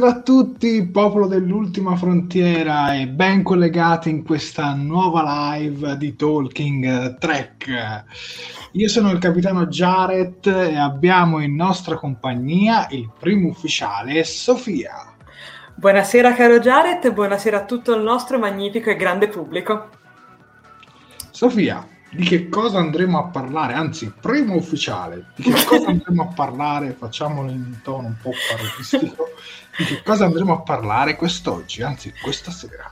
Buonasera a tutti, popolo dell'ultima frontiera e ben collegati in questa nuova live di Talking Trek. Io sono il capitano Jared e abbiamo in nostra compagnia il primo ufficiale Sofia. Buonasera caro Jared e buonasera a tutto il nostro magnifico e grande pubblico. Sofia, di che cosa andremo a parlare, anzi, primo ufficiale, di che cosa andremo a parlare, facciamolo in tono un po' parodistico, di che cosa andremo a parlare quest'oggi, anzi, questa sera.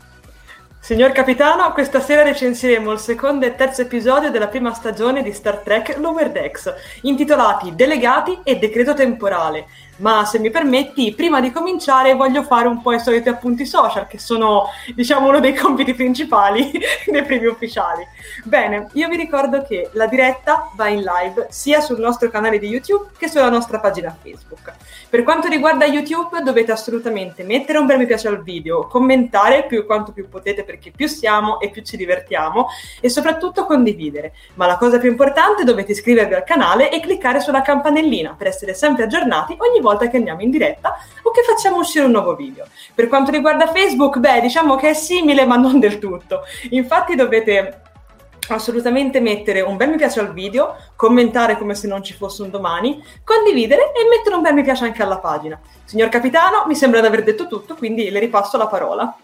Signor Capitano, questa sera recensiremo il secondo e terzo episodio della prima stagione di Star Trek Lower Decks, intitolati Delegati e Decreto Temporale, ma se mi permetti, prima di cominciare voglio fare un po' i soliti appunti social, che sono, diciamo, uno dei compiti principali dei primi ufficiali. Bene, io vi ricordo che la diretta va in live sia sul nostro canale di YouTube che sulla nostra pagina Facebook. Per quanto riguarda YouTube, dovete assolutamente mettere un bel mi piace al video, commentare più quanto più potete perché più siamo e più ci divertiamo e soprattutto condividere. Ma la cosa più importante dovete iscrivervi al canale e cliccare sulla campanellina per essere sempre aggiornati ogni volta volta che andiamo in diretta o che facciamo uscire un nuovo video. Per quanto riguarda Facebook, beh, diciamo che è simile ma non del tutto. Infatti dovete assolutamente mettere un bel mi piace al video, commentare come se non ci fosse un domani, condividere e mettere un bel mi piace anche alla pagina. Signor capitano, mi sembra di aver detto tutto, quindi le ripasso la parola.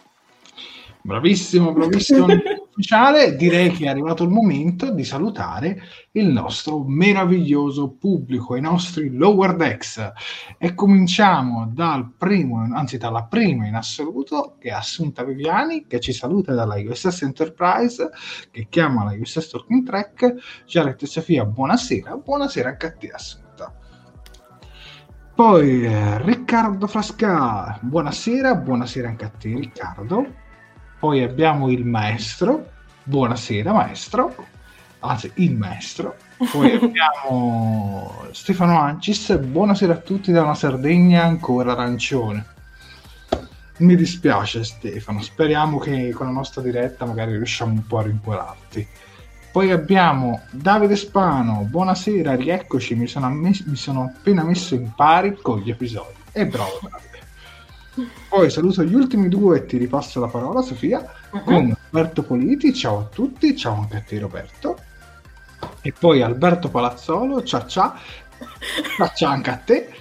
Bravissimo, bravissimo ufficiale. Direi che è arrivato il momento di salutare il nostro meraviglioso pubblico, i nostri lower decks. E cominciamo dal primo, anzi dalla prima in assoluto, che è Assunta Viviani, che ci saluta dalla USS Enterprise, che chiama la USS Talking Track. Jared e Sofia, buonasera. Buonasera anche a te, Assunta. Poi eh, Riccardo Frasca, buonasera, buonasera anche a te Riccardo poi abbiamo il maestro, buonasera maestro, anzi il maestro, poi abbiamo Stefano Ancis, buonasera a tutti da una Sardegna ancora arancione. Mi dispiace Stefano, speriamo che con la nostra diretta magari riusciamo un po' a rincuorarti. Poi abbiamo Davide Spano, buonasera, rieccoci, mi sono, ammes- mi sono appena messo in pari con gli episodi. E bravo Davide. Poi saluto gli ultimi due e ti ripasso la parola, Sofia, uh-huh. con Roberto Politi, ciao a tutti, ciao anche a te Roberto. E poi Alberto Palazzolo, ciao ciao, ciao anche a te,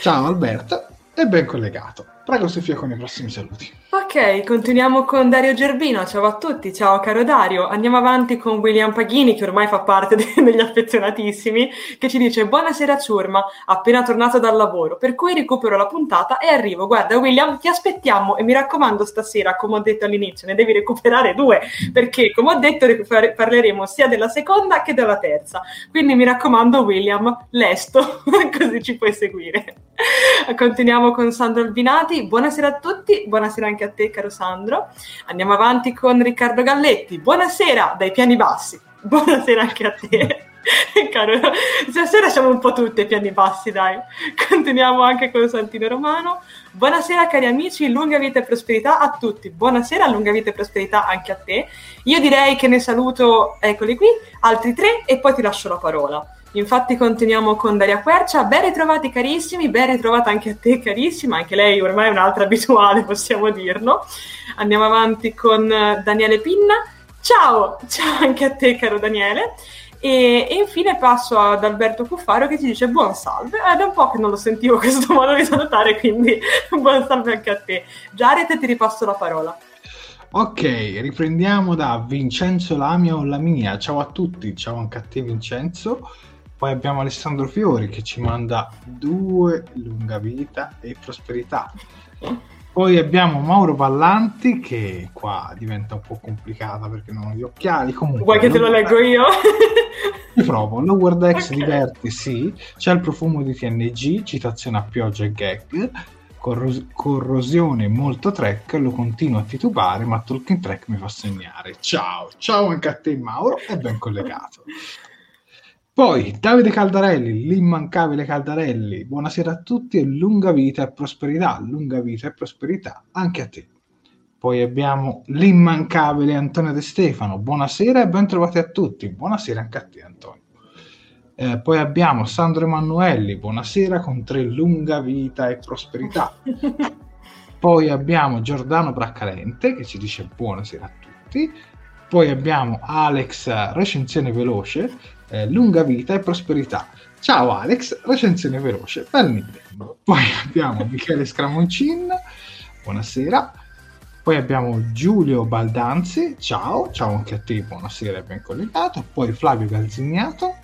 ciao Alberto, e ben collegato. Prego Sofia con i prossimi saluti. Ok, continuiamo con Dario Gerbino. Ciao a tutti, ciao caro Dario. Andiamo avanti con William Paghini, che ormai fa parte de- degli affezionatissimi, che ci dice Buonasera ciurma, appena tornato dal lavoro, per cui recupero la puntata e arrivo. Guarda William, ti aspettiamo e mi raccomando stasera, come ho detto all'inizio, ne devi recuperare due, perché come ho detto recuper- parleremo sia della seconda che della terza. Quindi mi raccomando William, lesto, così ci puoi seguire. Continuiamo con Sandro Albinati. Buonasera a tutti, buonasera anche a te, caro Sandro. Andiamo avanti con Riccardo Galletti. Buonasera dai piani bassi. Buonasera anche a te. Caro, stasera siamo un po' tutti ai piani bassi, dai. Continuiamo anche con Santino Romano. Buonasera cari amici, lunga vita e prosperità a tutti. Buonasera, lunga vita e prosperità anche a te. Io direi che ne saluto, eccoli qui, altri tre e poi ti lascio la parola. Infatti continuiamo con Daria Quercia, ben ritrovati carissimi, ben ritrovata anche a te carissima, anche lei ormai è un'altra abituale possiamo dirlo. Andiamo avanti con eh, Daniele Pinna, ciao, ciao anche a te caro Daniele. E, e, infine passo ad Alberto Cuffaro che ci dice buon salve. Ed è un po' che non lo sentivo questo modo di salutare, quindi buon salve anche a te. Jared, ti ripasso la parola. Ok, riprendiamo da Vincenzo Lamia o Laminia. Ciao a tutti, ciao anche a te Vincenzo. Poi abbiamo Alessandro Fiori che ci manda due lunga vita e prosperità. Poi abbiamo Mauro Ballanti che qua diventa un po' complicata perché non ho gli occhiali. Comunque, Vuoi che te lo leggo io? Ti provo. Lower Decks okay. diverti, sì. C'è il profumo di TNG, citazione a pioggia e gag. Corros- corrosione molto track, lo continuo a titubare, ma Talking Track mi fa segnare. Ciao, ciao anche a te Mauro, e ben collegato. Poi Davide Caldarelli, l'immancabile Caldarelli, buonasera a tutti e lunga vita e prosperità, lunga vita e prosperità anche a te. Poi abbiamo l'immancabile Antonio De Stefano, buonasera e ben trovati a tutti, buonasera anche a te Antonio. Eh, poi abbiamo Sandro Emanuelli, buonasera con tre lunga vita e prosperità. Poi abbiamo Giordano Braccalente che ci dice buonasera a tutti. Poi abbiamo Alex recensione veloce eh, lunga vita e prosperità. Ciao Alex, recensione veloce per Nintendo. Poi abbiamo Michele Scramoncin, buonasera. Poi abbiamo Giulio Baldanzi, ciao, ciao anche a te, buonasera e ben collegato. Poi Flavio Galzignato.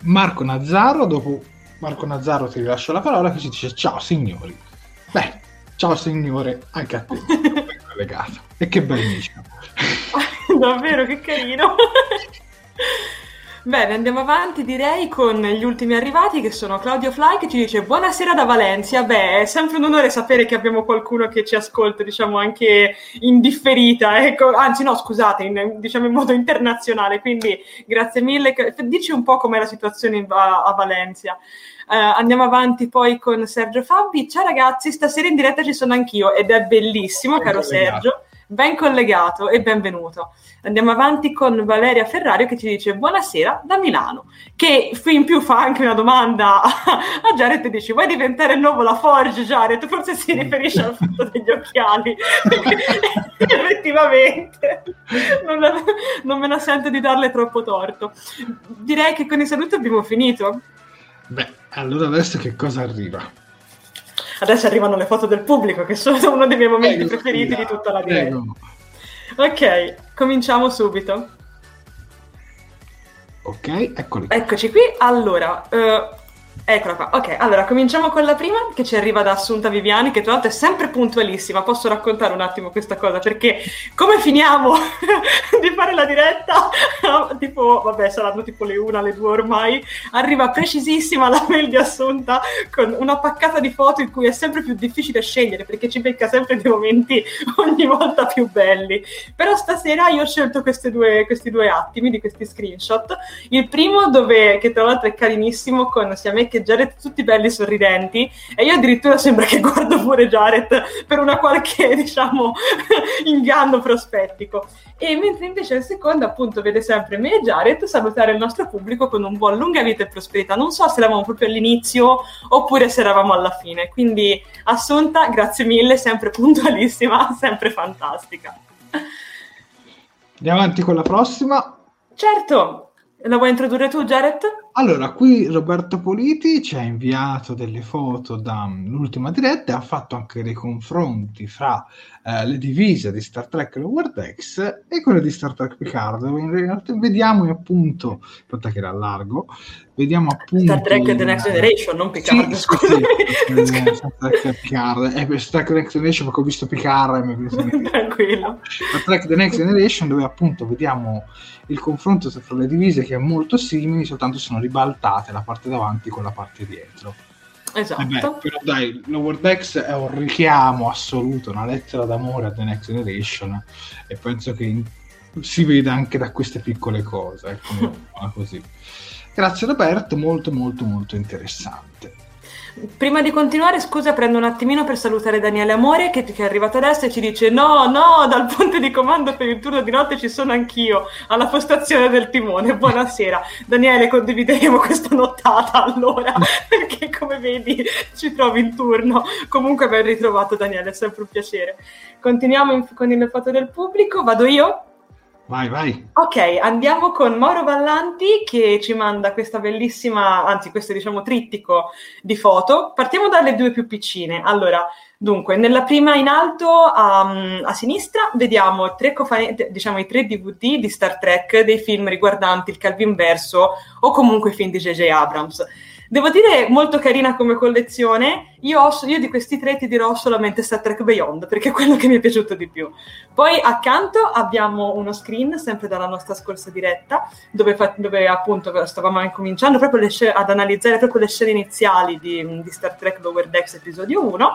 Marco Nazzaro, dopo Marco Nazzaro ti rilascio la parola che ci dice ciao signori. Beh, ciao signore anche a te, ben collegato. E che bellissimo. Davvero, che carino. Bene, andiamo avanti direi con gli ultimi arrivati che sono Claudio Fly che ci dice buonasera da Valencia. Beh, è sempre un onore sapere che abbiamo qualcuno che ci ascolta, diciamo anche in differita, ecco. anzi no, scusate, in, diciamo in modo internazionale, quindi grazie mille. Dici un po' com'è la situazione a, a Valencia. Uh, andiamo avanti poi con Sergio Fabi. Ciao ragazzi, stasera in diretta ci sono anch'io ed è bellissimo, caro Sergio ben collegato e benvenuto. Andiamo avanti con Valeria Ferrario che ci dice buonasera da Milano, che in più fa anche una domanda a Jared e dice vuoi diventare nuovo La Forge Jared? Forse si riferisce al fatto degli occhiali. Effettivamente, non, la, non me la sento di darle troppo torto. Direi che con i saluti abbiamo finito. Beh, allora adesso che cosa arriva? Adesso arrivano le foto del pubblico, che sono uno dei miei momenti prego, preferiti di tutta la diretta. Ok, cominciamo subito. Ok, eccoli. Eccoci qui. Allora, uh, Eccola qua. Ok, allora cominciamo con la prima che ci arriva da Assunta Viviani, che tra l'altro è sempre puntualissima. Posso raccontare un attimo questa cosa? Perché come finiamo di fare la diretta? tipo, vabbè, saranno tipo le una, le due ormai. Arriva precisissima la mail di Assunta con una paccata di foto in cui è sempre più difficile scegliere perché ci becca sempre dei momenti ogni volta più belli. Però stasera io ho scelto due, questi due attimi di questi screenshot. Il primo, dove, che tra l'altro è carinissimo, con sia me che Jared tutti belli sorridenti e io addirittura sembra che guardo pure Jared per una qualche, diciamo, inganno prospettico. E mentre invece il secondo appunto vede sempre me e Jared salutare il nostro pubblico con un buon lunga vita e prosperità. Non so se eravamo proprio all'inizio oppure se eravamo alla fine. Quindi Assunta, grazie mille, sempre puntualissima, sempre fantastica. Andiamo avanti con la prossima. Certo, la vuoi introdurre tu, Jared? Allora, qui Roberto Politi ci ha inviato delle foto dall'ultima diretta e ha fatto anche dei confronti fra eh, le divise di Star Trek Lower Decks e quelle di Star Trek Picard, in realtà vediamo appunto, aspetta che era largo, vediamo appunto... Star Trek The Next Generation, non Picard, sì. Sì, sì, eh, Star Trek Picard, eh, Star Trek The Next Generation perché ho visto Picard e mi Tranquillo. Star Trek The Next Generation dove appunto vediamo il confronto tra le divise che è molto simili, soltanto sono ribaltate la parte davanti con la parte dietro. Esatto. Beh, però dai, Lower Decks è un richiamo assoluto, una lettera d'amore a The Next Generation e penso che si veda anche da queste piccole cose, ecco, così. Grazie Roberto, molto molto molto interessante. Prima di continuare, scusa, prendo un attimino per salutare Daniele Amore che, che, è arrivato adesso e ci dice: No, no, dal ponte di comando per il turno di notte ci sono anch'io alla postazione del timone. Buonasera, Daniele. Condivideremo questa nottata allora perché, come vedi, ci trovi in turno. Comunque, ben ritrovato, Daniele, è sempre un piacere. Continuiamo in, con il fatto del pubblico. Vado io? Vai, vai. Ok, andiamo con Mauro Vallanti che ci manda questa bellissima, anzi questo diciamo trittico di foto. Partiamo dalle due più piccine. Allora, dunque, nella prima in alto a, a sinistra vediamo tre diciamo, i tre DVD di Star Trek dei film riguardanti il Calvin Verso o comunque i film di J.J. Abrams. Devo dire molto carina come collezione. Io, ho, io, di questi tre ti dirò solamente Star Trek Beyond, perché è quello che mi è piaciuto di più. Poi accanto abbiamo uno screen, sempre dalla nostra scorsa diretta, dove, fa, dove appunto stavamo incominciando proprio scene, ad analizzare proprio le scene iniziali di, di Star Trek Lower Decks episodio 1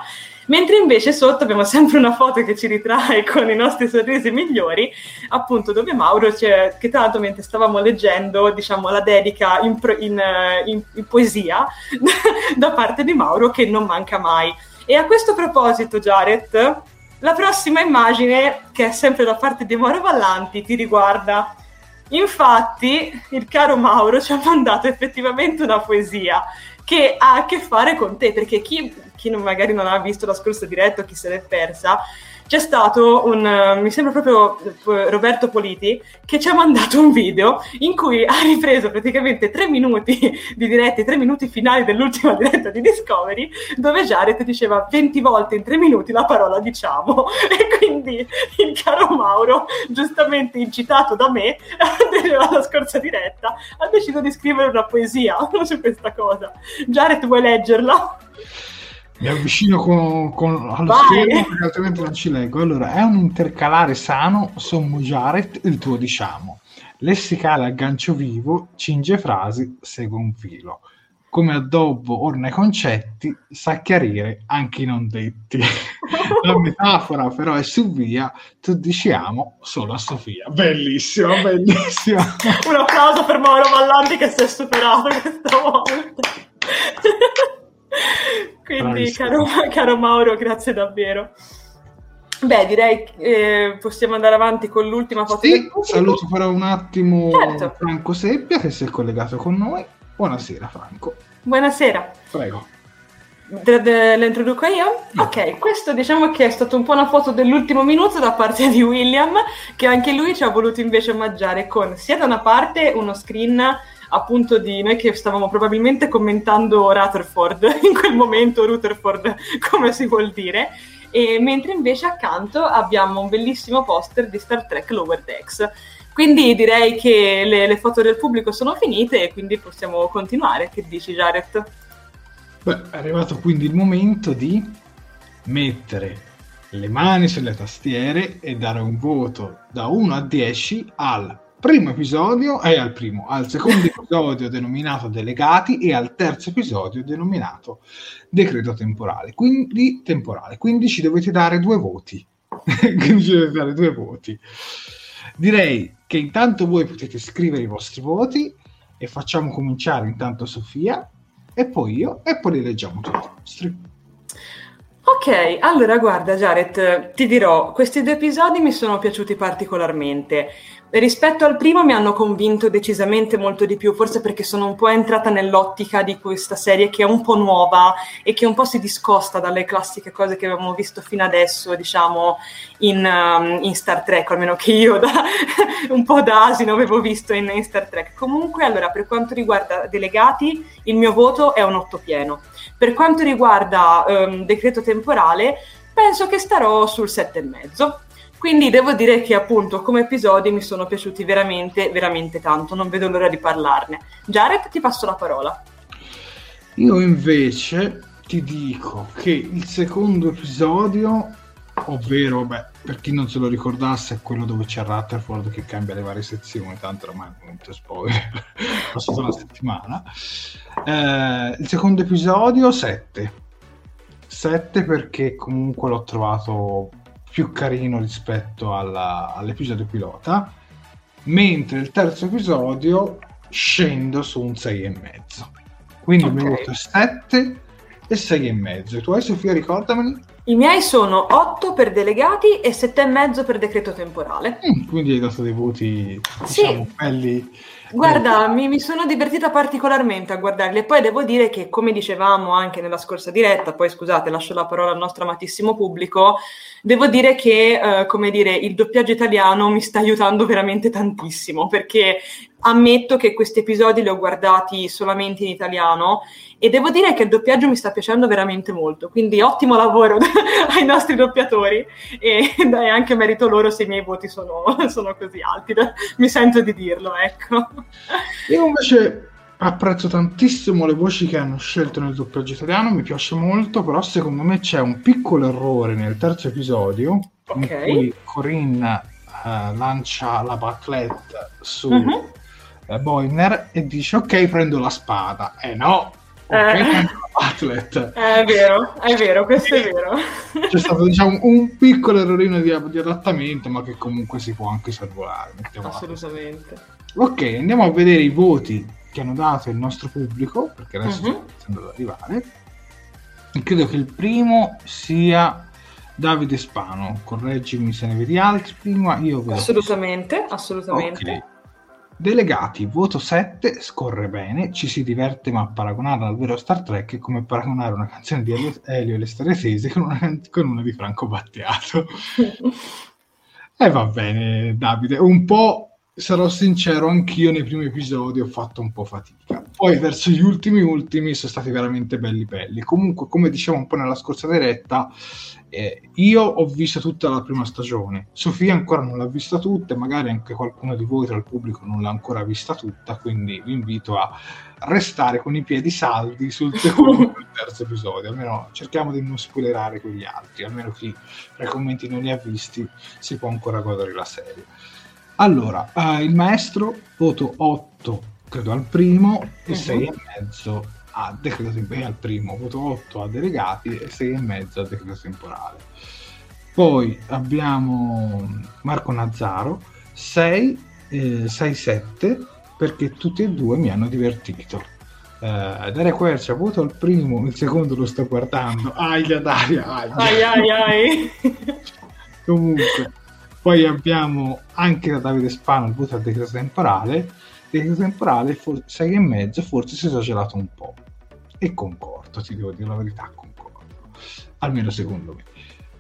Mentre invece sotto abbiamo sempre una foto che ci ritrae con i nostri sorrisi migliori, appunto dove Mauro, cioè, che tra l'altro mentre stavamo leggendo, diciamo, la dedica in, in, in, in poesia da parte di Mauro che non manca mai. E a questo proposito, Jared, la prossima immagine, che è sempre da parte di Mauro Vallanti, ti riguarda. Infatti, il caro Mauro ci ha mandato effettivamente una poesia che ha a che fare con te, perché chi, chi non, magari non ha visto la scorsa diretta o chi se l'è persa, c'è stato un, uh, mi sembra proprio uh, Roberto Politi, che ci ha mandato un video in cui ha ripreso praticamente tre minuti di diretta, i tre minuti finali dell'ultima diretta di Discovery, dove Jared diceva 20 volte in tre minuti la parola diciamo. E quindi il caro Mauro, giustamente incitato da me, alla scorsa diretta, ha deciso di scrivere una poesia su questa cosa. Jared, vuoi leggerla? Mi avvicino con, con, allo Vai. schermo perché altrimenti non ci leggo. Allora, è un intercalare sano, sommo il tuo diciamo. Lessicale a gancio vivo, cinge frasi, segue un filo. Come addobbo orna i concetti, sa chiarire anche i non detti. La metafora però è su via, tu diciamo solo a Sofia. Bellissima, bellissima. un applauso per Mauro Vallanti che si è superato questa volta. Quindi, caro, caro, Mauro, grazie davvero. Beh, direi che eh, possiamo andare avanti con l'ultima foto. Sì, saluto però un attimo certo. Franco Seppia che si è collegato con noi. Buonasera Franco. Buonasera. Prego. De, de, le introduco io? No. Ok, questo diciamo che è stato un po' una foto dell'ultimo minuto da parte di William, che anche lui ci ha voluto invece omaggiare con sia da una parte uno screen appunto di noi che stavamo probabilmente commentando Rutherford in quel momento, Rutherford come si vuol dire, e mentre invece accanto abbiamo un bellissimo poster di Star Trek Lower Decks. Quindi direi che le, le foto del pubblico sono finite e quindi possiamo continuare. Che dici Jared? Beh, è arrivato quindi il momento di mettere le mani sulle tastiere e dare un voto da 1 a 10 al primo episodio è al primo, al secondo episodio denominato Delegati e al terzo episodio denominato Decreto temporale. Quindi temporale, quindi ci dovete dare due voti. quindi ci dovete dare due voti. Direi che intanto voi potete scrivere i vostri voti e facciamo cominciare intanto Sofia e poi io, e poi li leggiamo tutti i nostri. Ok, allora guarda Jared, ti dirò, questi due episodi mi sono piaciuti particolarmente. Rispetto al primo mi hanno convinto decisamente molto di più, forse perché sono un po' entrata nell'ottica di questa serie che è un po' nuova e che un po' si discosta dalle classiche cose che avevamo visto fino adesso, diciamo, in, um, in Star Trek, almeno che io da, un po' da asino avevo visto in, in, Star Trek. Comunque, allora, per quanto riguarda delegati, il mio voto è un otto pieno. Per quanto riguarda um, decreto temporale, penso che starò sul sette e mezzo quindi devo dire che appunto come episodi mi sono piaciuti veramente, veramente tanto, non vedo l'ora di parlarne. Jared, ti passo la parola. Io invece ti dico che il secondo episodio, ovvero, beh, per chi non se lo ricordasse, è quello dove c'è Rutherford che cambia le varie sezioni, tanto ormai è spoiler, è passata una settimana. Eh, il secondo episodio, 7. 7 perché comunque l'ho trovato più carino rispetto alla, all'episodio pilota, mentre il terzo episodio scendo su un 6,5. Quindi okay. mi voto 7 e 6,5. Tu hai Sofia, ricordameli? I miei sono 8 per delegati e 7,5 per decreto temporale. Mm, quindi hai dato dei voti diciamo, sì. belli Guarda, mi, mi, sono divertita particolarmente a guardarli e poi devo dire che, come dicevamo anche nella scorsa diretta, poi scusate, lascio la parola al nostro amatissimo pubblico, devo dire che, eh, come dire, il doppiaggio italiano mi sta aiutando veramente tantissimo perché ammetto che questi episodi li ho guardati solamente in italiano e devo dire che il doppiaggio mi sta piacendo veramente molto, quindi ottimo lavoro ai nostri doppiatori e è anche merito loro se i miei voti sono, sono così alti, mi sento di dirlo, ecco. Io invece apprezzo tantissimo le voci che hanno scelto nel doppiaggio italiano, mi piace molto, però secondo me c'è un piccolo errore nel terzo episodio okay. in cui Corinne uh, lancia la baclette su uh-huh. uh, Boiner e dice ok prendo la spada, e eh no, eh, Atlet. È vero, è vero, questo è vero. C'è stato diciamo, un piccolo errorino di, di, adattamento, ma che comunque si può anche salvare. Assolutamente. Ok, andiamo a vedere i voti che hanno dato il nostro pubblico, perché adesso uh-huh. sta iniziando ad arrivare. E credo che il primo sia Davide Spano. Correggimi se ne vedi altri prima. Io vedo assolutamente, assolutamente. Okay. Delegati, voto 7, scorre bene, ci si diverte ma paragonarla al vero Star Trek è come paragonare una canzone di Elio e le storie tese con una, con una di Franco Battiato. e va bene Davide, un po' sarò sincero, anch'io nei primi episodi ho fatto un po' fatica. Poi verso gli ultimi ultimi sono stati veramente belli belli. Comunque, come dicevo un po' nella scorsa diretta, eh, io ho visto tutta la prima stagione. Sofia ancora non l'ha vista tutta, e magari anche qualcuno di voi tra il pubblico non l'ha ancora vista tutta, quindi vi invito a restare con i piedi saldi sul secondo e terzo episodio. Almeno cerchiamo di non spoilerare quegli altri, almeno chi tra i commenti non li ha visti si può ancora godere la serie. Allora, uh, il maestro, voto 8, credo al primo, e uh-huh. 6 e mezzo a decreto temporale, al primo, voto 8 a delegati e 6 e mezzo a decreto temporale. Poi abbiamo Marco Nazzaro, 6, eh, 6 7, perché tutti e due mi hanno divertito. Uh, Daria Quercia, voto al primo, il secondo lo sto guardando. Aia Daria, aia. Ai ai ai. Comunque, poi abbiamo anche da Davide Spano il voto al decreto temporale. Decreto temporale for- 6 e mezzo, forse si è esagerato un po'. E concordo, ti devo dire la verità, concordo. Almeno secondo me.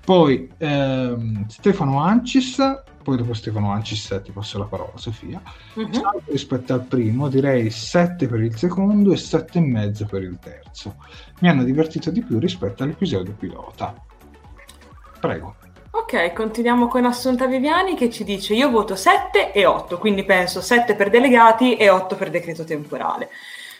Poi ehm, Stefano Ancis, poi dopo Stefano Ancis ti passo la parola Sofia. Uh-huh. rispetto al primo, direi 7 per il secondo e 7 e mezzo per il terzo. Mi hanno divertito di più rispetto all'episodio pilota. Prego. Ok, continuiamo con Assunta Viviani che ci dice io voto 7 e 8, quindi penso 7 per delegati e 8 per decreto temporale.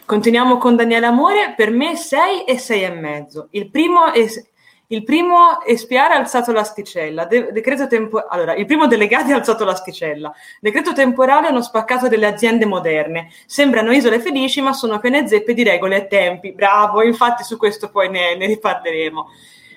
Continuiamo con Daniele Amore, per me 6 e 6 e mezzo. Il primo, es- il primo espiare ha alzato l'asticella, De- decreto tempo- allora, il primo delegato ha alzato l'asticella, decreto temporale hanno spaccato delle aziende moderne, sembrano isole felici ma sono appena zeppe di regole e tempi, bravo, infatti su questo poi ne, ne riparleremo.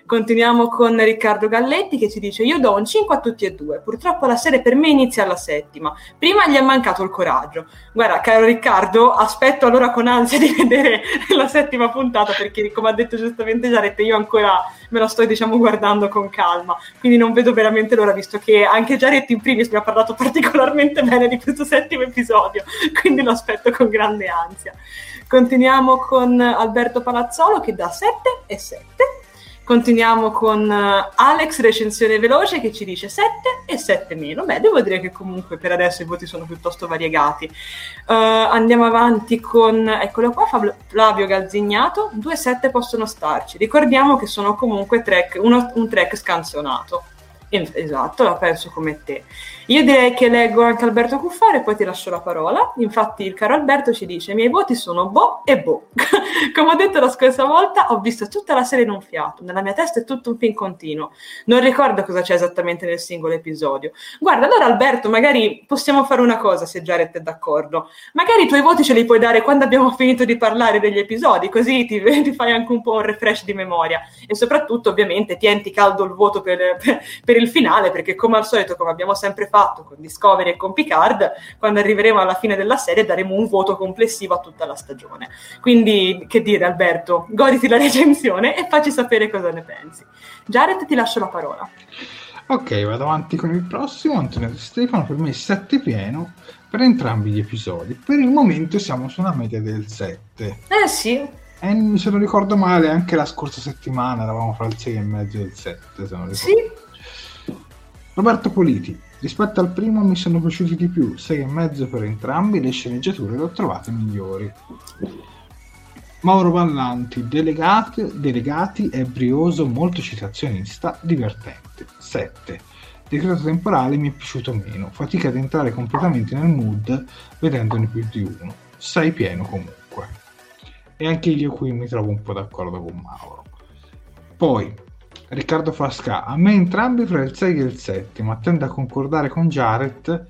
Continuiamo con Riccardo Galletti che ci dice io do un 5 a tutti e due, purtroppo la serie per me inizia alla settima, prima gli è mancato il coraggio. Guarda, caro Riccardo, aspetto allora con ansia di vedere la settima puntata perché come ha detto giustamente Jared io ancora me la sto diciamo guardando con calma, quindi non vedo veramente l'ora visto che anche Jared in primis mi ha parlato particolarmente bene di questo settimo episodio, quindi lo aspetto con grande ansia. Continuiamo con Alberto Palazzolo che dà 7 e 7. Continuiamo con eh, Alex, recensione veloce, che ci dice 7 e 7 meno. Beh, devo dire che comunque per adesso i voti sono piuttosto variegati. Uh, andiamo avanti con, eccolo qua, Flavio Galzignato, 2 7 possono starci. Ricordiamo che sono comunque track, uno, un track scansionato. Esatto, la penso come te. Io direi che leggo anche Alberto Cuffare e poi ti lascio la parola. Infatti il caro Alberto ci dice: i miei voti sono boh e boh. Come ho detto la scorsa volta, ho visto tutta la serie in un fiato. Nella mia testa è tutto un film continuo. Non ricordo cosa c'è esattamente nel singolo episodio. Guarda, allora Alberto, magari possiamo fare una cosa se Jared è d'accordo. Magari i tuoi voti ce li puoi dare quando abbiamo finito di parlare degli episodi, così ti, ti fai anche un po' un refresh di memoria. E soprattutto, ovviamente, tienti caldo il voto per, per, per il finale, perché come al solito, come abbiamo sempre fatto, con Discovery e con Picard, quando arriveremo alla fine della serie daremo un voto complessivo a tutta la stagione. Quindi, che dire Alberto, goditi la recensione e facci sapere cosa ne pensi. Jared, ti lascio la parola. Ok, vado avanti con il prossimo. Antonio Di Stefano, per me 7 pieno per entrambi gli episodi. Per il momento siamo su una media del 7. Eh sì. E se non ricordo male, anche la scorsa settimana eravamo fra il 6 e mezzo e il 7. Se non sì. Roberto Politi, Rispetto al primo mi sono piaciuti di più, 6,5 per entrambi, le sceneggiature le ho trovate migliori. Mauro Vallanti, delegati, delegati è brioso, molto citazionista, divertente. 7. Decreto temporale mi è piaciuto meno, fatica ad entrare completamente nel mood vedendone più di uno. 6 pieno comunque. E anche io qui mi trovo un po' d'accordo con Mauro. Poi, Riccardo Frasca, a me entrambi fra il 6 e il 7, ma tendo a concordare con Jared,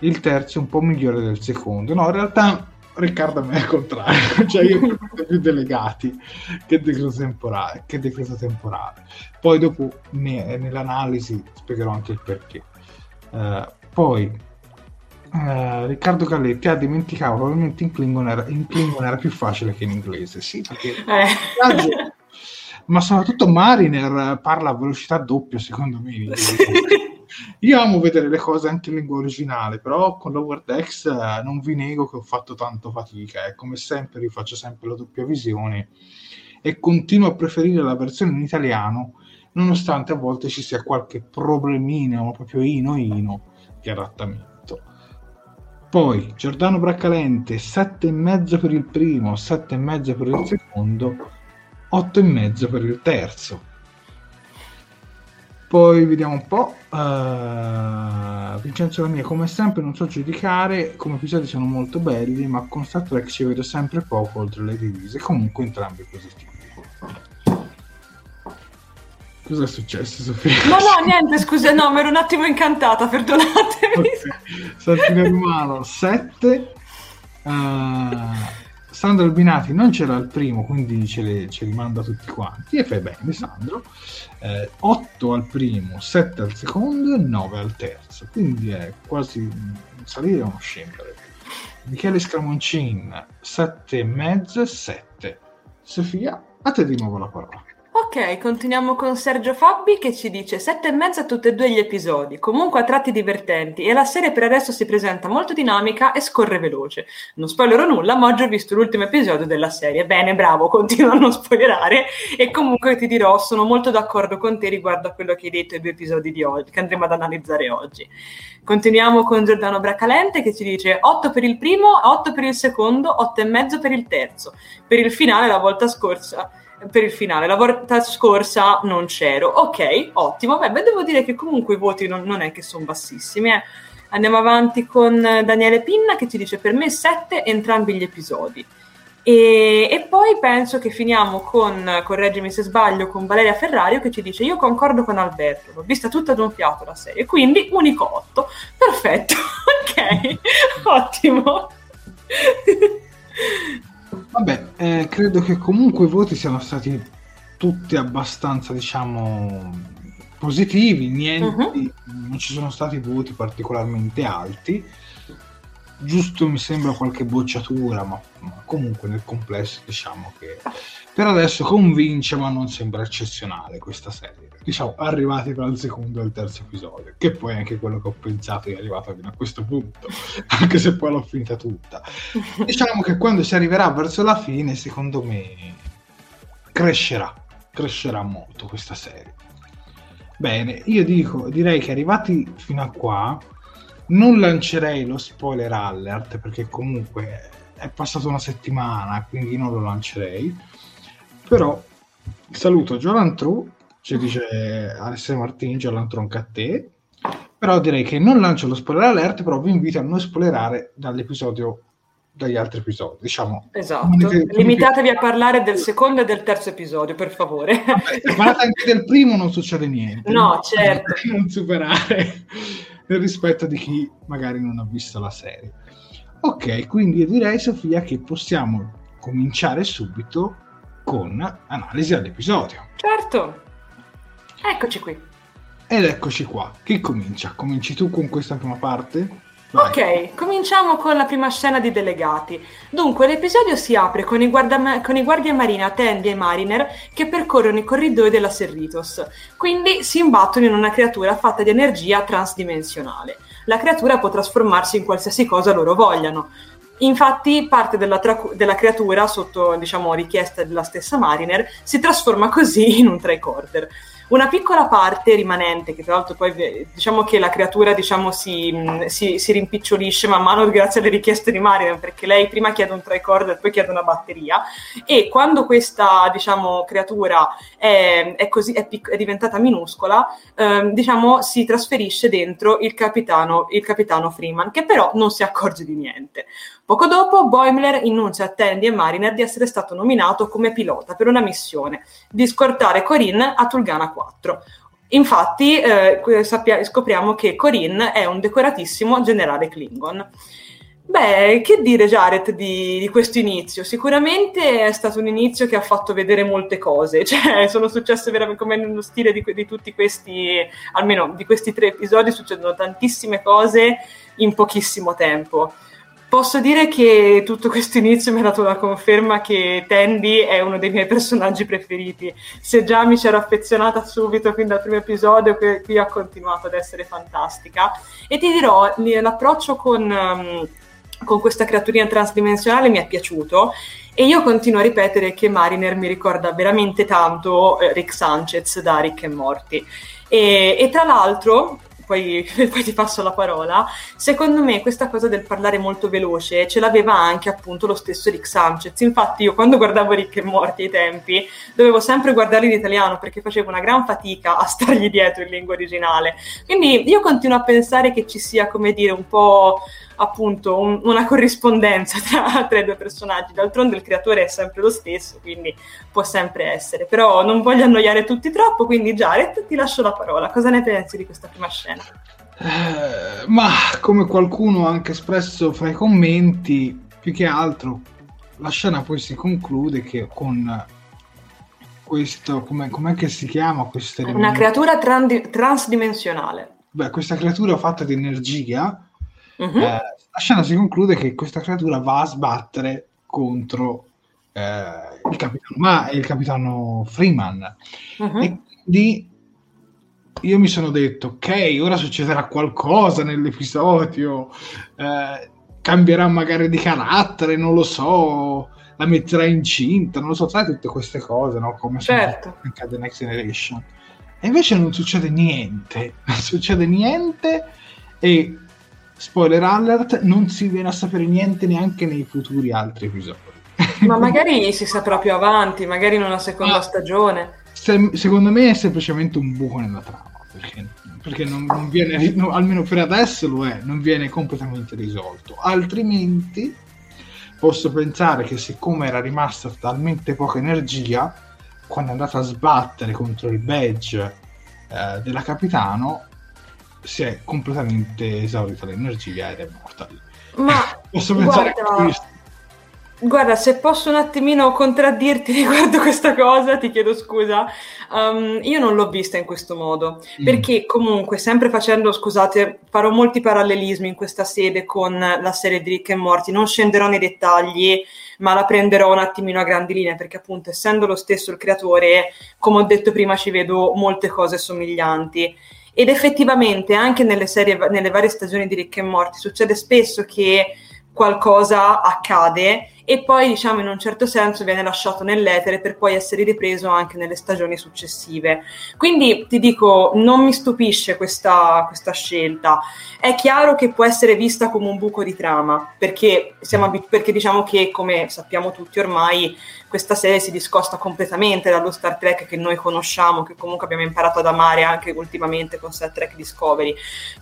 il terzo è un po' migliore del secondo. No, in realtà Riccardo a me è il contrario, cioè io ho più delegati che decreto temporale. Che decreto temporale. Poi dopo ne, nell'analisi spiegherò anche il perché. Uh, poi Uh, Riccardo Galletti ha dimenticato probabilmente in Klingon, era, in Klingon era più facile che in inglese sì perché eh ma soprattutto Mariner parla a velocità doppia, secondo me. Io amo vedere le cose anche in lingua originale, però con Lower Decks eh, non vi nego che ho fatto tanto fatica e come sempre rifaccio sempre la doppia visione e continuo a preferire la versione in italiano nonostante a volte ci sia qualche problemino proprio ino ino di adattamento. Poi Giordano Braccalente, 7,5 per il primo, 7,5 per il secondo 8,5 per il terzo. Poi vediamo un po'. Uh, Vincenzo Lamia, come sempre, non so giudicare. Come episodi sono molto belli, ma con Star Trek ci vedo sempre poco oltre le divise. Comunque, entrambi positivi. Cosa è successo, Sofia? No, no, niente, scusa, no, mi ero un attimo incantata, perdonatemi. Okay. Santino Romano 7. Uh, Sandro Albinati non c'era il primo, quindi ce, le, ce li manda tutti quanti e fai bene Sandro. Eh, 8 al primo, 7 al secondo e 9 al terzo, quindi è quasi salire o uno scendere. Michele Scramoncin 7 e mezzo, 7. Sofia, a te di nuovo la parola. Ok, continuiamo con Sergio Fabbi che ci dice sette e mezza tutti e due gli episodi, comunque a tratti divertenti e la serie per adesso si presenta molto dinamica e scorre veloce. Non spoilerò nulla, ma oggi ho visto l'ultimo episodio della serie. Bene, bravo, continuo a non spoilerare e comunque ti dirò, sono molto d'accordo con te riguardo a quello che hai detto ai due episodi di oggi, che andremo ad analizzare oggi. Continuiamo con Giordano Bracalente che ci dice 8 per il primo, 8 per il secondo, 8 e mezzo per il terzo. Per il finale la volta scorsa per il finale. La volta scorsa non c'ero. Ok, ottimo. Beh, beh devo dire che comunque i voti non, non è che sono bassissimi. Eh. Andiamo avanti con Daniele Pinna che ci dice per me 7 entrambi gli episodi. E, e, poi penso che finiamo con, correggimi se sbaglio, con Valeria Ferrario che ci dice io concordo con Alberto, l'ho vista tutta ad un fiato la serie, quindi unico 8. Perfetto, ok, ottimo. Vabbè, eh, credo che comunque i voti siano stati tutti abbastanza, diciamo, positivi, niente, Mhm. non ci sono stati voti particolarmente alti. Giusto mi sembra qualche bocciatura, ma, ma comunque nel complesso diciamo che per adesso convince, ma non sembra eccezionale questa serie. Diciamo, arrivati tra il secondo e il terzo episodio, che poi è anche quello che ho pensato è arrivato fino a questo punto, anche se poi l'ho finita tutta. Diciamo che quando si arriverà verso la fine, secondo me, crescerà, crescerà molto questa serie. Bene, io dico, direi che arrivati fino a qua, non lancerei lo spoiler alert perché comunque è passata una settimana, quindi non lo lancerei. Però saluto Jolan True, ci dice Alessio Martini, Jolan True anche a te. Però direi che non lancio lo spoiler alert, però vi invito a non spoilerare dall'episodio dagli altri episodi. Diciamo, Esatto. Limitatevi a parlare del secondo e del terzo episodio, per favore. Se parlate anche del primo non succede niente. No, certo. Non superare il rispetto di chi magari non ha visto la serie. Ok, quindi io direi Sofia che possiamo cominciare subito con analisi all'episodio. Certo. Eccoci qui. Ed eccoci qua. Chi comincia? Cominci tu con questa prima parte? Vai. Ok, cominciamo con la prima scena di Delegati. Dunque, l'episodio si apre con i, guarda- con i guardia marina Tandy e Mariner che percorrono i corridoi della Serritos. Quindi si imbattono in una creatura fatta di energia transdimensionale. La creatura può trasformarsi in qualsiasi cosa loro vogliano. Infatti, parte della, tra- della creatura, sotto diciamo, richiesta della stessa Mariner, si trasforma così in un tricorder. Una piccola parte rimanente, che tra l'altro poi diciamo che la creatura diciamo, si, si, si rimpicciolisce man mano grazie alle richieste di Mariner, perché lei prima chiede un tricorder, poi chiede una batteria, e quando questa diciamo, creatura è, è, così, è, pic- è diventata minuscola, ehm, diciamo, si trasferisce dentro il capitano, il capitano Freeman, che però non si accorge di niente. Poco dopo, Boimler annuncia a Tandy e Mariner di essere stato nominato come pilota per una missione, di scortare Corinne a Tulgana 4. Infatti, eh, sappia- scopriamo che Corinne è un decoratissimo generale Klingon. Beh, che dire Jared di, di questo inizio? Sicuramente è stato un inizio che ha fatto vedere molte cose, cioè sono successe veramente come nello stile di, di tutti questi, almeno di questi tre episodi, succedono tantissime cose in pochissimo tempo. Posso dire che tutto questo inizio mi ha dato la conferma che Tandy è uno dei miei personaggi preferiti. Se già mi c'ero affezionata subito fin dal primo episodio, qui ha continuato ad essere fantastica. E ti dirò, l'approccio con, um, con questa creaturina transdimensionale mi è piaciuto. E io continuo a ripetere che Mariner mi ricorda veramente tanto eh, Rick Sanchez da Rick e Morty. E, e tra l'altro, poi, poi, ti passo la parola. Secondo me questa cosa del parlare molto veloce ce l'aveva anche appunto lo stesso Rick Sanchez. Infatti io quando guardavo Rick e Morty ai tempi dovevo sempre guardarli in italiano perché facevo una gran fatica a stargli dietro in lingua originale. Quindi io continuo a pensare che ci sia, come dire, un po' appunto un, una corrispondenza tra, tra, i due personaggi. D'altronde il creatore è sempre lo stesso, quindi può sempre essere. Però non voglio annoiare tutti troppo, quindi Jared ti lascio la parola. Cosa ne pensi di questa prima scena? Eh, ma come qualcuno ha anche espresso fra i commenti, più che altro la scena poi si conclude che con questo, come, com'è che si chiama? Questo Una creatura trans- transdimensionale. Beh, questa creatura fatta di energia, uh-huh. eh, la scena si conclude che questa creatura va a sbattere contro eh, il capitano, ma è il capitano Freeman. Uh-huh. E quindi io mi sono detto, ok, ora succederà qualcosa nell'episodio, eh, cambierà magari di carattere, non lo so, la metterà incinta, non lo so, sai tutte queste cose, no? Come certo. The Next Generation. E invece non succede niente, non succede niente e spoiler alert, non si viene a sapere niente neanche nei futuri altri episodi. Ma magari si saprà più avanti, magari in una seconda ah, stagione. Se, secondo me è semplicemente un buco nella trama, perché, perché non, non, viene, no, almeno per adesso lo è, non viene completamente risolto. Altrimenti posso pensare che siccome era rimasta talmente poca energia, quando è andata a sbattere contro il badge eh, della capitano, si è completamente esaurita l'energia ed è morta lì. Ma posso pensare guarda, a questo. Guarda, se posso un attimino contraddirti riguardo questa cosa, ti chiedo scusa. Um, io non l'ho vista in questo modo, mm. perché comunque, sempre facendo, scusate, farò molti parallelismi in questa sede con la serie di Rick e Morty, non scenderò nei dettagli, ma la prenderò un attimino a grandi linee, perché appunto, essendo lo stesso il creatore, come ho detto prima, ci vedo molte cose somiglianti. Ed effettivamente, anche nelle, serie, nelle varie stagioni di Rick e Morty, succede spesso che qualcosa accade e poi diciamo in un certo senso viene lasciato nell'etere per poi essere ripreso anche nelle stagioni successive. Quindi ti dico, non mi stupisce questa, questa scelta. È chiaro che può essere vista come un buco di trama, perché, siamo, perché diciamo che, come sappiamo tutti ormai, questa serie si discosta completamente dallo Star Trek che noi conosciamo, che comunque abbiamo imparato ad amare anche ultimamente con Star Trek Discovery.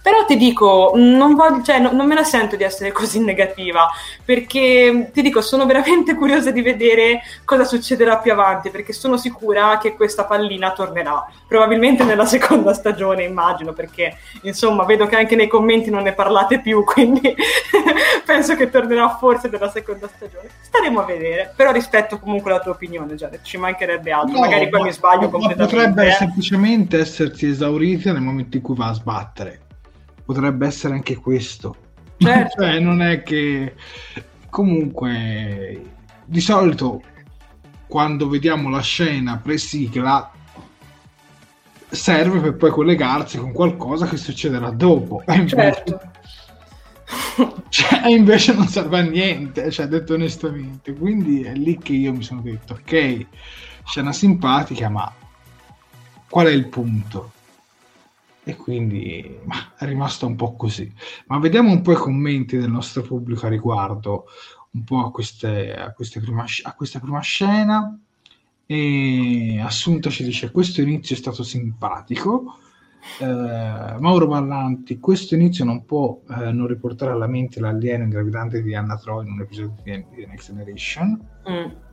Però ti dico, non, voglio, cioè, no, non me la sento di essere così negativa, perché ti dico, sono veramente curiosa di vedere cosa succederà più avanti, perché sono sicura che questa pallina tornerà, probabilmente nella seconda stagione, immagino, perché insomma vedo che anche nei commenti non ne parlate più, quindi penso che tornerà forse nella seconda stagione. Staremo a vedere, però rispetto comunque comunque la tua opinione, Jared, ci mancherebbe altro. No, Magari poi ma, mi sbaglio ma completamente. Potrebbe eh. semplicemente essersi esaurita nel momento in cui va a sbattere. Potrebbe essere anche questo. Certo. cioè, non è che comunque di solito quando vediamo la scena pre-sigla serve per poi collegarsi con qualcosa che succederà dopo. Certo. cioè, invece non serve a niente, cioè, detto onestamente. Quindi è lì che io mi sono detto, ok, scena simpatica, ma qual è il punto? E quindi ma, è rimasto un po' così. Ma vediamo un po' i commenti del nostro pubblico a riguardo, un po' a, queste, a, queste prima, a questa prima scena. E Assunta ci dice: Questo inizio è stato simpatico. Eh, Mauro Ballanti, questo inizio non può eh, non riportare alla mente l'alieno ingravidante di Anna Troy in un episodio di, di Next Generation. Mm.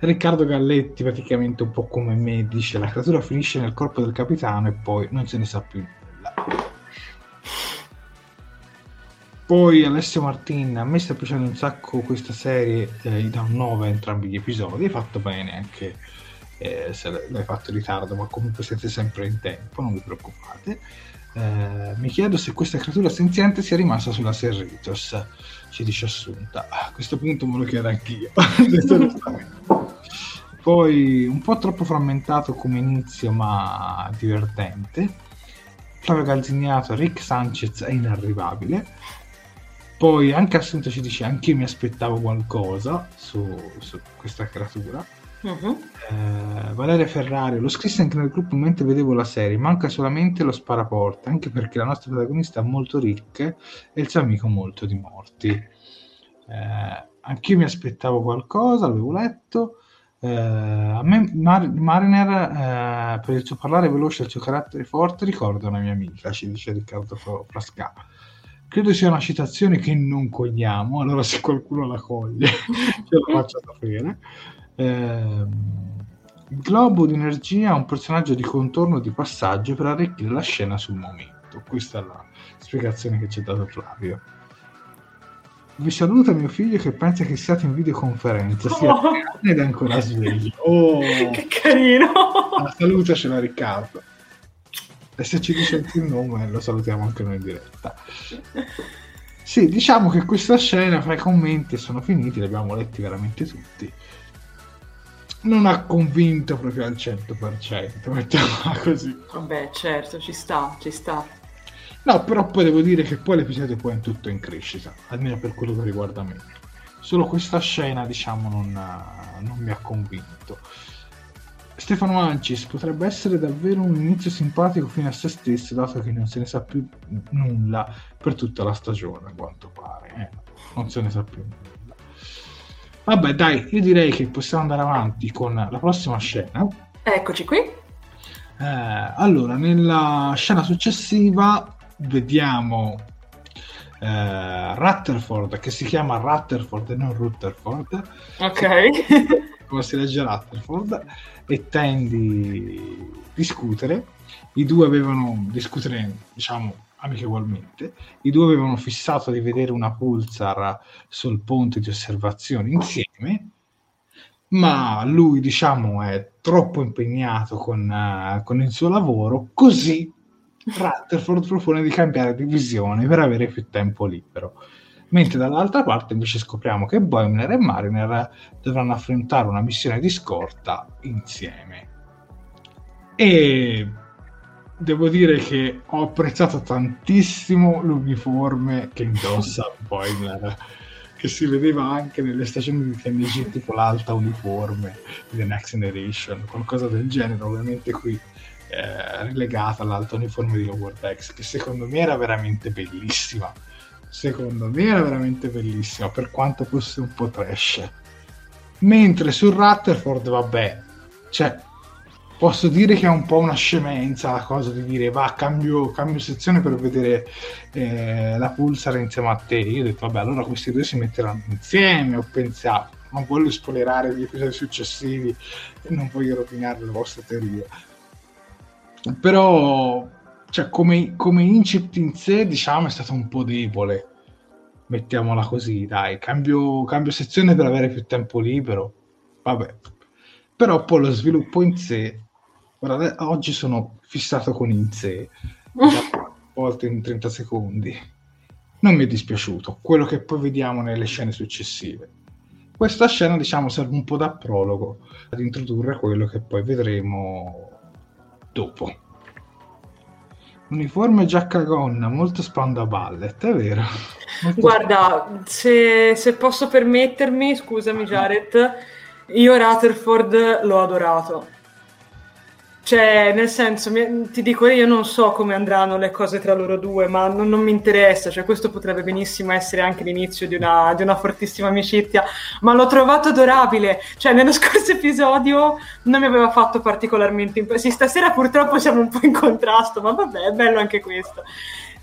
Riccardo Galletti, praticamente un po' come me, dice la creatura finisce nel corpo del capitano e poi non se ne sa più nulla. Poi Alessio Martin, a me sta piacendo un sacco questa serie, eh, da un 9 entrambi gli episodi, hai fatto bene anche eh, se l'hai fatto in ritardo, ma comunque siete sempre in tempo, non vi preoccupate. Eh, mi chiedo se questa creatura senziente sia rimasta sulla Serritos, ci dice Assunta. A questo punto me lo chiedo anch'io. Poi un po' troppo frammentato come inizio, ma divertente. Flavio Calzignato, Rick Sanchez è inarrivabile. Poi anche Assunta ci dice: Anch'io mi aspettavo qualcosa su, su questa creatura. Uh-huh. Eh, Valeria Ferrari, l'ho scritto anche nel gruppo mentre vedevo la serie, manca solamente lo sparaporta, anche perché la nostra protagonista è molto ricca e il suo amico molto di morti. Eh, anch'io mi aspettavo qualcosa, l'avevo letto. Eh, a me Mar- Mariner, eh, per il suo parlare veloce e il suo carattere forte, ricorda una mia amica, ci dice Riccardo Frasca. Credo sia una citazione che non cogliamo, allora se qualcuno la coglie ce la faccia sapere. Eh, il globo di energia è un personaggio di contorno di passaggio per arricchire la scena sul momento. Questa è la spiegazione che ci ha dato Flavio. Vi saluta mio figlio che pensa che siate in videoconferenza, sia oh. ed è ancora sveglio. Oh. che carino! Salutacela Riccardo. E se ci dice anche il nome lo salutiamo anche noi in diretta. Sì, diciamo che questa scena fra i commenti sono finiti, li abbiamo letti veramente tutti non ha convinto proprio al 100%, mettiamola così. Vabbè, certo, ci sta, ci sta. No, però poi devo dire che poi l'episodio poi è tutto in crescita, almeno per quello che riguarda me. Solo questa scena, diciamo, non, non mi ha convinto. Stefano Ancis potrebbe essere davvero un inizio simpatico fino a se stesso, dato che non se ne sa più nulla per tutta la stagione, a quanto pare. Eh, non se ne sa più nulla. Vabbè, dai, io direi che possiamo andare avanti con la prossima scena. Eccoci qui. Eh, allora, nella scena successiva vediamo eh, Rutherford, che si chiama Rutherford e non Rutherford. Ok. Come si legge Rutherford, e Tandy discutere. I due avevano discutere, diciamo, amichevolmente. I due avevano fissato di vedere una pulsar sul ponte di osservazione insieme, ma lui, diciamo, è troppo impegnato con, uh, con il suo lavoro, così Rutherford propone di cambiare divisione per avere più tempo libero. Mentre dall'altra parte invece scopriamo che Boimler e Mariner dovranno affrontare una missione di scorta insieme. E devo dire che ho apprezzato tantissimo l'uniforme che indossa Boimler che si vedeva anche nelle stagioni di TNG tipo l'alta uniforme di The Next Generation qualcosa del genere ovviamente qui eh, relegata all'alta uniforme di Lower Decks che secondo me era veramente bellissima. Secondo me era veramente bellissima per quanto fosse un po' trash. Mentre su Rutherford vabbè cioè posso dire che è un po' una scemenza la cosa di dire va cambio, cambio sezione per vedere eh, la pulsar insieme a te. Io ho detto vabbè allora questi due si metteranno insieme ho pensato. Non voglio spoilerare gli episodi successivi e non voglio rovinare la vostra teoria però cioè, come, come incipit in sé diciamo è stato un po' debole. Mettiamola così dai. Cambio, cambio sezione per avere più tempo libero. Vabbè. Però poi lo sviluppo in sé Guarda, oggi sono fissato con in sé, volte in 30 secondi. Non mi è dispiaciuto, quello che poi vediamo nelle scene successive. Questa scena, diciamo, serve un po' da prologo ad introdurre quello che poi vedremo dopo. Uniforme giacca gonna, molto spanda ballet, è vero? Molto Guarda, se, se, posso permettermi, scusami Jared, io Rutherford l'ho adorato cioè, nel senso, mi, ti dico, io non so come andranno le cose tra loro due, ma non, non mi interessa. Cioè, questo potrebbe benissimo essere anche l'inizio di una, di una, fortissima amicizia, ma l'ho trovato adorabile. Cioè, nello scorso episodio non mi aveva fatto particolarmente impressione. Sì, stasera purtroppo siamo un po' in contrasto, ma vabbè, è bello anche questo.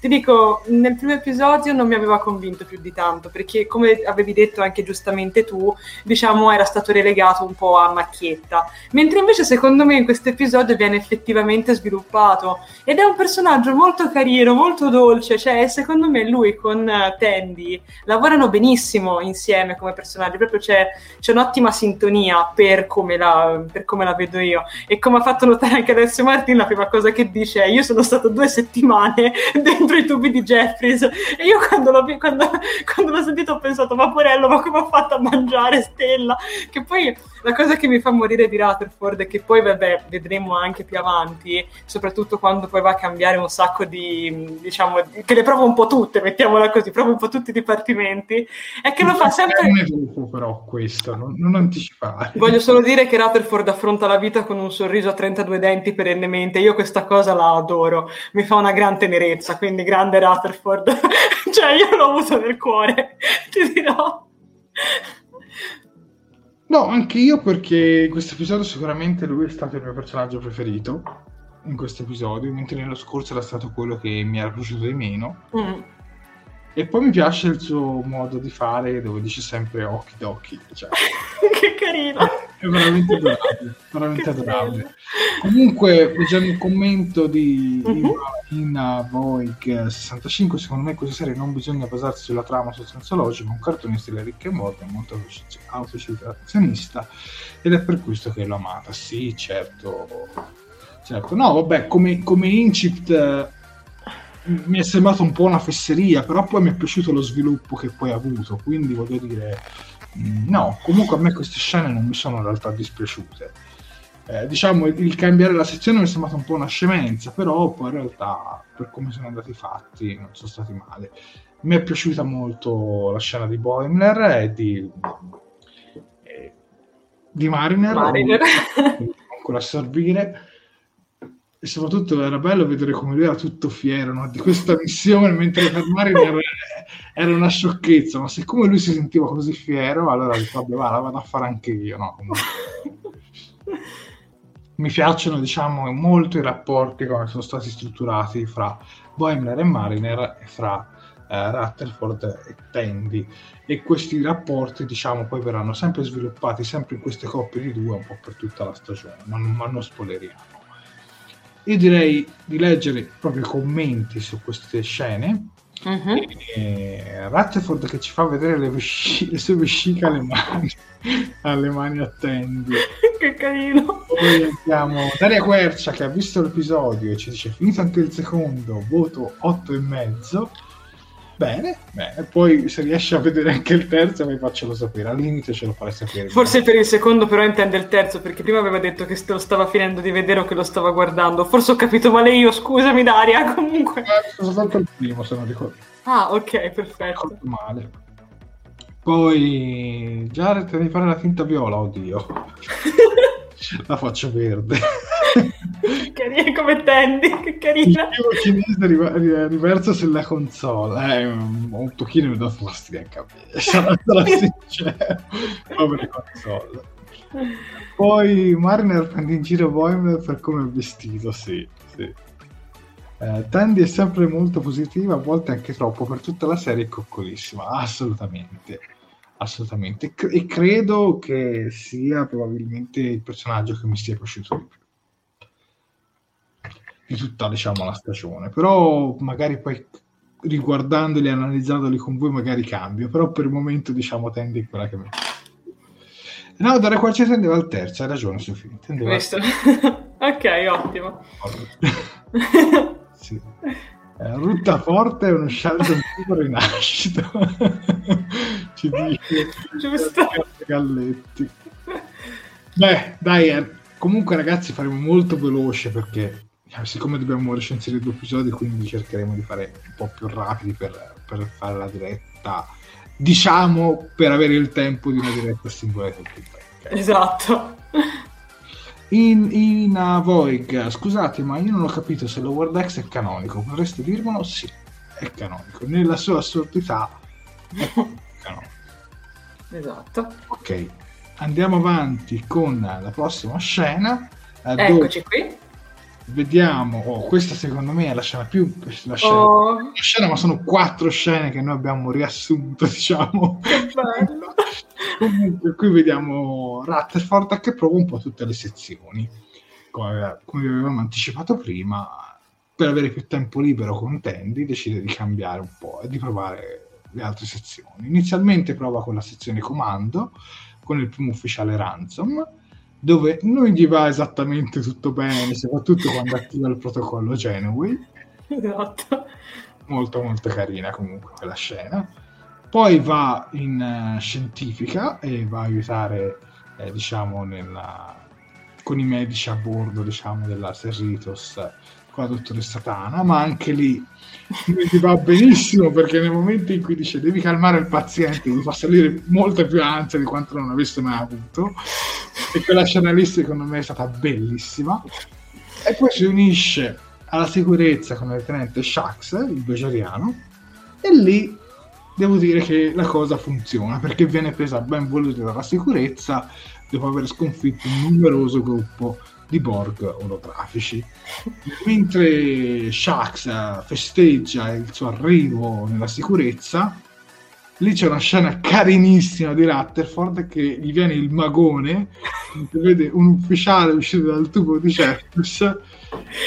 Ti dico, nel primo episodio non mi aveva convinto più di tanto, perché come avevi detto anche giustamente tu, diciamo era stato relegato un po' a macchietta, mentre invece secondo me in questo episodio viene effettivamente sviluppato. Ed è un personaggio molto carino, molto dolce, cioè secondo me lui con uh, Tandy lavorano benissimo insieme come personaggi, proprio c'è, c'è un'ottima sintonia per come, la, per come la vedo io. E come ha fatto notare anche adesso Martin, la prima cosa che dice è io sono stato due settimane dentro dentro i tubi di Jeffries e io quando l'ho, quando, quando l'ho sentito ho pensato Vaporello ma come ho fatto a mangiare Stella? Che poi la cosa che mi fa morire di Rutherford è che poi vabbè vedremo anche più avanti soprattutto quando poi va a cambiare un sacco di diciamo che le prova un po' tutte mettiamola così prova un po' tutti i dipartimenti è che lo fa sempre dopo però questo non, non anticipare voglio solo dire che Rutherford affronta la vita con un sorriso a 32 denti perennemente io questa cosa la adoro mi fa una gran tenerezza quindi quindi grande Rutherford. cioè, io l'ho avuto nel cuore, ti dirò. No, anche io perché in questo episodio sicuramente lui è stato il mio personaggio preferito in questo episodio, mentre nello scorso era stato quello che mi era piaciuto di meno. Mm. E poi mi piace il suo modo di fare dove dice sempre occhi d'occhi. Cioè. che carino! È veramente adorabile. Veramente adorabile. Comunque, leggiamo il commento di uh-huh. Ina Voig 65. Secondo me, questa serie non bisogna basarsi sulla trama sul senso logico. Un cartone stile Rick e Morty molto autocitazionista ed è per questo che l'ho amata. Sì, certo. Certo, no, vabbè, come, come incipit mi è sembrato un po' una fesseria, però poi mi è piaciuto lo sviluppo che poi ha avuto, quindi voglio dire, no, comunque a me queste scene non mi sono in realtà dispiaciute. Eh, diciamo, il cambiare la sezione mi è sembrato un po' una scemenza, però poi in realtà, per come sono andati fatti, non sono stati male. Mi è piaciuta molto la scena di Boimler e di, eh, di Mariner, Mariner. con l'assorbire e soprattutto era bello vedere come lui era tutto fiero no? di questa missione, mentre per Mario era, era, una sciocchezza, ma siccome lui si sentiva così fiero, allora vabbè, va, la vado a fare anche io. No? Mi piacciono diciamo, molto i rapporti come sono stati strutturati fra Boimler e Mariner e fra eh, Rutherford e Tandy e questi rapporti diciamo poi verranno sempre sviluppati sempre in queste coppie di due un po' per tutta la stagione ma, ma non spoileriamo io direi di leggere proprio i commenti su queste scene. Mhm. E Rutherford che ci fa vedere le, vesci- le sue vesciche alle mani, alle mani a che carino. Poi abbiamo Daria Quercia che ha visto l'episodio e ci dice finito anche il secondo, voto 8 e mezzo. Bene, bene. Poi se riesci a vedere anche il terzo mi faccelo sapere, al limite ce lo farai sapere. Forse per il secondo però intende il terzo, perché prima aveva detto che lo stava finendo di vedere o che lo stava guardando. Forse ho capito male io, scusami Daria, comunque. Eh, soltanto il primo se non ricordo, Ah, ok, perfetto. ricordo male. Poi Jared devi fare la tinta viola, oddio. la faccio verde. Carina come Tandy, che Il carina. primo cinese riva- ri- riverso sulla console. Eh, un pochino mi dà fastidio a capire. Sarà sarà sincero. Povere console. Poi Mariner prende in giro Boimler per come è vestito, sì. sì. Eh, Tandy è sempre molto positiva, a volte anche troppo, per tutta la serie è coccolissima, assolutamente. Assolutamente. E credo che sia probabilmente il personaggio che mi sia piaciuto di più di tutta diciamo la stagione però magari poi riguardandoli e analizzandoli con voi magari cambio però per il momento diciamo tendi a quella che mi no dare qua ci tendeva al terzo hai ragione Sofì tendeva Questo. ok, ottimo. sì. Eh, Rutta Forte è uno Sheldon tipo rinascito ci dice Giusto. Galletti beh dai eh, comunque ragazzi faremo molto veloce perché siccome dobbiamo recensire due episodi quindi cercheremo di fare un po' più rapidi per, per fare la diretta diciamo per avere il tempo di una diretta singola di tutti ok? Esatto. In, in Voig, scusate, ma io non ho capito se Lower Decks è canonico. Potreste dirmelo? Sì, è canonico. Nella sua assurdità è canonico. Esatto. Ok, andiamo avanti con la prossima scena. eh, dove Eccoci qui. Vediamo, oh, questa secondo me è la scena più la scena, Oh, la scena, ma sono quattro scene che noi abbiamo riassunto, diciamo. che bello. Comunque, qui vediamo Rutherford che prova un po' tutte le sezioni, come, come avevamo anticipato prima, per avere più tempo libero con Tandy decide di cambiare un po' e di provare le altre sezioni. Inizialmente prova con la sezione comando, con il primo ufficiale Ransom, dove non gli va esattamente tutto bene, soprattutto quando attiva il protocollo Genoway Esatto. molto molto carina comunque quella scena. Poi va in eh, scientifica e va a aiutare eh, diciamo nella- con i medici a bordo diciamo della Cerritos con la dottoressa Tana ma anche lì non gli va benissimo perché nel momento in cui dice devi calmare il paziente gli fa salire molta più ansia di quanto non avesse mai avuto e quella scena lì secondo me è stata bellissima e poi si unisce alla sicurezza con il tenente Shax, il bejoriano, e lì devo dire che la cosa funziona perché viene presa ben voluta dalla sicurezza dopo aver sconfitto un numeroso gruppo di Borg olografici. Mentre Shax festeggia il suo arrivo nella sicurezza, lì c'è una scena carinissima di Rutherford che gli viene il magone vede un ufficiale uscire dal tubo di Certus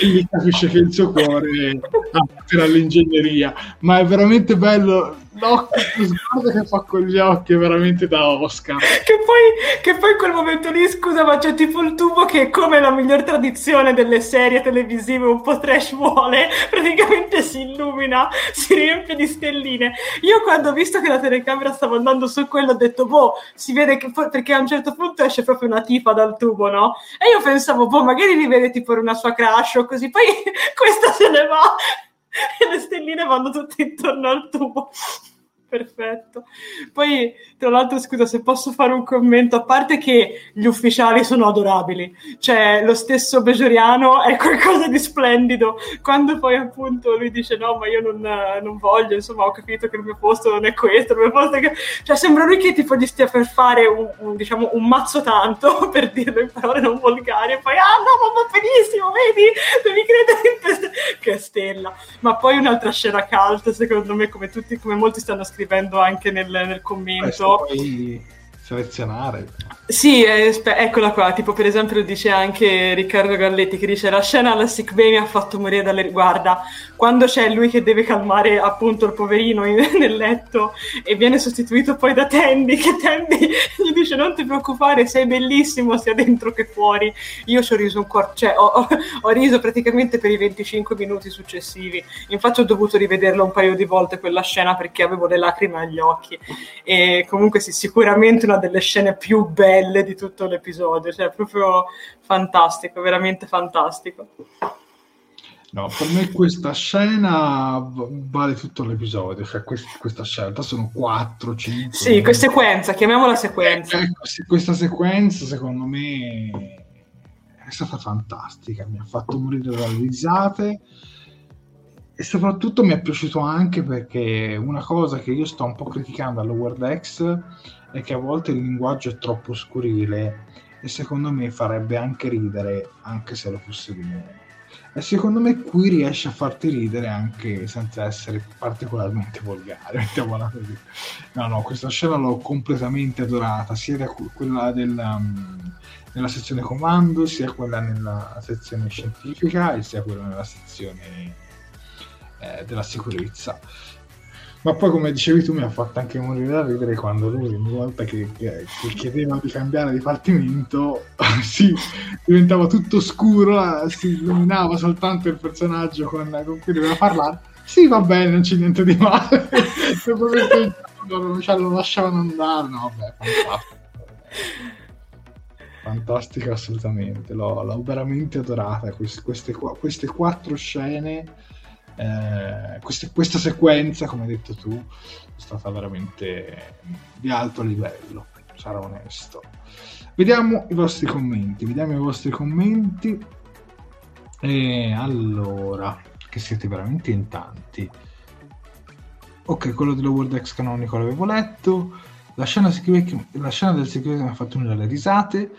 gli capisce che il suo cuore appartiene all'ingegneria ma è veramente bello l'occhio lo sguardo che fa con gli occhi è veramente da Oscar Che poi, che poi in quel momento lì, scusa, ma c'è tipo il tubo che, come la miglior tradizione delle serie televisive un po' trash vuole, praticamente si illumina, si riempie di stelline. Io quando ho visto che la telecamera stava andando su quello, ho detto, boh, si vede che, perché a un certo punto esce proprio una tipa dal tubo, no? E io pensavo, boh, magari rivede tipo una sua crush o così, poi questa se ne va e le stelline vanno tutte intorno al tubo. Perfetto. Poi, tra l'altro, scusa se posso fare un commento, a parte che gli ufficiali sono adorabili, cioè lo stesso Bejoriano è qualcosa di splendido. Quando poi appunto lui dice no, ma io non, non voglio, insomma, ho capito che il mio posto non è questo, il mio posto è che... Cioè, sembra lui che tipo gli stia per fare un, un, diciamo, un mazzo tanto, per dirlo in parole non volgari, e poi, ah no, ma va benissimo, vedi, devi credere in te. Che stella. Ma poi un'altra scena cult, secondo me, come tutti, come molti stanno scrivendo anche nel, nel commento. poi selezionare. Sì, eh, eccola qua, tipo per esempio lo dice anche Riccardo Galletti che dice la scena alla sick bay mi ha fatto morire dalle... Guarda, quando c'è lui che deve calmare appunto il poverino in- nel letto e viene sostituito poi da Tandy, che Tandy gli dice non ti preoccupare, sei bellissimo sia dentro che fuori. Io ci ho riso un quarto, cioè ho, ho riso praticamente per i 25 minuti successivi. Infatti ho dovuto rivederla un paio di volte quella scena perché avevo le lacrime agli occhi. E comunque sì, sicuramente una delle scene più belle di tutto l'episodio, cioè proprio fantastico, veramente fantastico. No, per me questa scena vale tutto l'episodio, cioè quest- questa scelta sono 4, 5. Sì, questa sequenza, chiamiamola sequenza. Eh, questa sequenza secondo me è stata fantastica, mi ha fatto morire dalle risate e soprattutto mi è piaciuto anche perché una cosa che io sto un po' criticando all'Over Decks è che a volte il linguaggio è troppo scurile e secondo me farebbe anche ridere anche se lo fosse di meno. E secondo me qui riesce a farti ridere anche senza essere particolarmente volgare, mettiamola così. No, no, questa scena l'ho completamente adorata, sia da quella della, um, nella sezione comando, sia quella nella sezione scientifica e sia quella nella sezione eh, della sicurezza. Ma poi, come dicevi tu, mi ha fatto anche morire da ridere quando lui, ogni volta che, che, che chiedeva di cambiare dipartimento, si diventava tutto scuro, si illuminava soltanto il personaggio con, con cui doveva parlare. Sì, va bene, non c'è niente di male. non ce lo lasciavano andare. No, vabbè, fantastico. Fantastico, assolutamente. L'ho, l'ho veramente adorata. Queste, queste, queste quattro scene eh, queste, questa sequenza, come hai detto tu, è stata veramente di alto livello, sarò onesto. Vediamo i vostri commenti, vediamo i vostri commenti. E allora, che siete veramente in tanti. Ok, quello dello World X canonico l'avevo letto. La scena, la scena del security mi ha fatto unire le risate.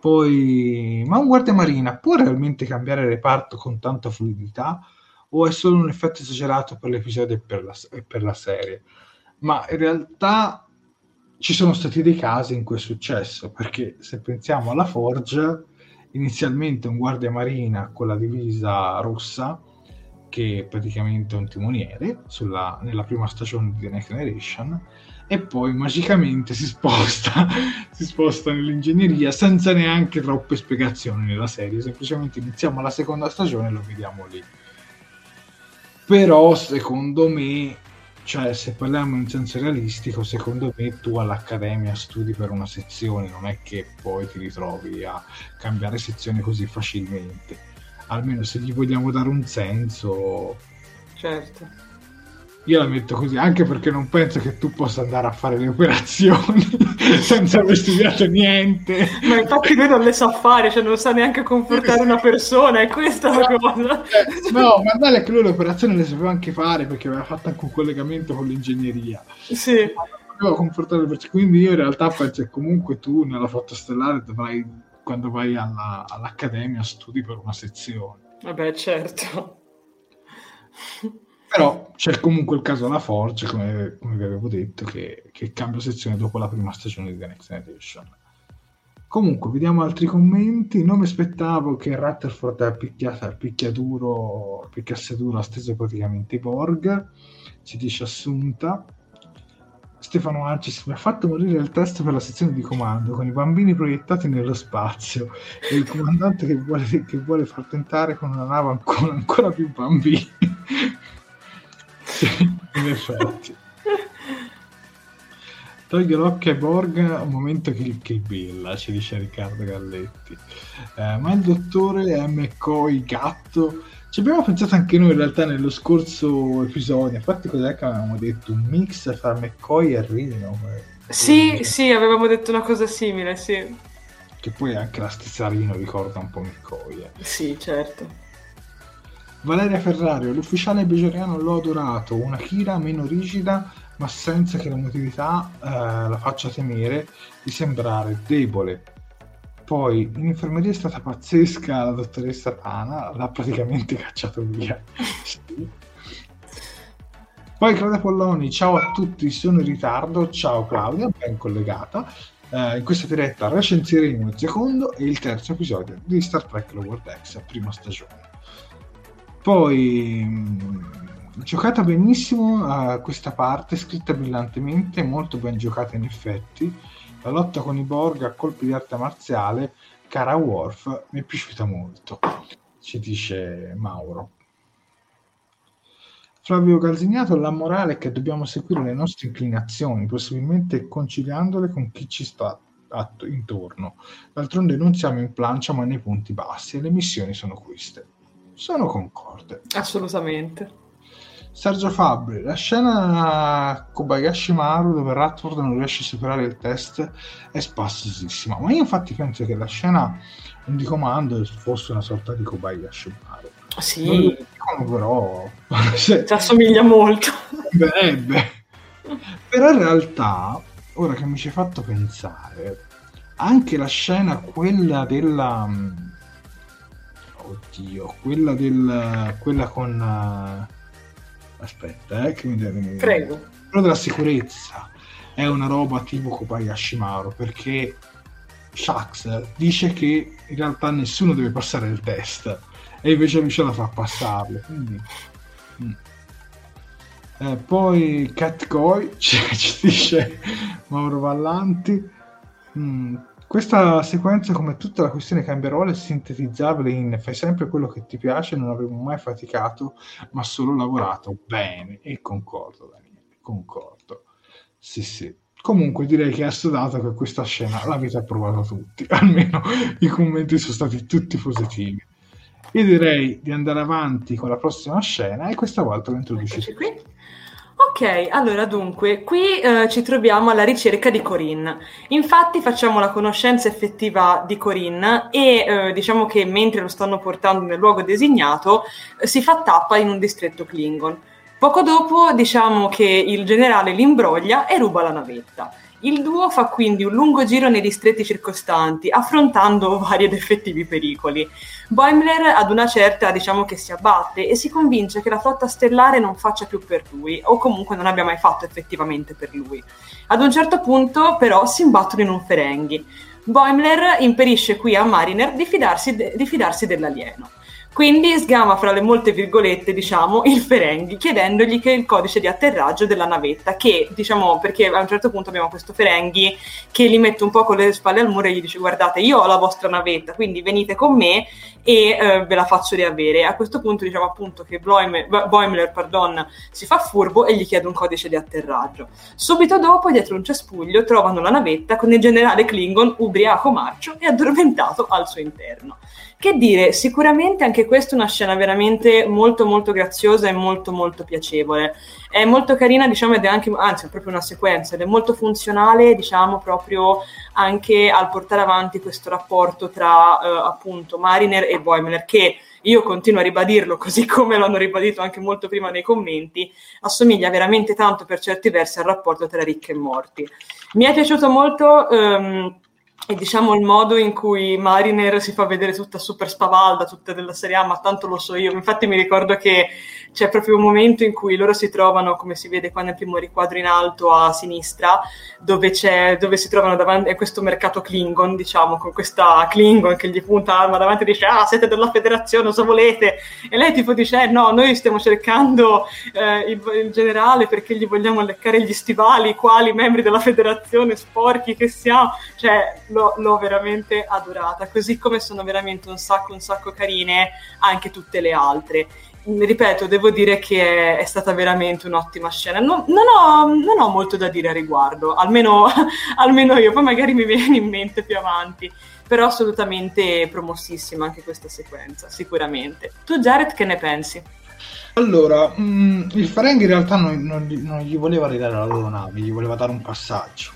Poi, ma un guardia marina può realmente cambiare reparto con tanta fluidità? O è solo un effetto esagerato per l'episodio e per la, e per la serie. Ma in realtà ci sono stati dei casi in cui è successo, perché se pensiamo alla Forge, inizialmente un guardia marina con la divisa rossa, che è praticamente un timoniere sulla, nella prima stagione di The Next Generation, e poi magicamente si sposta, si sposta nell'ingegneria senza neanche troppe spiegazioni nella serie, semplicemente iniziamo la seconda stagione e lo vediamo lì però secondo me cioè se parliamo in senso realistico secondo me tu all'accademia studi per una sezione non è che poi ti ritrovi a cambiare sezione così facilmente. Almeno se gli vogliamo dare un senso certo io la metto così anche perché non penso che tu possa andare a fare le operazioni senza aver studiato niente. Ma infatti lui non le sa fare cioè non sa neanche confortare una persona è questa la cosa. eh, no ma dai che lui le operazioni le sapeva anche fare perché aveva fatto anche un collegamento con l'ingegneria. Sì. Le persone quindi io in realtà penso che comunque tu nella foto stellare dovrai quando vai alla, all'accademia studi per una sezione. Vabbè certo però c'è comunque il caso della Forge, come, come vi avevo detto, che, che, cambia sezione dopo la prima stagione di The Next Generation. Comunque, vediamo altri commenti. Non mi aspettavo che Rutherford picchia, picchiaduro, picchiasse duro, ha steso praticamente i Borg. Ci dice Assunta. Stefano Arcis mi ha fatto morire il test per la sezione di comando con i bambini proiettati nello spazio e il comandante che vuole, che vuole far tentare con una nave ancora, ancora più bambini. In effetti. Toglie l'occhio ai Borg un momento che il Bill, ci dice Riccardo Galletti. Eh, ma il dottore McCoy gatto ci abbiamo pensato anche noi in realtà nello scorso episodio. Infatti, cos'è che avevamo detto? Un mix tra McCoy e Rino. Sì, sì, avevamo detto una cosa simile, sì. Che poi anche la stessa Rino ricorda un po' McCoy. Eh. Sì, certo. Valeria Ferrario, l'ufficiale bejoriano l'ho adorato, una Kira meno rigida ma senza che l'emotività eh, la faccia temere di sembrare debole. Poi in infermeria è stata pazzesca la dottoressa Tana, l'ha praticamente cacciato via. sì. Poi Claudia Polloni, ciao a tutti, sono in ritardo, ciao Claudia, ben collegata. Uh, in questa diretta recensiremo il secondo e il terzo episodio di Star Trek Lower Decks, prima stagione. Poi mh, giocata benissimo uh, questa parte, scritta brillantemente, molto ben giocata in effetti. La lotta con i Borg a colpi di arte marziale, cara Worf, mi è piaciuta molto, ci dice Mauro. Flavio Calzignato, la morale è che dobbiamo seguire le nostre inclinazioni, possibilmente conciliandole con chi ci sta intorno. D'altronde non siamo in plancia ma nei punti bassi e le missioni sono queste. Sono concorde. Assolutamente. Sergio Fabri, la scena Kobayashi Maru dove Ratford non riesce a superare il test è spassosissima, ma io infatti penso che la scena di comando fosse una sorta di Kobayashi Maru. Sì. Non lo dicono però... Ci assomiglia molto. Sembrerebbe. però in realtà, ora che mi ci hai fatto pensare, anche la scena, quella della... Oddio, quella del... quella con... Aspetta, eh, che mi deve... Prego. Quello della sicurezza è una roba tipo Kobayashi Maru, perché Shax dice che in realtà nessuno deve passare il test e invece lui ce la fa passarlo. Quindi, mm. eh, poi Cat Coy ci, ci, dice Mauro Vallanti. Mm. Questa sequenza, come tutta la questione cambierole, è sintetizzabile in fai sempre quello che ti piace, non avremo mai faticato, ma solo lavorato bene. E concordo, Daniele, concordo. Sì, sì. Comunque direi che è assodato che questa scena l'avete approvata tutti, almeno i commenti sono stati tutti positivi. Io direi di andare avanti con la prossima scena e questa volta lo introduci qui. Ok, allora dunque, qui eh, ci troviamo alla ricerca di Corinne. Infatti facciamo la conoscenza effettiva di Corinne e eh, diciamo che mentre lo stanno portando nel luogo designato eh, si fa tappa in un distretto Klingon. Poco dopo diciamo che il generale li imbroglia e ruba la navetta. Il duo fa quindi un lungo giro nei distretti circostanti, affrontando vari ed effettivi pericoli. Boimler ad una certa diciamo che si abbatte e si convince che la flotta stellare non faccia più per lui, o comunque non abbia mai fatto effettivamente per lui. Ad un certo punto però si imbattono in un Ferenghi. Boimler impedisce qui a Mariner di fidarsi, de- di fidarsi dell'alieno. Quindi sgama fra le molte virgolette, diciamo, il Ferenghi, chiedendogli che il codice di atterraggio della navetta, che, diciamo, perché a un certo punto abbiamo questo Ferenghi che li mette un po' con le spalle al muro e gli dice guardate, io ho la vostra navetta, quindi venite con me e eh, ve la faccio riavere. A questo punto diciamo appunto che Boimler, Boimler pardon, si fa furbo e gli chiede un codice di atterraggio. Subito dopo, dietro un cespuglio, trovano la navetta con il generale Klingon ubriaco marcio e addormentato al suo interno. Che dire, sicuramente anche questa è una scena veramente molto molto graziosa e molto molto piacevole. È molto carina, diciamo, ed è anche, anzi è proprio una sequenza, ed è molto funzionale, diciamo, proprio anche al portare avanti questo rapporto tra eh, appunto Mariner e Boimler, che io continuo a ribadirlo, così come l'hanno ribadito anche molto prima nei commenti, assomiglia veramente tanto per certi versi al rapporto tra ricchi e morti. Mi è piaciuto molto... Um, e diciamo il modo in cui Mariner si fa vedere tutta super spavalda, tutta della serie A, ma tanto lo so io. Infatti mi ricordo che c'è proprio un momento in cui loro si trovano, come si vede qua nel primo riquadro in alto a sinistra, dove, dove si trovano davanti a questo mercato Klingon, diciamo, con questa Klingon che gli punta l'arma davanti e dice ah siete della federazione, cosa volete? E lei tipo dice eh, no, noi stiamo cercando eh, il, il, generale perché gli vogliamo leccare gli stivali, quali membri della federazione sporchi che siamo. Cioè, l'ho, l'ho veramente adorata, così come sono veramente un sacco, un sacco carine anche tutte le altre ripeto, devo dire che è, stata veramente un'ottima scena. Non, non, ho, non, ho, molto da dire a riguardo, almeno, almeno, io, poi magari mi viene in mente più avanti. Però assolutamente promossissima anche questa sequenza, sicuramente. Tu, Jared, che ne pensi? Allora, mh, mm, il Ferengi in realtà non, non, gli voleva ridare la loro nave, gli voleva dare un passaggio.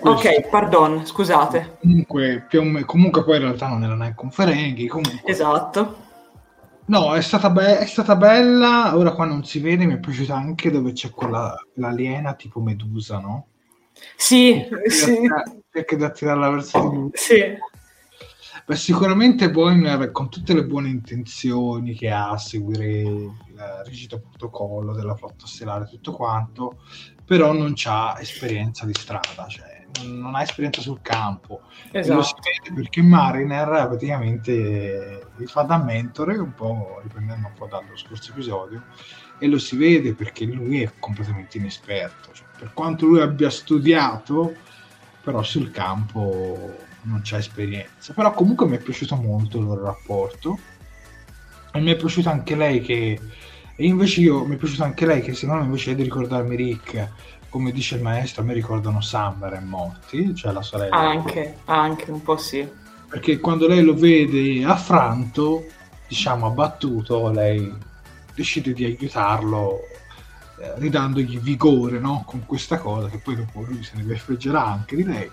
Questo. Ok, pardon, scusate. Comunque, me, comunque poi in realtà non era neanche un Ferengi. Comunque. Esatto No, è stata, be- è stata, bella. Ora qua non si vede, mi è piaciuta anche dove c'è quella l'aliena tipo Medusa, no? Sì, sì. Perché da tirare la verso di lui. Sì. Beh, sicuramente Boimler, con tutte le buone intenzioni che ha a seguire il rigido protocollo della flotta stellare, tutto quanto, però non ha esperienza di strada, cioè non ha esperienza sul campo. Esatto. E lo si vede perché Mariner praticamente gli fa da mentore, un po' riprendendo un po' dallo scorso episodio, e lo si vede perché lui è completamente inesperto. Cioè, per quanto lui abbia studiato, però sul campo non c'è esperienza. Però comunque mi è piaciuto molto il loro rapporto e mi è piaciuta anche lei che e invece io mi è piaciuta anche lei che secondo me invece di ricordarmi Rick come dice il maestro a me ricordano Summer e Morty cioè la sorella Anche, anche un po' sì. perché quando lei lo vede affranto diciamo abbattuto lei decide di aiutarlo eh, ridandogli vigore no? con questa cosa che poi dopo lui se ne beffeggerà anche di lei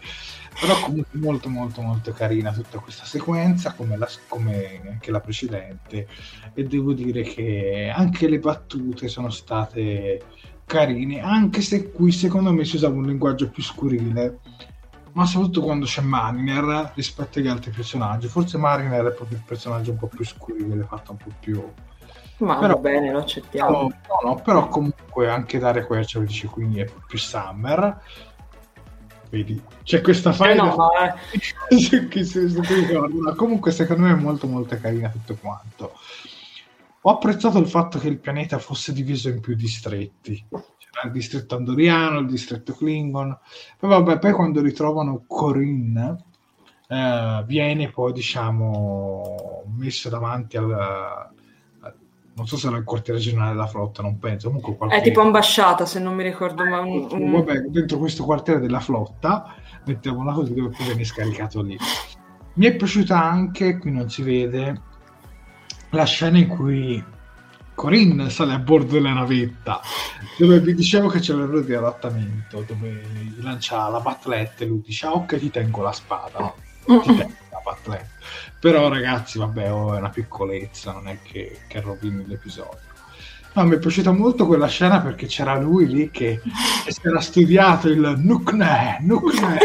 però comunque molto molto molto carina tutta questa sequenza come, la, come anche la precedente e devo dire che anche le battute sono state carine anche se qui secondo me si usava un linguaggio più scurile ma soprattutto quando c'è Mariner rispetto agli altri personaggi forse Mariner è proprio il personaggio un po' più scurile fatto un po' più Ma Però- va bene, lo accettiamo. No, no, no, però comunque anche Daria Quercia dice quindi è più Summer. Vedi, c'è questa Eh faida no, ricorda. Ma Comunque secondo me è molto molto carina tutto quanto. Ho apprezzato il fatto che il pianeta fosse diviso in più distretti. C'era il distretto andoriano, il distretto Klingon. Poi vabbè, poi quando ritrovano Corinne eh, viene poi diciamo messo davanti al, non so se era il quartiere generale della flotta, non penso, comunque qualche è tipo ambasciata, se non mi ricordo, ma un- un- Vabbè, dentro questo quartiere della flotta, mettiamola così, dove poi viene scaricato lì. Mi è piaciuta anche, qui non si vede, la scena in cui Corinne sale a bordo della navetta, dove vi dicevo che c'è l'errore di adattamento, dove gli lancia la batletta e lui dice, ah ok, ti tengo la spada, no? Ti tengo la batletta. Però ragazzi, vabbè, oh, è una piccolezza, non è che, che rovini l'episodio. No, mi è piaciuta molto quella scena perché c'era lui lì che, che si era studiato il Nukne, Nukne.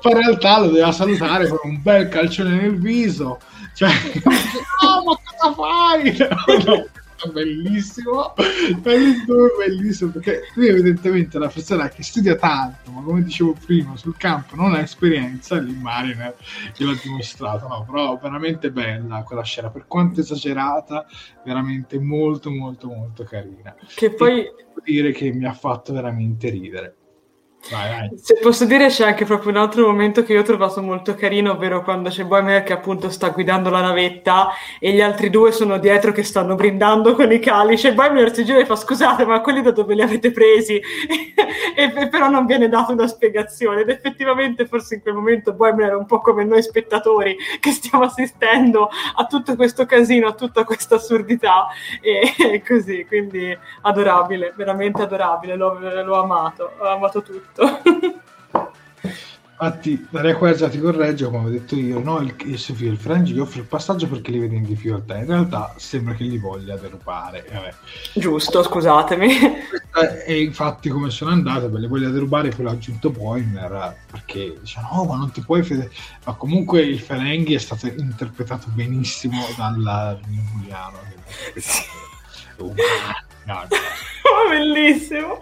Poi in realtà lo doveva salutare con un bel calcione nel viso. Cioè, no, ma cosa fai? No, no, bellissimo, bellissimo, bellissimo, perché lui evidentemente è una persona che studia tanto, ma come dicevo prima, sul campo non ha esperienza, e lì Mariner gliel'ha dimostrato, no, però veramente bella quella scena, per quanto esagerata, veramente molto molto molto carina. che poi, Devo dire che mi ha fatto veramente ridere. Se posso dire, c'è anche proprio un altro momento che io ho trovato molto carino, ovvero quando c'è Boimer che appunto sta guidando la navetta e gli altri due sono dietro che stanno brindando con i calici e Boimer si gira e fa scusate, ma quelli da dove li avete presi? e, e però non viene data una spiegazione ed effettivamente forse in quel momento Boimer era un po' come noi spettatori che stiamo assistendo a tutto questo casino, a tutta questa assurdità e, e così, quindi adorabile, veramente adorabile, l'ho, l'ho amato, ho amato tutto. Infatti, Daria Quercia ti corregge, come ho detto io, no, il, il figlio, il Frangi gli offre il passaggio perché li vede in difficoltà. In realtà sembra che li voglia derubare. E vabbè. Giusto, scusatemi. È infatti come sono andate, per le voglia derubare, poi l'ha aggiunto Boimler perché dice no, ma non ti puoi federe. Ma comunque il Ferenghi è stato interpretato benissimo dal l'ha interpretato. Uh, no, no. Oh, bellissimo.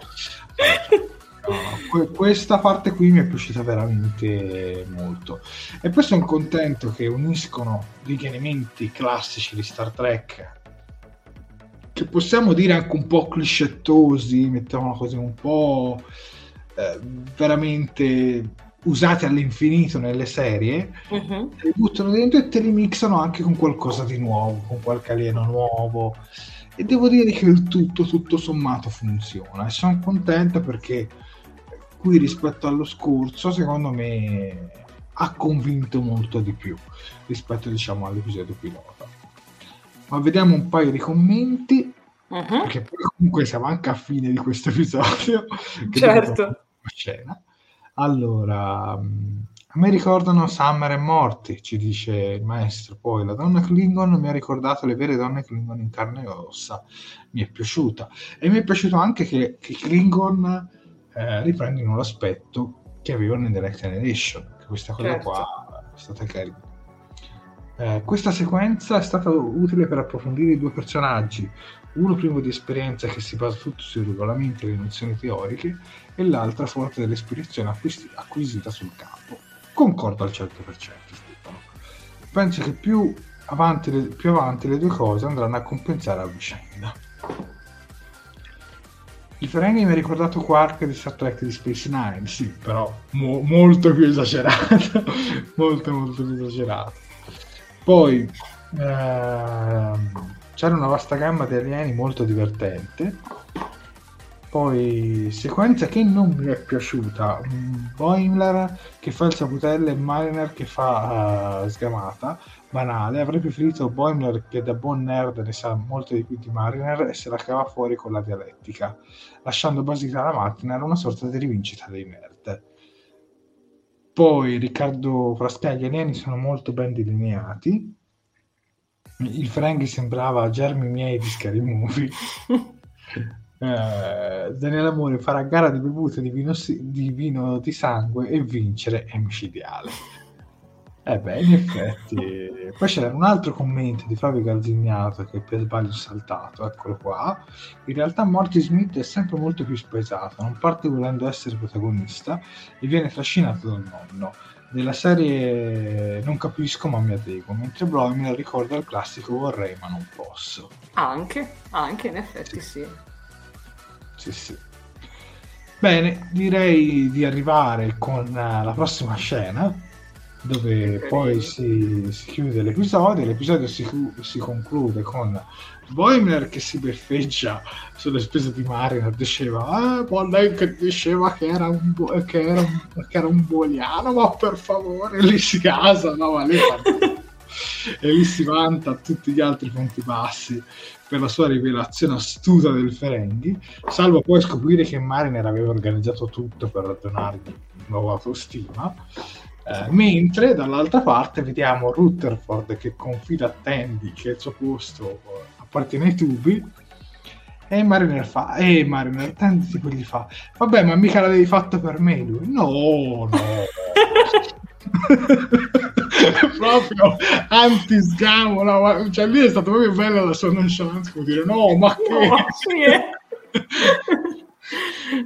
No, que- questa parte qui mi è piaciuta veramente molto e poi sono contento che uniscono degli elementi classici di Star Trek che possiamo dire anche un po' clichettosi mettiamola così un po' eh, veramente usati all'infinito nelle serie te li buttano dentro e te li mixano anche con qualcosa di nuovo, con qualche alieno nuovo. E devo dire che il tutto, tutto sommato, funziona. E sono contento perché qui rispetto allo scorso, secondo me, ha convinto molto di più rispetto, diciamo, all'episodio pilota. Ma vediamo un paio di commenti, Mhm. perché poi comunque siamo anche a fine di questo episodio. Certo. scena. Allora, a me ricordano Summer e Morti, ci dice il maestro. Poi la donna Klingon mi ha ricordato le vere donne Klingon in carne e ossa. Mi è piaciuta. E mi è piaciuto anche che, che Klingon eh, riprendono l'aspetto che avevano in The Next Generation. Che questa cosa Certo. qua è stata carina. Eh, questa sequenza è stata utile per approfondire i due personaggi, uno privo di esperienza che si basa tutto sui regolamenti e le nozioni teoriche e l'altra forte dell'ispirazione acquis- acquisita sul campo. Concordo al 100%, Stefano. Penso che più avanti, le, più avanti le due cose andranno a compensare a vicenda. Il Ferengi mi ha ricordato Quark di Star Trek di Space Nine, sì, però mo- molto più esagerato, molto molto più esagerato. Poi ehm, c'era una vasta gamma di alieni molto divertente. Poi sequenza che non mi è piaciuta, Boimler che fa il saputelle e Mariner che fa uh, sgamata, banale, avrei preferito Boimler che da buon nerd ne sa molto di più di Mariner e se la cava fuori con la dialettica, lasciando basita la macchina era una sorta di rivincita dei nerd. Poi Riccardo Frasca gli alieni sono molto ben delineati, il Frank sembrava germi miei di Scary Movie. eh, Daniele Amore farà gara di bevute di vino, di vino di sangue e vincere è micidiale. Eh beh, in effetti. Poi c'era un altro commento di Fabio Garzignato che per sbaglio ho saltato, eccolo qua. In realtà Morty Smith è sempre molto più spesato, non parte volendo essere protagonista e viene trascinato dal nonno della serie non capisco ma mi adeguo, mentre Bloy me la ricorda il classico vorrei ma non posso. Anche, anche in effetti sì. Sì, sì. Bene, direi di arrivare con la prossima scena, dove poi si, si, chiude l'episodio. L'episodio si, si conclude con Boimler che si beffeggia sulle spese di Mariner diceva ah, poi lei che diceva che era un, bo- che era un, che era un boliano ma per favore lì si casa no ma lì e lì si vanta a tutti gli altri punti bassi per la sua rivelazione astuta del Ferenghi salvo poi scoprire che Mariner aveva organizzato tutto per radunargli nuova autostima eh, mentre dall'altra parte vediamo Rutherford che confida a Tandy che il suo posto appartiene ai tubi e Mariner fa e Mariner tanti tipo gli fa vabbè ma mica l'avevi fatto per me lui. No no. Proprio anti sgamo no, cioè lì è stato proprio bello la sua nonchalance come dire no ma che? no, sì, eh.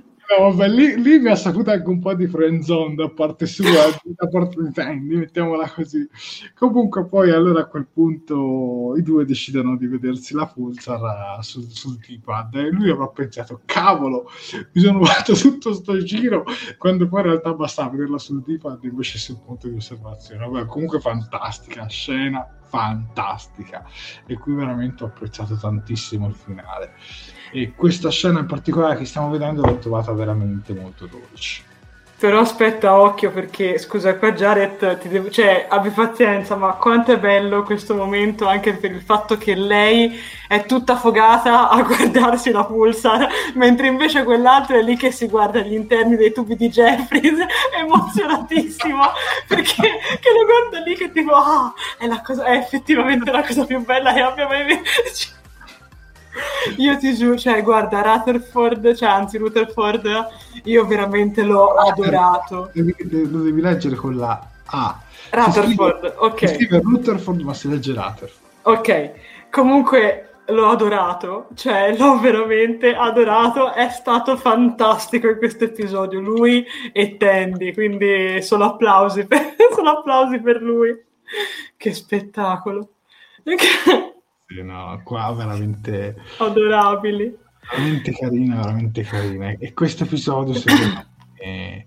Vabbè, lì, lì, mi ha saputo anche un po' di friendzone da parte sua, da parte di Tandy, mettiamola così. Comunque poi allora a quel punto i due decidono di vedersi la Pulsar sul, sul D-pad e lui avrà pensato, cavolo, mi sono fatto tutto sto giro, quando poi in realtà bastava vederla sul D-pad invece sul punto di osservazione. Vabbè, comunque fantastica scena, fantastica. E qui veramente ho apprezzato tantissimo il finale e questa scena in particolare che stiamo vedendo l'ho trovata veramente molto dolce. Però aspetta, occhio, perché scusa, qua Jared ti devo, cioè, abbi pazienza, ma quanto è bello questo momento anche per il fatto che lei è tutta affogata a guardarsi la pulsar, mentre invece quell'altro è lì che si guarda gli interni dei tubi di Jeffries, emozionatissimo, perché lo guarda lì che tipo, ah, è, cosa, è effettivamente la cosa più bella che abbia mai visto. Io ti giuro, cioè, guarda, Rutherford, cioè, anzi, Rutherford, io veramente l'ho adorato. Devi, lo devi leggere con la A. Rutherford, ok. Si scrive Rutherford, ma si legge Rutherford. Ok, comunque l'ho adorato, cioè l'ho veramente adorato, è stato fantastico in questo episodio, lui e Tandy, quindi solo applausi per, solo applausi per lui. Che spettacolo no, qua veramente adorabili. Veramente carina, veramente carina. E questo episodio secondo me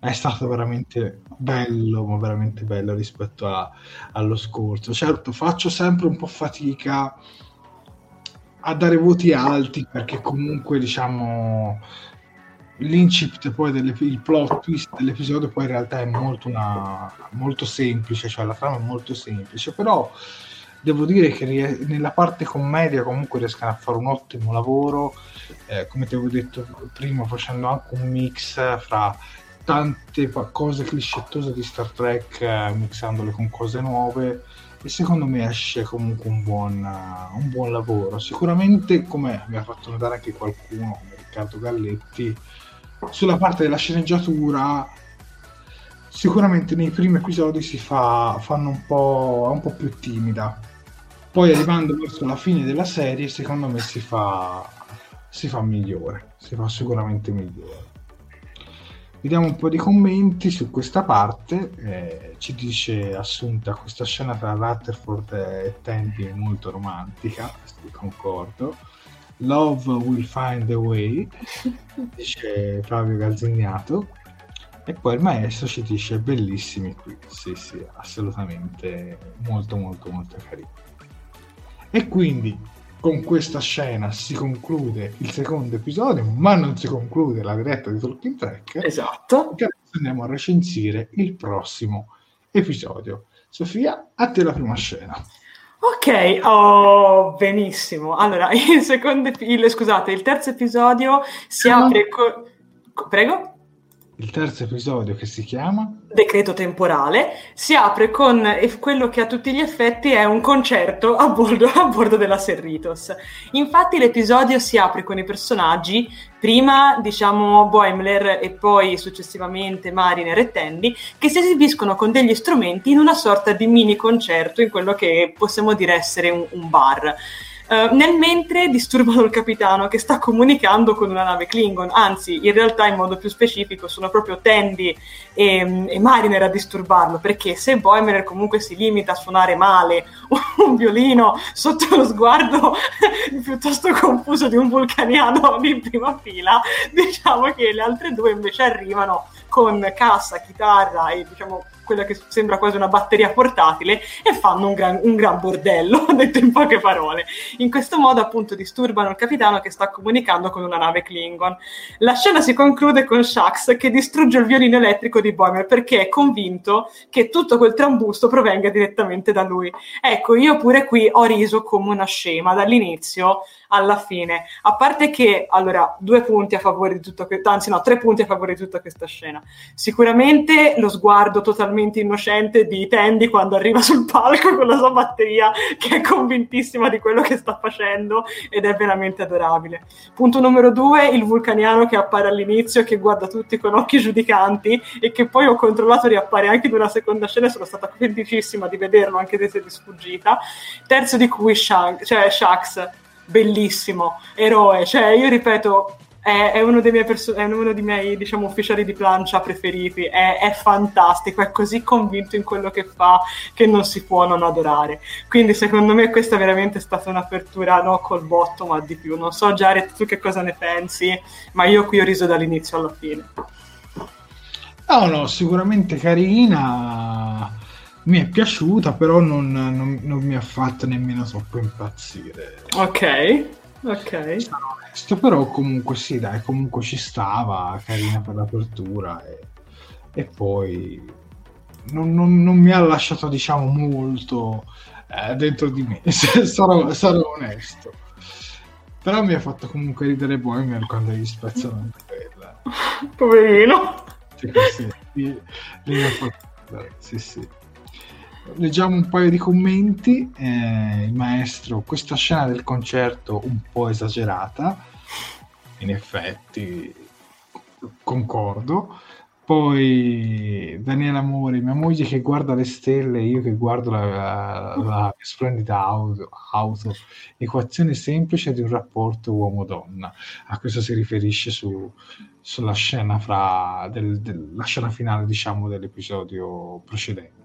è stato veramente bello, ma veramente bello rispetto a, allo scorso. Certo, faccio sempre un po' fatica a dare voti alti perché comunque diciamo l'incipit poi delle, il plot twist dell'episodio poi in realtà è molto, una, molto semplice, cioè la trama è molto semplice, però devo dire che nella parte commedia comunque riescono a fare un ottimo lavoro, eh, come ti avevo detto prima, facendo anche un mix fra tante cose cliscettose di Star Trek, eh, mixandole con cose nuove e secondo me esce comunque un buon, uh, un buon lavoro. Sicuramente, come mi ha fatto notare anche qualcuno, come Riccardo Galletti, sulla parte della sceneggiatura sicuramente nei primi episodi si fa fanno un po', un po' più timida. Poi arrivando verso la fine della serie, secondo me si fa, si fa migliore, si fa sicuramente migliore. Vediamo un po' di commenti su questa parte. Eh, ci dice Assunta questa scena tra Rutherford e Tandy è molto romantica, concordo. Love will find a way, dice Flavio Gazzignato. E poi il maestro ci dice bellissimi qui. Sì, sì, assolutamente molto molto molto carino. E quindi con questa scena si conclude il secondo episodio, ma non si conclude la diretta di Talking Track. Esatto. Che andiamo a recensire il prossimo episodio. Sofia, a te la prima scena. Ok, oh, benissimo. Allora, il secondo, il, scusate, il terzo episodio si apre con... Prego? Il terzo episodio che si chiama Decreto temporale si apre con quello che a tutti gli effetti è un concerto a bordo, a bordo della Serritos. Infatti l'episodio si apre con i personaggi, prima diciamo Boimler e poi successivamente Mariner e Tandy, che si esibiscono con degli strumenti in una sorta di mini concerto in quello che possiamo dire essere un, un bar. Uh, nel mentre disturbano il capitano che sta comunicando con una nave Klingon, anzi in realtà in modo più specifico sono proprio Tandy e, e Mariner a disturbarlo, perché se Boimler comunque si limita a suonare male un violino sotto lo sguardo piuttosto confuso di un vulcaniano di prima fila, diciamo che le altre due invece arrivano con cassa, chitarra e diciamo quella che sembra quasi una batteria portatile e fanno un gran, un gran bordello, detto in poche parole. In questo modo appunto disturbano il capitano che sta comunicando con una nave Klingon. La scena si conclude con Shax che distrugge il violino elettrico di Boimer perché è convinto che tutto quel trambusto provenga direttamente da lui. Ecco, io pure qui ho riso come una scema dall'inizio alla fine. A parte che, allora, due punti a favore di tutto questo, anzi no, tre punti a favore di tutta questa scena. Sicuramente lo sguardo totalmente innocente di Tandy quando arriva sul palco con la sua batteria, che è convintissima di quello che sta facendo ed è veramente adorabile. Punto numero due, il vulcaniano che appare all'inizio, che guarda tutti con occhi giudicanti e che poi ho controllato riappare anche in una seconda scena e sono stata convintissima di vederlo anche se di sfuggita. Terzo di cui Shank, cioè Shax bellissimo, eroe, cioè io ripeto, è, è, uno, perso- è uno dei miei diciamo, ufficiali di plancia preferiti, è, è, fantastico, è così convinto in quello che fa che non si può non adorare. Quindi secondo me questa è veramente stata un'apertura no col botto, ma di più. Non so Jared tu che cosa ne pensi, ma io qui ho riso dall'inizio alla fine. No, no, sicuramente carina mi è piaciuta, però non, non, non, mi ha fatto nemmeno troppo impazzire. Ok, ok. Onesto, però comunque sì, dai, comunque ci stava, carina per l'apertura e, e poi non, non, mi ha lasciato, diciamo, molto eh, dentro di me, sarò, sarò, onesto. Però mi ha fatto comunque ridere Boimer quando gli spezzano anche quella. Poverino. Sì, sì, lì mi ha fatto... Sì, sì leggiamo un paio di commenti. Eh, il maestro, questa scena del concerto un po' esagerata, in effetti concordo. Poi Daniela Amore, mia moglie che guarda le stelle, io che guardo la, la, la splendida auto, auto, equazione semplice di un rapporto uomo-donna. A questo si riferisce su, sulla scena, fra del, del, scena finale, diciamo, dell'episodio precedente.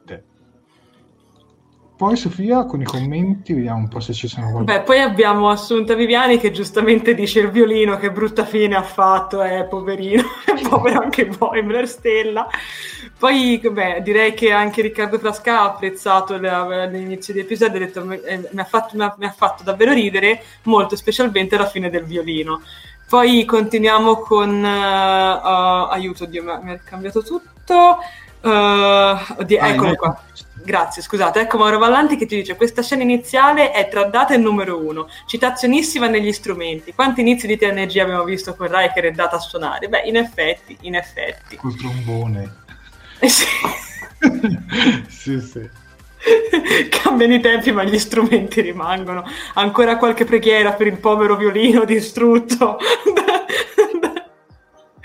Poi Sofia con i commenti, vediamo un po' se ci sono. Beh, poi abbiamo Assunta Viviani che giustamente dice il violino che brutta fine ha fatto, eh, poverino, povero anche Boimler Stella. Poi, beh, direi che anche Riccardo Frasca ha apprezzato l'inizio di episodio, ha detto eh, mi, ha fatto, mi, ha, mi ha fatto davvero ridere, molto specialmente la fine del violino. Poi continuiamo con... Uh, uh, aiuto, Dio, mi ha cambiato tutto. Uh, oddio, ah, eccolo qua. Grazie, scusate. Ecco Mauro Vallanti che ti dice questa scena iniziale è tra data il numero uno, citazionissima negli strumenti. Quanti inizi di TNG abbiamo visto con Riker e data a suonare? Beh, in effetti, in effetti. Col trombone. Eh sì. sì, sì. Cambiano i tempi, ma gli strumenti rimangono. Ancora qualche preghiera per il povero violino distrutto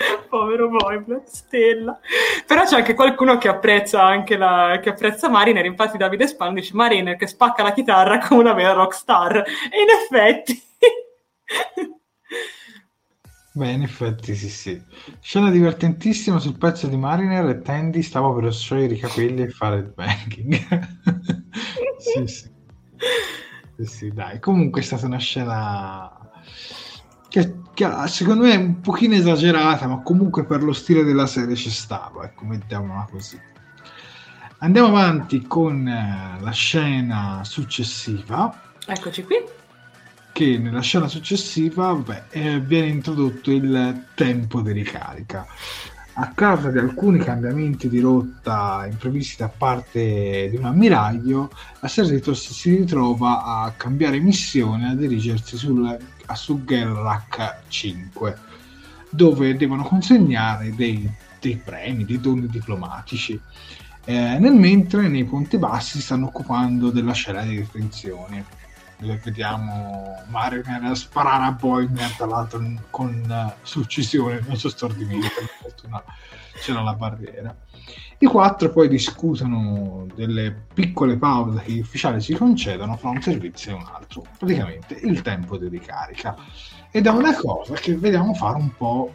Povero Boyblet, stella. Però c'è anche qualcuno che apprezza anche la, che apprezza Mariner, infatti Davide Span dice Mariner che spacca la chitarra come una vera rockstar. E in effetti... Beh, in effetti sì, sì. Scena divertentissima sul pezzo di Mariner e Tandy stava per sciogliere i capelli e fare il banking. sì, sì. sì, sì, dai. Comunque è stata una scena che, che, secondo me è un pochino esagerata, ma comunque per lo stile della serie ci stava, ecco, mettiamola così. Andiamo avanti con eh, la scena successiva. Eccoci qui che nella scena successiva beh, eh, viene introdotto il tempo di ricarica. A causa di alcuni cambiamenti di rotta imprevisti da parte di un ammiraglio, la Cerritos si ritrova a cambiare missione a dirigersi sul, su Gelrak 5, dove devono consegnare dei, dei premi, dei doni diplomatici. Eh, nel mentre nei Ponti Bassi si stanno occupando della scena di detenzione vediamo Mariner sparare a Boimler tra l'altro con uh, successione non so stordimento per fortuna c'era la barriera. I quattro poi discutono delle piccole pause che gli ufficiali si concedono fra un servizio e un altro praticamente il tempo di ricarica. Ed è una cosa che vediamo fare un po'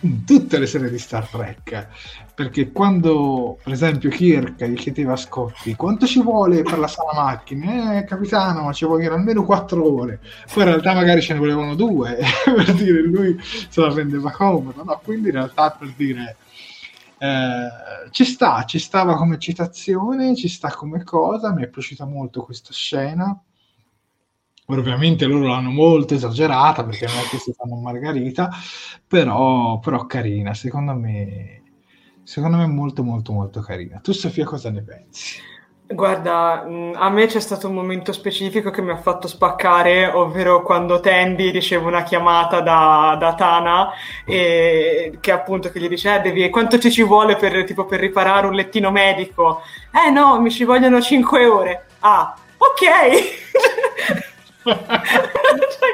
in tutte le serie di Star Trek perché quando per esempio Kirk gli chiedeva a Scotti quanto ci vuole per la sala macchine? Eh capitano ci vogliono almeno quattro ore. Poi in realtà magari ce ne volevano due per dire lui se la rendeva comodo no? quindi in realtà per dire eh, ci sta, ci stava come citazione, ci sta come cosa, mi è piaciuta molto questa scena ovviamente loro l'hanno molto esagerata perché non è che si fanno margarita, però, però carina, secondo me, secondo me molto molto molto carina. Tu Sofia cosa ne pensi? Guarda, a me c'è stato un momento specifico che mi ha fatto spaccare, ovvero quando Tandy riceve una chiamata da, da Tana e che appunto che gli dice eh, devi, quanto ci ci vuole per, tipo, per riparare un lettino medico? Eh no, mi ci vogliono 5 ore. Ah, ok! cioè,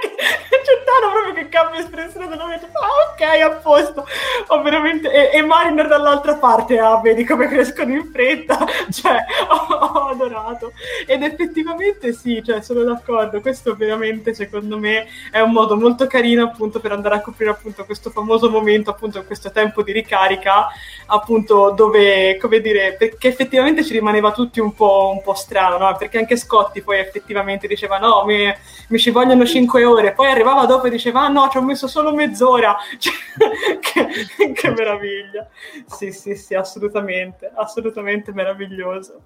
c'è Tano proprio che cambia espressione del nome ah ok a posto. Ho veramente e, e Mariner dall'altra parte ah vedi come crescono in fretta. Cioè ho, ho, adorato. Ed effettivamente sì cioè sono d'accordo. Questo veramente secondo me è un modo molto carino appunto per andare a coprire appunto questo famoso momento appunto questo tempo di ricarica appunto dove come dire perché effettivamente ci rimaneva tutti un po', un po strano no? perché anche Scotti poi effettivamente diceva no mi, mi ci vogliono 5 ore. Poi arrivava dopo e diceva ah no ci ho messo solo mezz'ora. Cioè, che, che, meraviglia. Sì sì sì assolutamente assolutamente meraviglioso.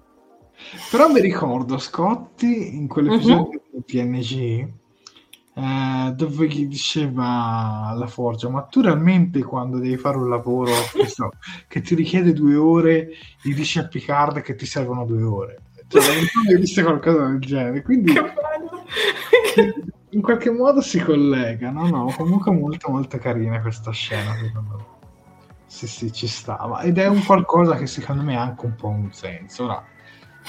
Però mi ricordo Scotti in quell'episodio di PNG eh, dove gli diceva alla Forgia ma tu realmente quando devi fare un lavoro che, so, che ti richiede due ore gli dici a Picard che ti servono due ore cioè, non hai visto qualcosa del genere quindi in qualche modo si collega, no? No, comunque molto molto carina questa scena, secondo me. Sì, sì, ci stava. Ed è un qualcosa che secondo me ha anche un po' un senso. Ora,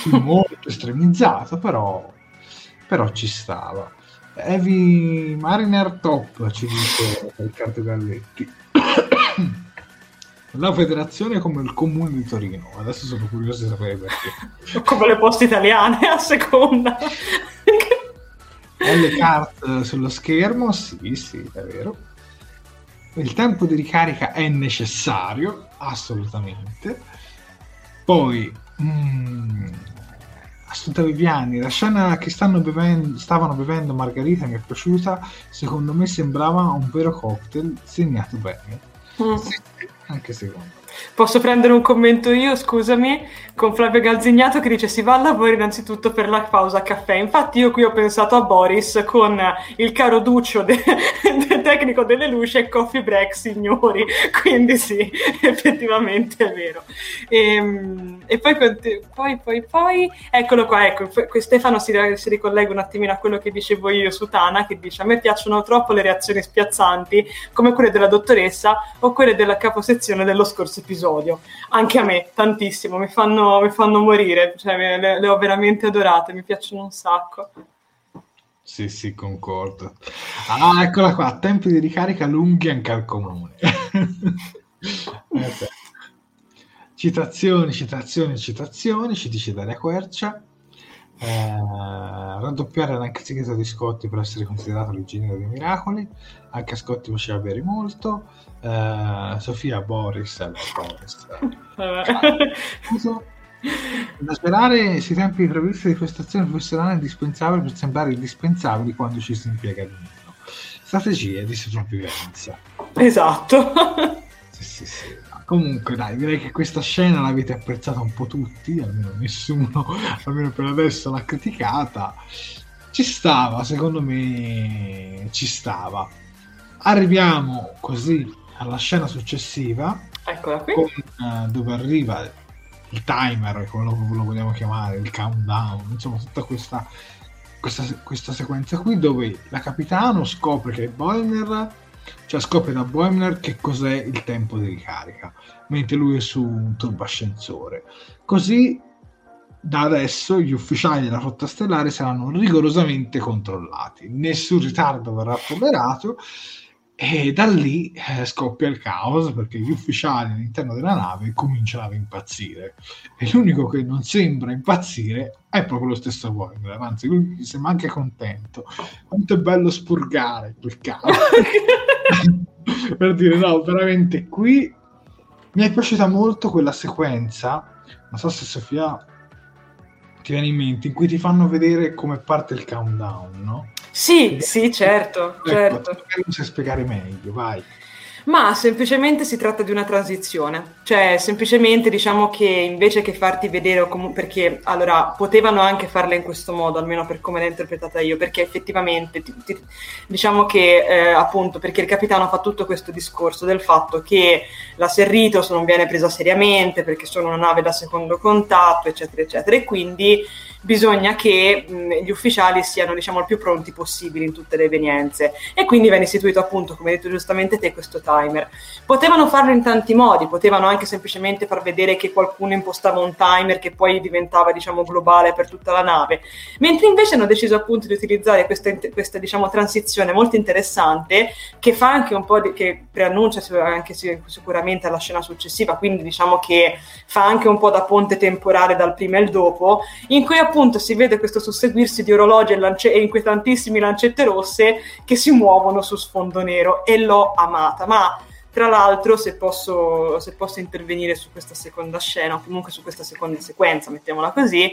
molto estremizzato, però, però ci stava. Heavy Mariner Top, ci dice Riccardo Galletti. La federazione come il comune di Torino. Adesso sono curioso di sapere perché. come le poste italiane, a seconda. Ho le carte sullo schermo, sì, sì, è vero. Il tempo di ricarica è necessario, assolutamente. Poi, mm, Assunta Viviani, la scena che bevendo, stavano bevendo Margarita mi è piaciuta, secondo me sembrava un vero cocktail segnato bene. Mm. Sì, anche secondo Posso prendere un commento io, scusami, con Flavio Galzignato che dice si va al lavoro innanzitutto per la pausa caffè. Infatti io qui ho pensato a Boris con il caro Duccio de- del tecnico delle luci e coffee break, signori. Quindi sì, effettivamente è vero. E, ehm, e poi, poi, poi, poi, eccolo qua, ecco, Stefano si, si ricollega un attimino a quello che dicevo io su Tana, che dice a me piacciono troppo le reazioni spiazzanti, come quelle della dottoressa o quelle della caposezione dello scorso episodio. Anche a me, tantissimo, mi fanno, mi fanno morire, cioè, le, le ho veramente adorate, mi piacciono un sacco. Sì, sì, concordo. Ah, eccola qua, tempi di ricarica lunghi anche al comune. Eh, citazioni, citazioni, citazioni, ci dice Daria Quercia. Eh, raddoppiare l'anche segreto di Scotti per essere considerato l'ingegnere dei miracoli. Anche a Scotti faceva bere molto. Eh, Sofia Boris, eh, Boris. Da svelare sui tempi previsti di prestazione professionale è indispensabile per sembrare indispensabili quando ci si impiega di meno. Strategie di sopravvivenza. Esatto. Sì, sì, sì. Comunque, dai, direi che questa scena l'avete apprezzata un po' tutti, almeno nessuno, almeno per adesso, l'ha criticata. Ci stava, secondo me, ci stava. Arriviamo così alla scena successiva, Eccola qui. con, eh, dove arriva il timer, come lo, lo vogliamo chiamare, il countdown, insomma, tutta questa, questa, questa sequenza qui, dove la capitano scopre che Boimler cioè scopre da Boimler che cos'è il tempo di ricarica, mentre lui è su un turbascensore. Così da adesso gli ufficiali della flotta stellare saranno rigorosamente controllati, nessun ritardo verrà tollerato e da lì eh, scoppia il caos perché gli ufficiali all'interno della nave cominciano ad impazzire e l'unico che non sembra impazzire è proprio lo stesso Boimler, anzi lui sembra anche contento. Quanto è bello spurgare quel caos! per dire no, veramente qui mi è piaciuta molto quella sequenza, non so se Sofia ti viene in mente, in cui ti fanno vedere come parte il countdown, no? Sì, sì, certo, Ecco, certo. tu sai spiegare meglio, vai. Ma semplicemente si tratta di una transizione, cioè semplicemente diciamo che invece che farti vedere, o comu- perché allora potevano anche farla in questo modo, almeno per come l'ho interpretata io, perché effettivamente ti- ti- diciamo che eh, appunto perché il capitano fa tutto questo discorso del fatto che la Serritos non viene presa seriamente perché sono una nave da secondo contatto, eccetera, eccetera, e quindi bisogna che mh, gli ufficiali siano diciamo il più pronti possibili in tutte le evenienze. E quindi viene istituito appunto come hai detto giustamente te questo timer. Potevano farlo in tanti modi potevano anche semplicemente far vedere che qualcuno impostava un timer che poi diventava diciamo globale per tutta la nave. Mentre invece hanno deciso appunto di utilizzare questa, questa diciamo transizione molto interessante che fa anche un po' di, che preannuncia anche sicuramente alla scena successiva quindi diciamo che fa anche un po' da ponte temporale dal prima e il dopo in cui appunto si vede questo susseguirsi di orologi e, lance- e inquietantissime lancette rosse che si muovono su sfondo nero e l'ho amata. Ma tra l'altro, se posso, se posso intervenire su questa seconda scena, o comunque su questa seconda sequenza, mettiamola così,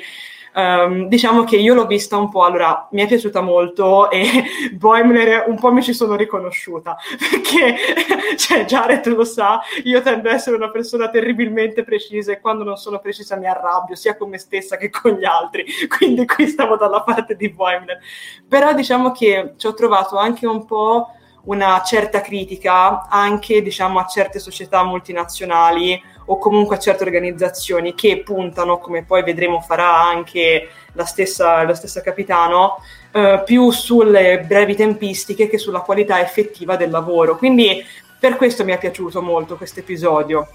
Um, diciamo che io l'ho vista un po', allora mi è piaciuta molto e Boimler un po' mi ci sono riconosciuta perché, cioè Jared lo sa, io tendo ad essere una persona terribilmente precisa e quando non sono precisa mi arrabbio sia con me stessa che con gli altri, quindi qui stavo dalla parte di Boimler. Però diciamo che ci ho trovato anche un po' una certa critica anche diciamo a certe società multinazionali o comunque a certe organizzazioni che puntano, come poi vedremo farà anche la stessa, la stessa capitano, eh, più sulle brevi tempistiche che sulla qualità effettiva del lavoro. Quindi per questo mi è piaciuto molto questo episodio.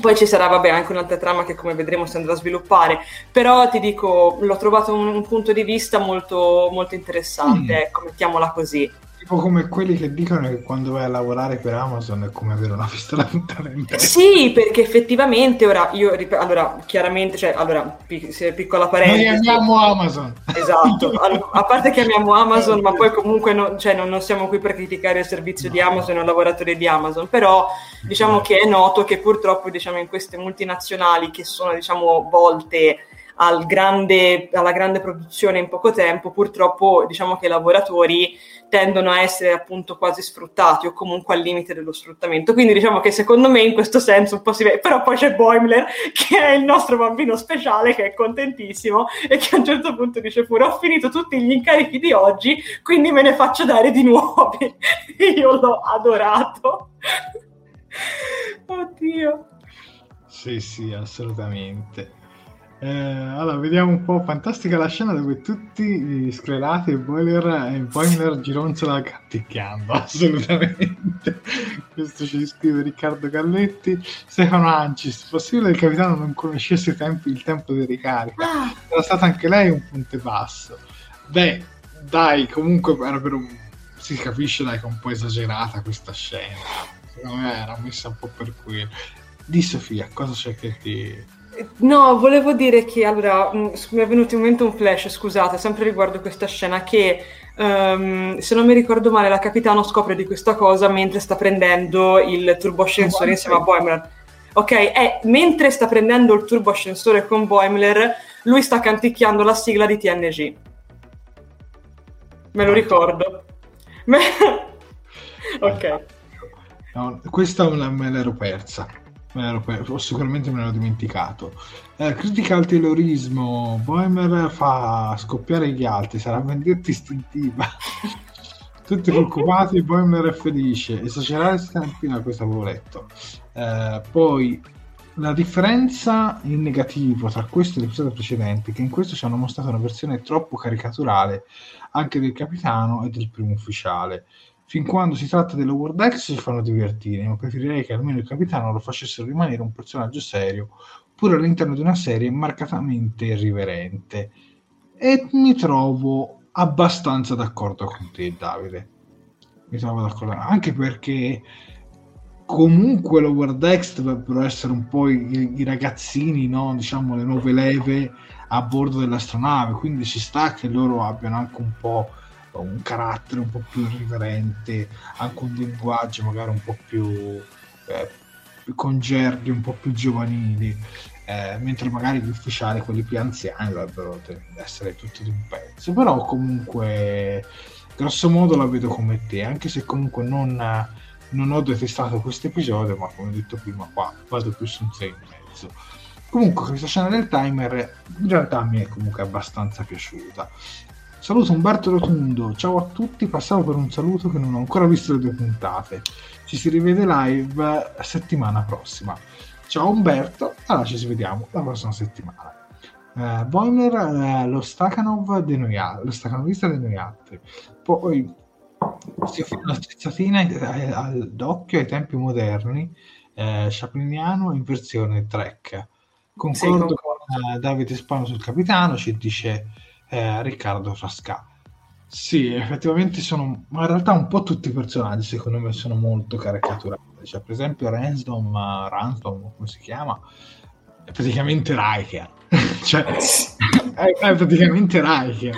Poi ci sarà, vabbè, anche un'altra trama che come vedremo si andrà a sviluppare, però ti dico, l'ho trovato un, un punto di vista molto, molto interessante, mm. ecco, mettiamola così tipo come quelli che dicono che quando vai a lavorare per Amazon è come avere una pistola puntata in testa. Sì, perché effettivamente ora io allora chiaramente, cioè allora pic- piccola parentesi. Noi amiamo Amazon. Esatto, allora, a parte che amiamo Amazon, ma poi comunque no, cioè, non, non, siamo qui per criticare il servizio no. di Amazon o i lavoratori di Amazon, però diciamo che è noto che purtroppo diciamo in queste multinazionali che sono diciamo volte al grande, alla grande produzione in poco tempo, purtroppo diciamo che i lavoratori tendono a essere appunto quasi sfruttati o comunque al limite dello sfruttamento. Quindi diciamo che secondo me in questo senso un po' si vede, però poi c'è Boimler che è il nostro bambino speciale che è contentissimo e che a un certo punto dice pure ho finito tutti gli incarichi di oggi, quindi me ne faccio dare di nuovi. Io l'ho adorato. Oddio. Sì, sì, assolutamente. Eh, allora, vediamo un po'. Fantastica la scena dove tutti sclerati e Boiler, e Boiler gironzola canticchiando. Assolutamente. Questo ci scrive Riccardo Galletti. Stefano Ancis. Possibile che il capitano non conoscesse i tempi, il tempo di ricarica? Ah. Era stata anche lei un punte basso. Beh, dai, comunque era per un. Si capisce dai che è un po' esagerata questa scena secondo me era messa un po' per quello. Di Sofia, cosa c'è che ti... No, volevo dire che allora mm, mi è venuto in mente un flash, scusate, sempre riguardo questa scena che um, se non mi ricordo male la capitano scopre di questa cosa mentre sta prendendo il turboscensore insieme a Boimler. Ok, e mentre sta prendendo il turboscensore con Boimler, lui sta canticchiando la sigla di TNG. Me lo ricordo. ok. No, questa me l'ero persa o sicuramente me l'ho dimenticato. Eh, critica al taylorismo, Boemer fa scoppiare gli altri, sarà vendetta istintiva. Tutti preoccupati, Boemer è felice. Esagerare stamattina, questo avevo letto. Eh, poi la differenza in negativo tra questo e l'episodio precedente è che in questo ci hanno mostrato una versione troppo caricaturale anche del capitano e del primo ufficiale Fin quando si tratta dello World X ci fanno divertire, ma preferirei che almeno il capitano lo facessero rimanere un personaggio serio, pur all'interno di una serie marcatamente irriverente. E mi trovo abbastanza d'accordo con te, Davide. Mi trovo d'accordo, anche perché comunque lo World X dovrebbero essere un po' i, i ragazzini, no? diciamo le nuove leve a bordo dell'astronave, quindi ci sta che loro abbiano anche un po' un carattere un po' più irriverente, anche un linguaggio magari un po' più, eh, con gerghi un po' più giovanili, eh, mentre magari gli ufficiali, quelli più anziani, dovrebbero essere tutti di un pezzo. Però comunque, grosso modo la vedo come te, anche se comunque non, non ho detestato questo episodio, ma come ho detto prima qua vado più su un 6 e mezzo. Comunque questa scena del timer in realtà mi è comunque abbastanza piaciuta. Saluto Umberto Rotundo, ciao a tutti, passavo per un saluto che non ho ancora visto le due puntate. Ci si rivede live settimana prossima. Ciao Umberto, allora ci si vediamo la prossima settimana. Uh, Boiler, uh, lo Stakhanov di noi altri, lo Stakhanovista di noi altri. Poi si offre una strizzatina al d'occhio ai tempi moderni, eh, Chapliniano in versione Trek. Concordo sì, con uh, Davide Spano sul capitano, ci dice eh, Riccardo Frasca. Sì, effettivamente sono, ma in realtà un po' tutti i personaggi secondo me sono molto caricaturati. Cioè, per esempio Ransdom, uh, Ransdom, come si chiama? È praticamente Riker. cioè, è, è, praticamente Riker.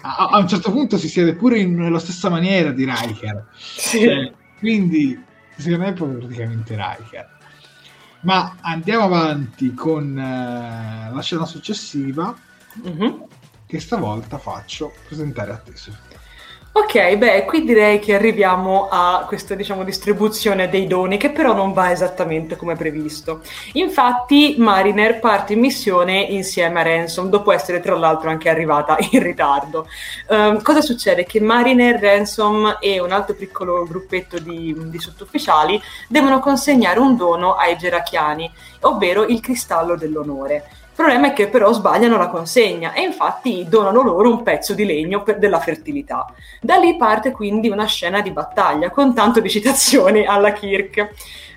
A, a, un certo punto si siede pure in, nella stessa maniera di Riker. Sì. Cioè, quindi, secondo me è proprio praticamente Riker. Ma andiamo avanti con uh, la scena successiva. Mm-hmm che stavolta faccio presentare a te. Ok, beh, qui direi che arriviamo a questa, diciamo, distribuzione dei doni che però non va esattamente come previsto. Infatti Mariner parte in missione insieme a Ransom, dopo essere tra l'altro anche arrivata in ritardo. Um, cosa succede? Che Mariner, Ransom e un altro piccolo gruppetto di, di sottufficiali devono consegnare un dono ai Gerachiani, ovvero il cristallo dell'onore. Il problema è che però sbagliano la consegna e infatti donano loro un pezzo di legno per, della fertilità. Da lì parte quindi una scena di battaglia con tanto di citazioni alla Kirk.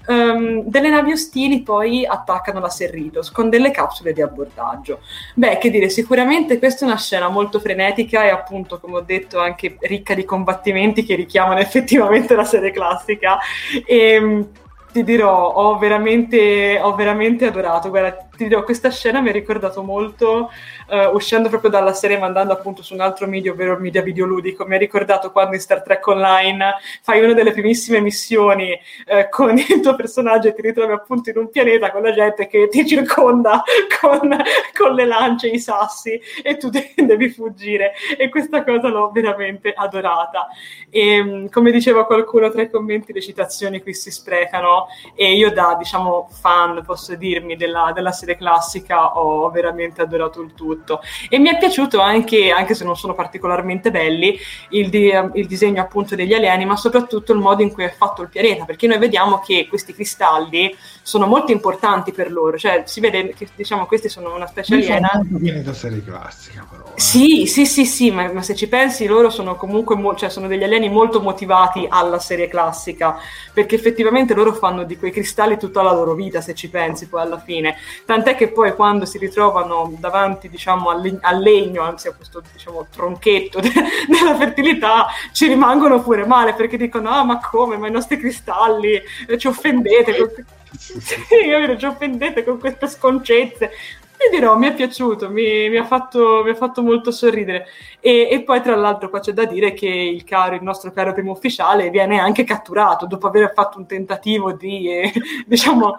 Um, delle navi ostili poi attaccano la Serritos con delle capsule di abbordaggio. Beh, che dire, sicuramente questa è una scena molto frenetica e appunto, come ho detto, anche ricca di combattimenti che richiamano effettivamente la serie classica. E, ehm, ti dirò, ho veramente, ho veramente adorato. Guarda, ti dirò, questa scena mi ha ricordato molto, uh, uscendo proprio dalla serie, ma andando appunto su un altro media, ovvero il media videoludico. Mi ha ricordato quando in Star Trek Online fai una delle primissime missioni uh, con il tuo personaggio e ti ritrovi appunto in un pianeta con la gente che ti circonda con, con le lance, i sassi e tu devi fuggire. E questa cosa l'ho veramente adorata. E mm, come diceva qualcuno tra i commenti, le citazioni qui si sprecano e io da, diciamo, fan, posso dirmi, della, della serie serie classica ho veramente adorato il tutto e mi è piaciuto anche, anche se non sono particolarmente belli, il, di, il disegno appunto degli alieni, ma soprattutto il modo in cui è fatto il pianeta, perché noi vediamo che questi cristalli sono molto importanti per loro, cioè si vede che diciamo questi sono una specie aliena. Viene da serie classica però. Eh. Sì, sì, sì, sì, ma, ma, se ci pensi loro sono comunque, mo- cioè sono degli alieni molto motivati alla serie classica, perché effettivamente loro fanno di quei cristalli tutta la loro vita, se ci pensi poi alla fine tant'è che poi quando si ritrovano davanti diciamo, al, al legno, anzi a questo diciamo, tronchetto de- della fertilità, ci rimangono pure male perché dicono ah ma come, ma i nostri cristalli eh, ci offendete. Con... Sì, sì. ci offendete con queste sconcezze. Ti dirò, mi è piaciuto, mi, mi, ha, fatto, mi ha, fatto, molto sorridere. E, e, poi, tra l'altro, qua c'è da dire che il, caro, il nostro caro primo ufficiale viene anche catturato dopo aver fatto un tentativo di, eh, diciamo,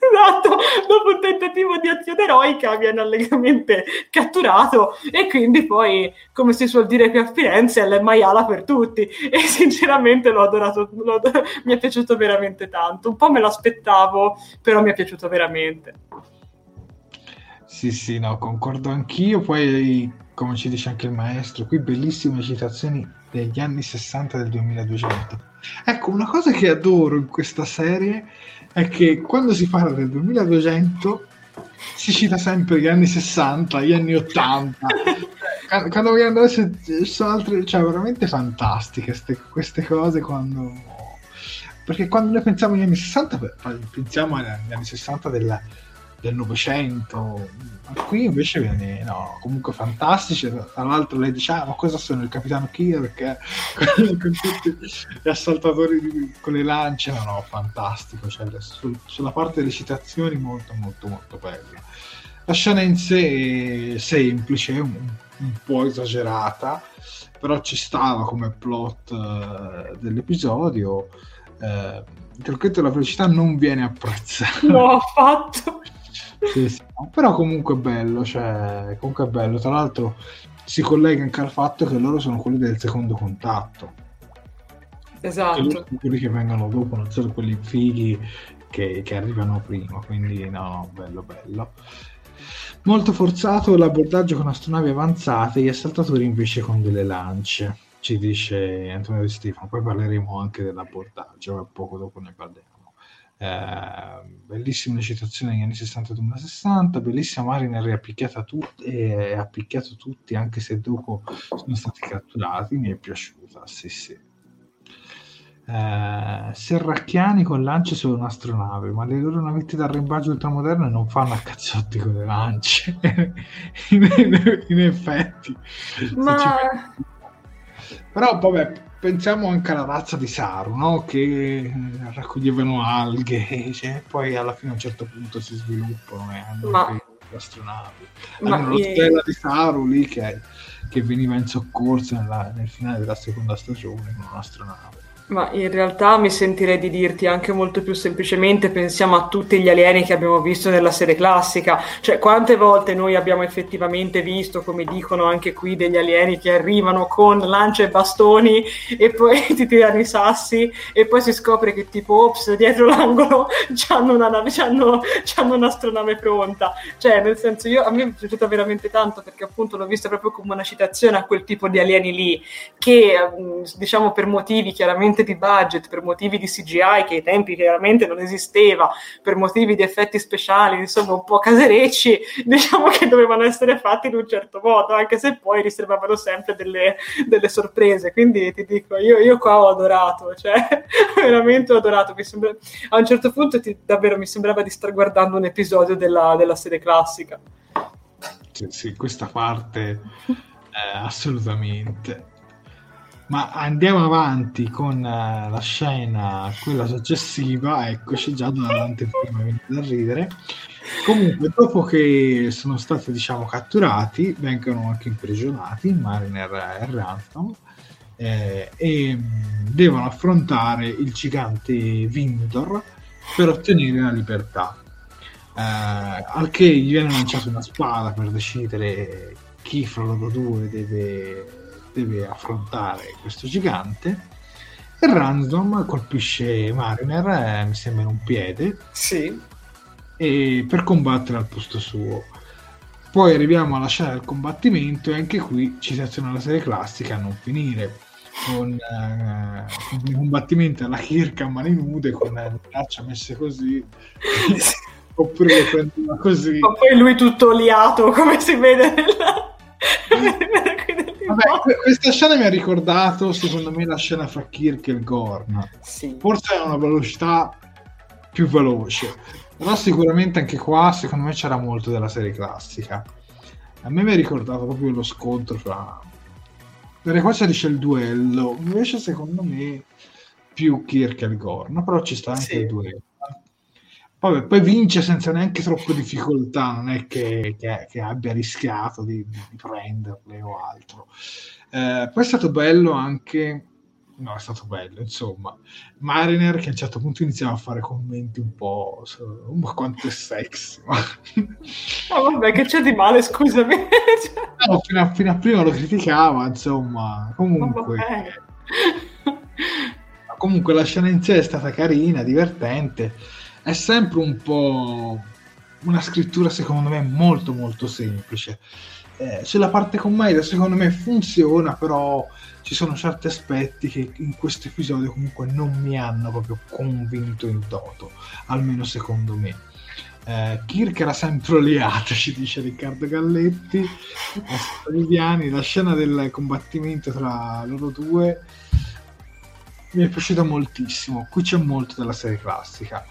esatto, dopo un tentativo di azione eroica viene allegramente catturato e quindi poi, come si suol dire qui a Firenze, è il maiala per tutti e sinceramente l'ho adorato, l'ho, mi è piaciuto veramente tanto. Un po' me l'aspettavo, però mi è piaciuto veramente. Sì, sì, no, concordo anch'io. Poi, come ci dice anche il maestro, qui bellissime citazioni degli anni 60 del 2200. Ecco, una cosa che adoro in questa serie è che quando si parla del 2200 si cita sempre gli anni 60, gli anni 80. quando voglio andare su altre, cioè veramente fantastiche ste, queste cose quando perché quando noi pensiamo agli anni 60 pensiamo agli anni 60 della, del Novecento. Qui invece viene, no, comunque fantastici. Tra l'altro lei dice, ah, ma cosa sono il capitano Kirk con, con tutti gli assaltatori di, con le lance? No, no, fantastico. Cioè, sul, sulla parte delle citazioni molto, molto, molto bella. La scena in sé è semplice, un, un po' esagerata, però ci stava come plot uh, dell'episodio. Uh, il trucchetto della velocità non viene apprezzato. No, affatto sì, sì. Però comunque è bello, cioè, comunque è bello. Tra l'altro si collega anche al fatto che loro sono quelli del secondo contatto. Esatto. quelli che vengono dopo, non sono quelli fighi che, che arrivano prima, quindi no, bello, bello. Molto forzato l'abbordaggio con astronavi avanzate, gli assaltatori invece con delle lance, ci dice Antonio Di Stefano. Poi parleremo anche dell'abbordaggio, poco dopo ne parleremo. Eh, bellissime citazioni negli anni 60-2060, bellissima Mariner è appicchiata tutti, è appicchiato tutti anche se dopo sono stati catturati, mi è piaciuta, sì sì. Eh, Serracchiani con lance su un'astronave, ma le loro navette da rimbaggio ultramoderne non fanno a cazzotti con le lance. in, in, in, effetti, ma... però vabbè, pensiamo anche alla razza di Saru, no? che eh, raccoglievano alghe, cioè, poi alla fine a un certo punto si sviluppano e hanno ma... le astronavi. Hanno la stella di Saru lì che, che veniva in soccorso nella, nel finale della seconda stagione con un'astronave. Ma in realtà mi sentirei di dirti anche molto più semplicemente pensiamo a tutti gli alieni che abbiamo visto nella serie classica, cioè quante volte noi abbiamo effettivamente visto, come dicono anche qui, degli alieni che arrivano con lance e bastoni e poi ti tirano i sassi e poi si scopre che tipo, ops, dietro l'angolo c'hanno, una nave, c'hanno, c'hanno un'astronave pronta, cioè nel senso io, a me è piaciuta veramente tanto perché appunto l'ho vista proprio come una citazione a quel tipo di alieni lì che diciamo per motivi chiaramente di budget, per motivi di CGI che ai tempi chiaramente non esisteva, per motivi di effetti speciali, insomma un po' caserecci, diciamo che dovevano essere fatti in un certo modo, anche se poi riservavano sempre delle, delle sorprese. Quindi ti dico, io, io, qua ho adorato, cioè veramente ho adorato. Sembra, a un certo punto ti, davvero mi sembrava di star guardando un episodio della, della serie classica. Sì, sì, questa parte eh, assolutamente. Ma andiamo avanti con uh, la scena, quella successiva, eccoci già davanti prima da ridere. Comunque, dopo che sono stati, diciamo, catturati, vengono anche imprigionati, Mariner e Ransom, eh, e mm, devono affrontare il gigante Vindor per ottenere la libertà. Eh, al che gli viene lanciata una spada per decidere chi fra loro due deve deve affrontare questo gigante. E Random colpisce Mariner, eh, mi sembra in un piede, sì. e per combattere al posto suo. Poi arriviamo alla scena del combattimento e anche qui citazione alla serie classica a non finire. Con, eh, combattimenti alla Kirk a mani nude con le braccia messe così. Oppure prendeva così. Ma poi lui tutto oliato come si vede nella Vabbè, questa scena mi ha ricordato, secondo me, la scena fra Kirk e il Gorn. Sì. Forse è una velocità più veloce, Però sicuramente anche qua, secondo me, c'era molto della serie classica. A me mi ha ricordato proprio lo scontro fra... Perché qua c'è il duello, invece secondo me più Kirk e il Gorno, però ci sta anche sì. il duello. Poi, poi, vince senza neanche troppo difficoltà, non è che, che, che abbia rischiato di, di, prenderle o altro. Eh, poi è stato bello anche no, è stato bello, insomma. Mariner che a un certo punto iniziava a fare commenti un po', so, ma quanto è sexy. Ma... Oh, vabbè, che c'è di male, scusami. no, fino, a, fino a prima lo criticava, insomma. Comunque... Comunque la scena in sé è stata carina, divertente. È sempre un po' una scrittura, secondo me, molto molto semplice. Eh, sulla parte commedia, secondo me, funziona, però ci sono certi aspetti che in questo episodio comunque non mi hanno proprio convinto in toto, almeno secondo me. Eh, Kirk era sempre oliato, ci dice Riccardo Galletti. Viviani, la scena del combattimento tra loro due mi è piaciuta moltissimo. Qui c'è molto della serie classica.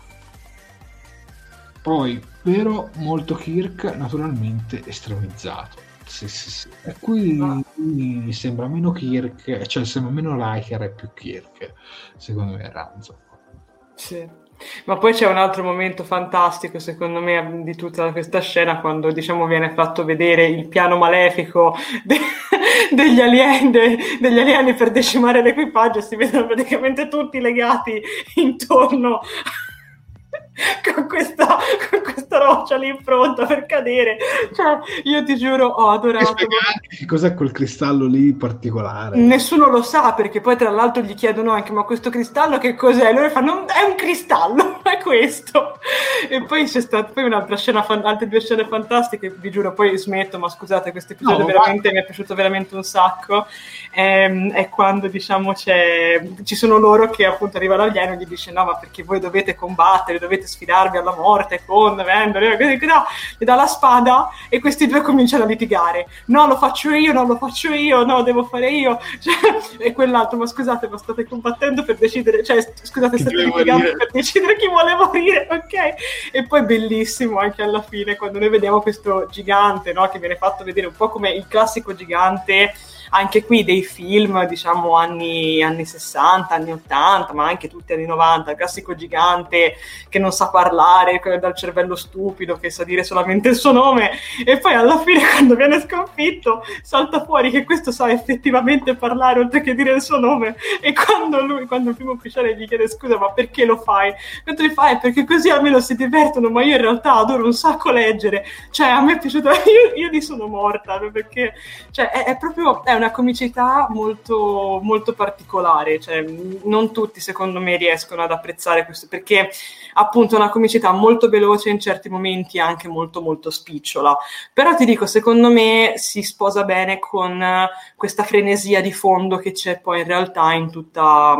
Poi, vero, molto Kirk, naturalmente estremizzato sì, sì, sì. E qui, qui, sembra meno Kirk, cioè sembra meno Riker e più Kirk, secondo me Ranzo. Sì. Ma poi c'è un altro momento fantastico, secondo me, di tutta questa scena, quando diciamo viene fatto vedere il piano malefico de- degli, alieni, de- degli alieni per decimare l'equipaggio, si vedono praticamente tutti legati intorno con questa, con questa roccia lì pronta per cadere. Cioè, io ti giuro, ho adorato. Che cos'è quel cristallo lì particolare? Nessuno lo sa perché poi tra l'altro gli chiedono anche ma questo cristallo che cos'è? Loro fanno è un cristallo, è questo. E poi c'è stata poi un'altra scena, altre due scene fantastiche, vi giuro, poi smetto, ma scusate, questo episodio no, veramente vai. mi è piaciuto veramente un sacco. È, ehm, è quando diciamo c'è, ci sono loro che appunto arrivano all'alieno e gli dice no ma perché voi dovete combattere, dovete sfidarvi alla morte con Vendor, gli dà la spada e questi due cominciano a litigare. No, lo faccio io, no, lo faccio io, no, devo fare io. Cioè, e quell'altro, ma scusate, ma state combattendo per decidere, cioè, scusate, chi state litigando per decidere chi vuole morire, ok? E poi bellissimo anche alla fine quando noi vediamo questo gigante, no, che viene fatto vedere un po' come il classico gigante anche qui dei film, diciamo, anni, anni 60, anni 80, ma anche tutti anni 90, il classico gigante che non sa parlare, dal cervello stupido, che sa dire solamente il suo nome, e poi alla fine, quando viene sconfitto, salta fuori che questo sa effettivamente parlare oltre che dire il suo nome, e quando lui, quando il primo ufficiale gli chiede scusa, ma perché lo fai? Quando gli fai? Perché così almeno si divertono, ma io in realtà adoro un sacco leggere, cioè a me è piaciuto, io, io gli sono morta, perché cioè, è, è proprio, è una comicità molto, molto particolare, cioè, non tutti secondo me riescono ad apprezzare questo, perché appunto è una comicità molto veloce in certi momenti anche molto molto spicciola, però ti dico, secondo me si sposa bene con questa frenesia di fondo che c'è poi in realtà in tutta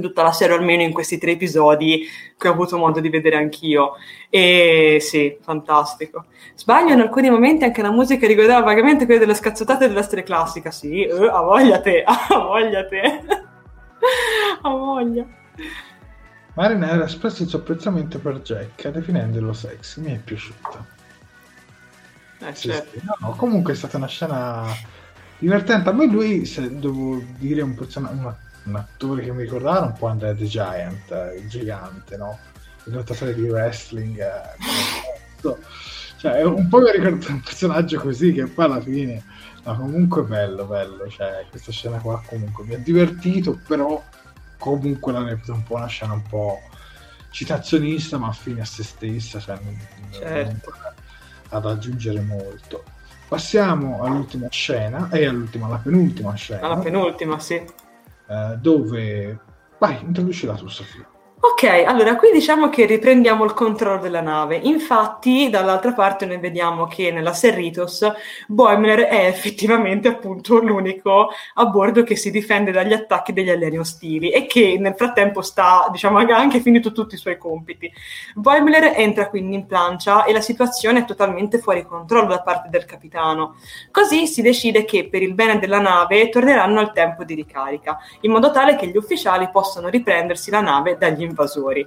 tutta la serie, almeno in questi tre episodi che ho avuto modo di vedere anch'io. E sì, fantastico. Sbaglio in alcuni momenti anche la musica ricordava vagamente quelle delle scazzottate della storia classica. Sì, eh, a voglia te, a voglia te. a voglia. Marina ha espresso il suo apprezzamento per Jack, definendolo sexy. Mi è piaciuto. Eh, certo. sì, no, comunque è stata una scena divertente. A me lui, se devo dire un personaggio, una un attore che mi ricordava un po' Andrea The Giant, eh, il gigante, no? Il lottatore di wrestling. Eh, cioè, un po' mi ricorda un personaggio così che poi alla fine, no, comunque bello, bello. Cioè, questa scena qua comunque mi ha divertito, però comunque l'hanno reputa un po' una scena un po' citazionista, ma fine a se stessa, cioè, certo. ad aggiungere molto. Passiamo all'ultima scena, e all'ultima, alla penultima scena. Alla penultima, sì eh, dove... Vai, introducila tu Sofia. Ok, allora qui diciamo che riprendiamo il controllo della nave. Infatti, dall'altra parte noi vediamo che nella Serritos Boimler è effettivamente appunto l'unico a bordo che si difende dagli attacchi degli alieni ostili e che nel frattempo sta, diciamo, ha anche finito tutti i suoi compiti. Boimler entra quindi in plancia e la situazione è totalmente fuori controllo da parte del capitano. Così si decide che per il bene della nave torneranno al tempo di ricarica, in modo tale che gli ufficiali possano riprendersi la nave dagli invasori.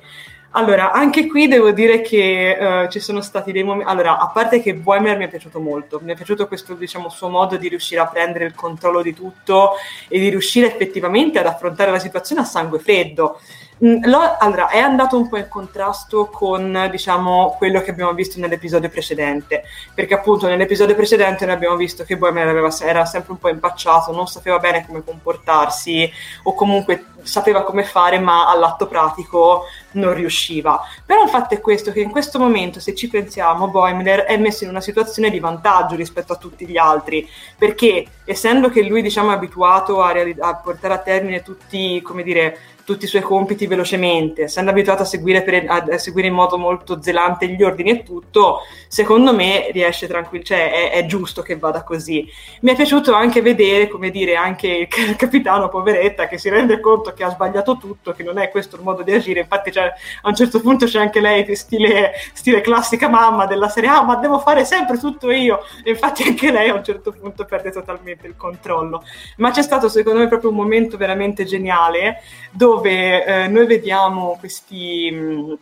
Allora, anche qui devo dire che uh, ci sono stati dei momenti. Allora, a parte che Boemer mi è piaciuto molto, mi è piaciuto questo diciamo, suo modo di riuscire a prendere il controllo di tutto e di riuscire effettivamente ad affrontare la situazione a sangue freddo. Mm, lo, allora, è andato un po' in contrasto con diciamo, quello che abbiamo visto nell'episodio precedente, perché appunto nell'episodio precedente noi abbiamo visto che Boemer era sempre un po' impacciato, non sapeva bene come comportarsi o comunque sapeva come fare, ma all'atto pratico non riusciva. Però il fatto è questo, che in questo momento, se ci pensiamo, Boimler è messo in una situazione di vantaggio rispetto a tutti gli altri, perché essendo che lui diciamo, è abituato a, reali- a portare a termine tutti, come dire, tutti i suoi compiti velocemente, essendo abituato a seguire, per, a seguire, in modo molto zelante gli ordini e tutto, secondo me riesce tranquillo, cioè è, è, giusto che vada così. Mi è piaciuto anche vedere, come dire, anche il capitano poveretta che si rende conto che ha sbagliato tutto, che non è questo il modo di agire, infatti a un certo punto c'è anche lei stile, stile classica mamma della serie, ah ma devo fare sempre tutto io, e infatti anche lei a un certo punto perde totalmente il controllo. Ma c'è stato secondo me proprio un momento veramente geniale dove dove eh, noi vediamo questi... Mh,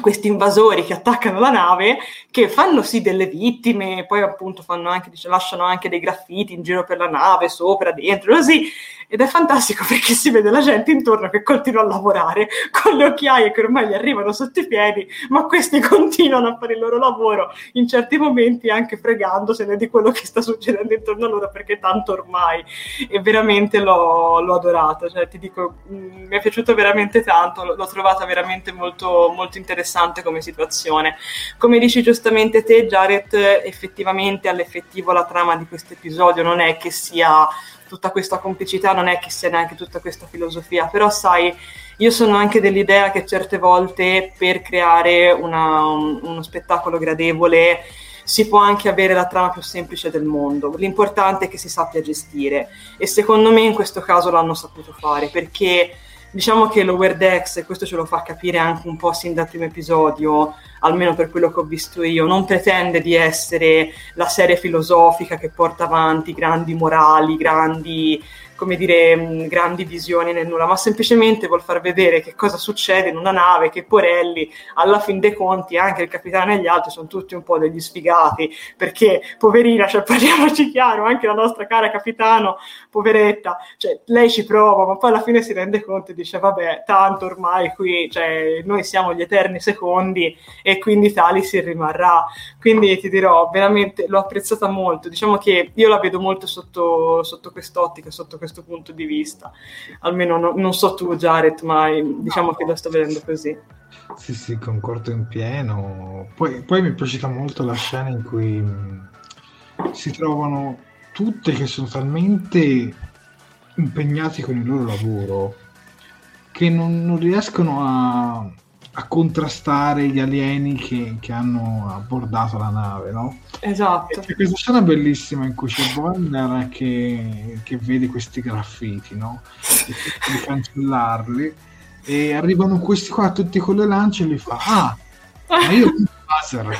questi invasori che attaccano la nave, che fanno sì delle vittime, poi appunto anche, dice, lasciano anche dei graffiti in giro per la nave, sopra, dentro, così, ed è fantastico perché si vede la gente intorno che continua a lavorare con le occhiaie che ormai gli arrivano sotto i piedi, ma questi continuano a fare il loro lavoro in certi momenti anche fregandosene di quello che sta succedendo intorno a loro perché tanto ormai e veramente l'ho, l'ho adorato, cioè ti dico mm, mi è piaciuto veramente tanto, l'ho trovata veramente molto, molto interessante come situazione. Come dici giustamente te, Jared, effettivamente all'effettivo la trama di questo episodio non è che sia tutta questa complicità, non è che sia neanche tutta questa filosofia, però sai, io sono anche dell'idea che certe volte per creare una, un, uno spettacolo gradevole si può anche avere la trama più semplice del mondo. L'importante è che si sappia gestire e secondo me in questo caso l'hanno saputo fare perché diciamo che Lower Decks, e questo ce lo fa capire anche un po' sin dal primo episodio, almeno per quello che ho visto io, non pretende di essere la serie filosofica che porta avanti grandi morali, grandi come dire, mh, grandi visioni nel nulla, ma semplicemente vuol far vedere che cosa succede in una nave, che Porelli, alla fin dei conti, anche il capitano e gli altri sono tutti un po' degli sfigati, perché poverina, cioè parliamoci chiaro, anche la nostra cara capitano, poveretta, cioè lei ci prova, ma poi alla fine si rende conto e dice, vabbè, tanto ormai qui, cioè, noi siamo gli eterni secondi e quindi tali si rimarrà. Quindi ti dirò, veramente l'ho apprezzata molto, diciamo che io la vedo molto sotto, sotto quest'ottica, sotto questo questo punto di vista. Almeno no, non so tu, Jared, ma diciamo no. che lo sto vedendo così. Sì, sì, concordo in pieno. Poi, poi mi è piaciuta molto la scena in cui mh, si trovano tutte che sono talmente impegnati con il loro lavoro che non, non riescono a, a contrastare gli alieni che, che, hanno abbordato la nave, no? Esatto. c'è questa scena bellissima in cui c'è Bonner che, che vede questi graffiti, no? E di cancellarli e arrivano questi qua tutti con le lance e li fa ah, ma io ho un laser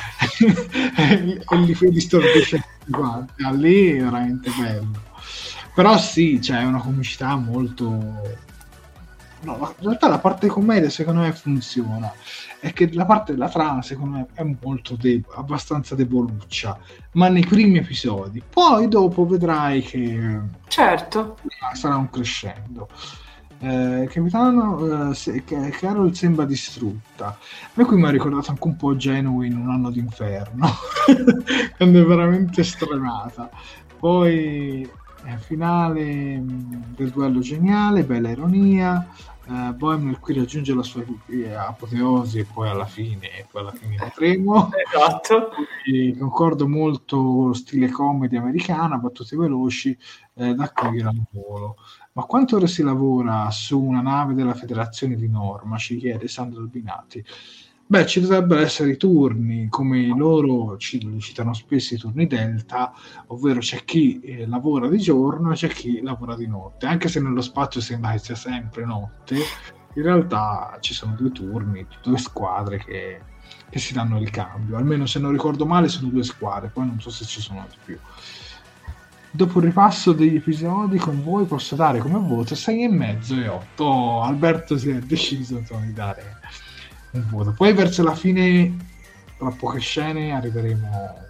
e li fai distordisce guarda, lì è veramente bello però sì, c'è cioè, una comicità molto no, in realtà la parte commedia secondo me funziona. È che la parte della trama secondo me è molto deb- abbastanza deboluccia, ma nei primi episodi. Poi dopo vedrai che certo. sarà un crescendo. Eh, capitano eh, Carol sembra distrutta. A me qui mi ha ricordato anche un po' Genoa in un anno d'inferno, quando è veramente stremata. Poi eh, finale mm, del duello geniale, bella ironia, Uh, Bohem qui raggiunge la sua eh, apoteosi e poi alla fine, poi alla fine vedremo. esatto. E concordo molto stile comedy americana, battute veloci eh, da cogliere al volo. Ma quante ore si lavora su una nave della federazione di Norma? ci chiede Sandro Albinati. Beh, ci dovrebbero essere i turni, come loro ci citano spesso i turni delta, ovvero c'è chi eh, lavora di giorno e c'è chi lavora di notte, anche se nello spazio sembra che sia sempre notte, in realtà ci sono due turni, due squadre che, che si danno il cambio, almeno se non ricordo male sono due squadre, poi non so se ci sono di più. Dopo il ripasso degli episodi con voi posso dare come voto 6,5 e 8. Oh, Alberto si è deciso di dare un voto. Poi verso la fine, tra poche scene, arriveremo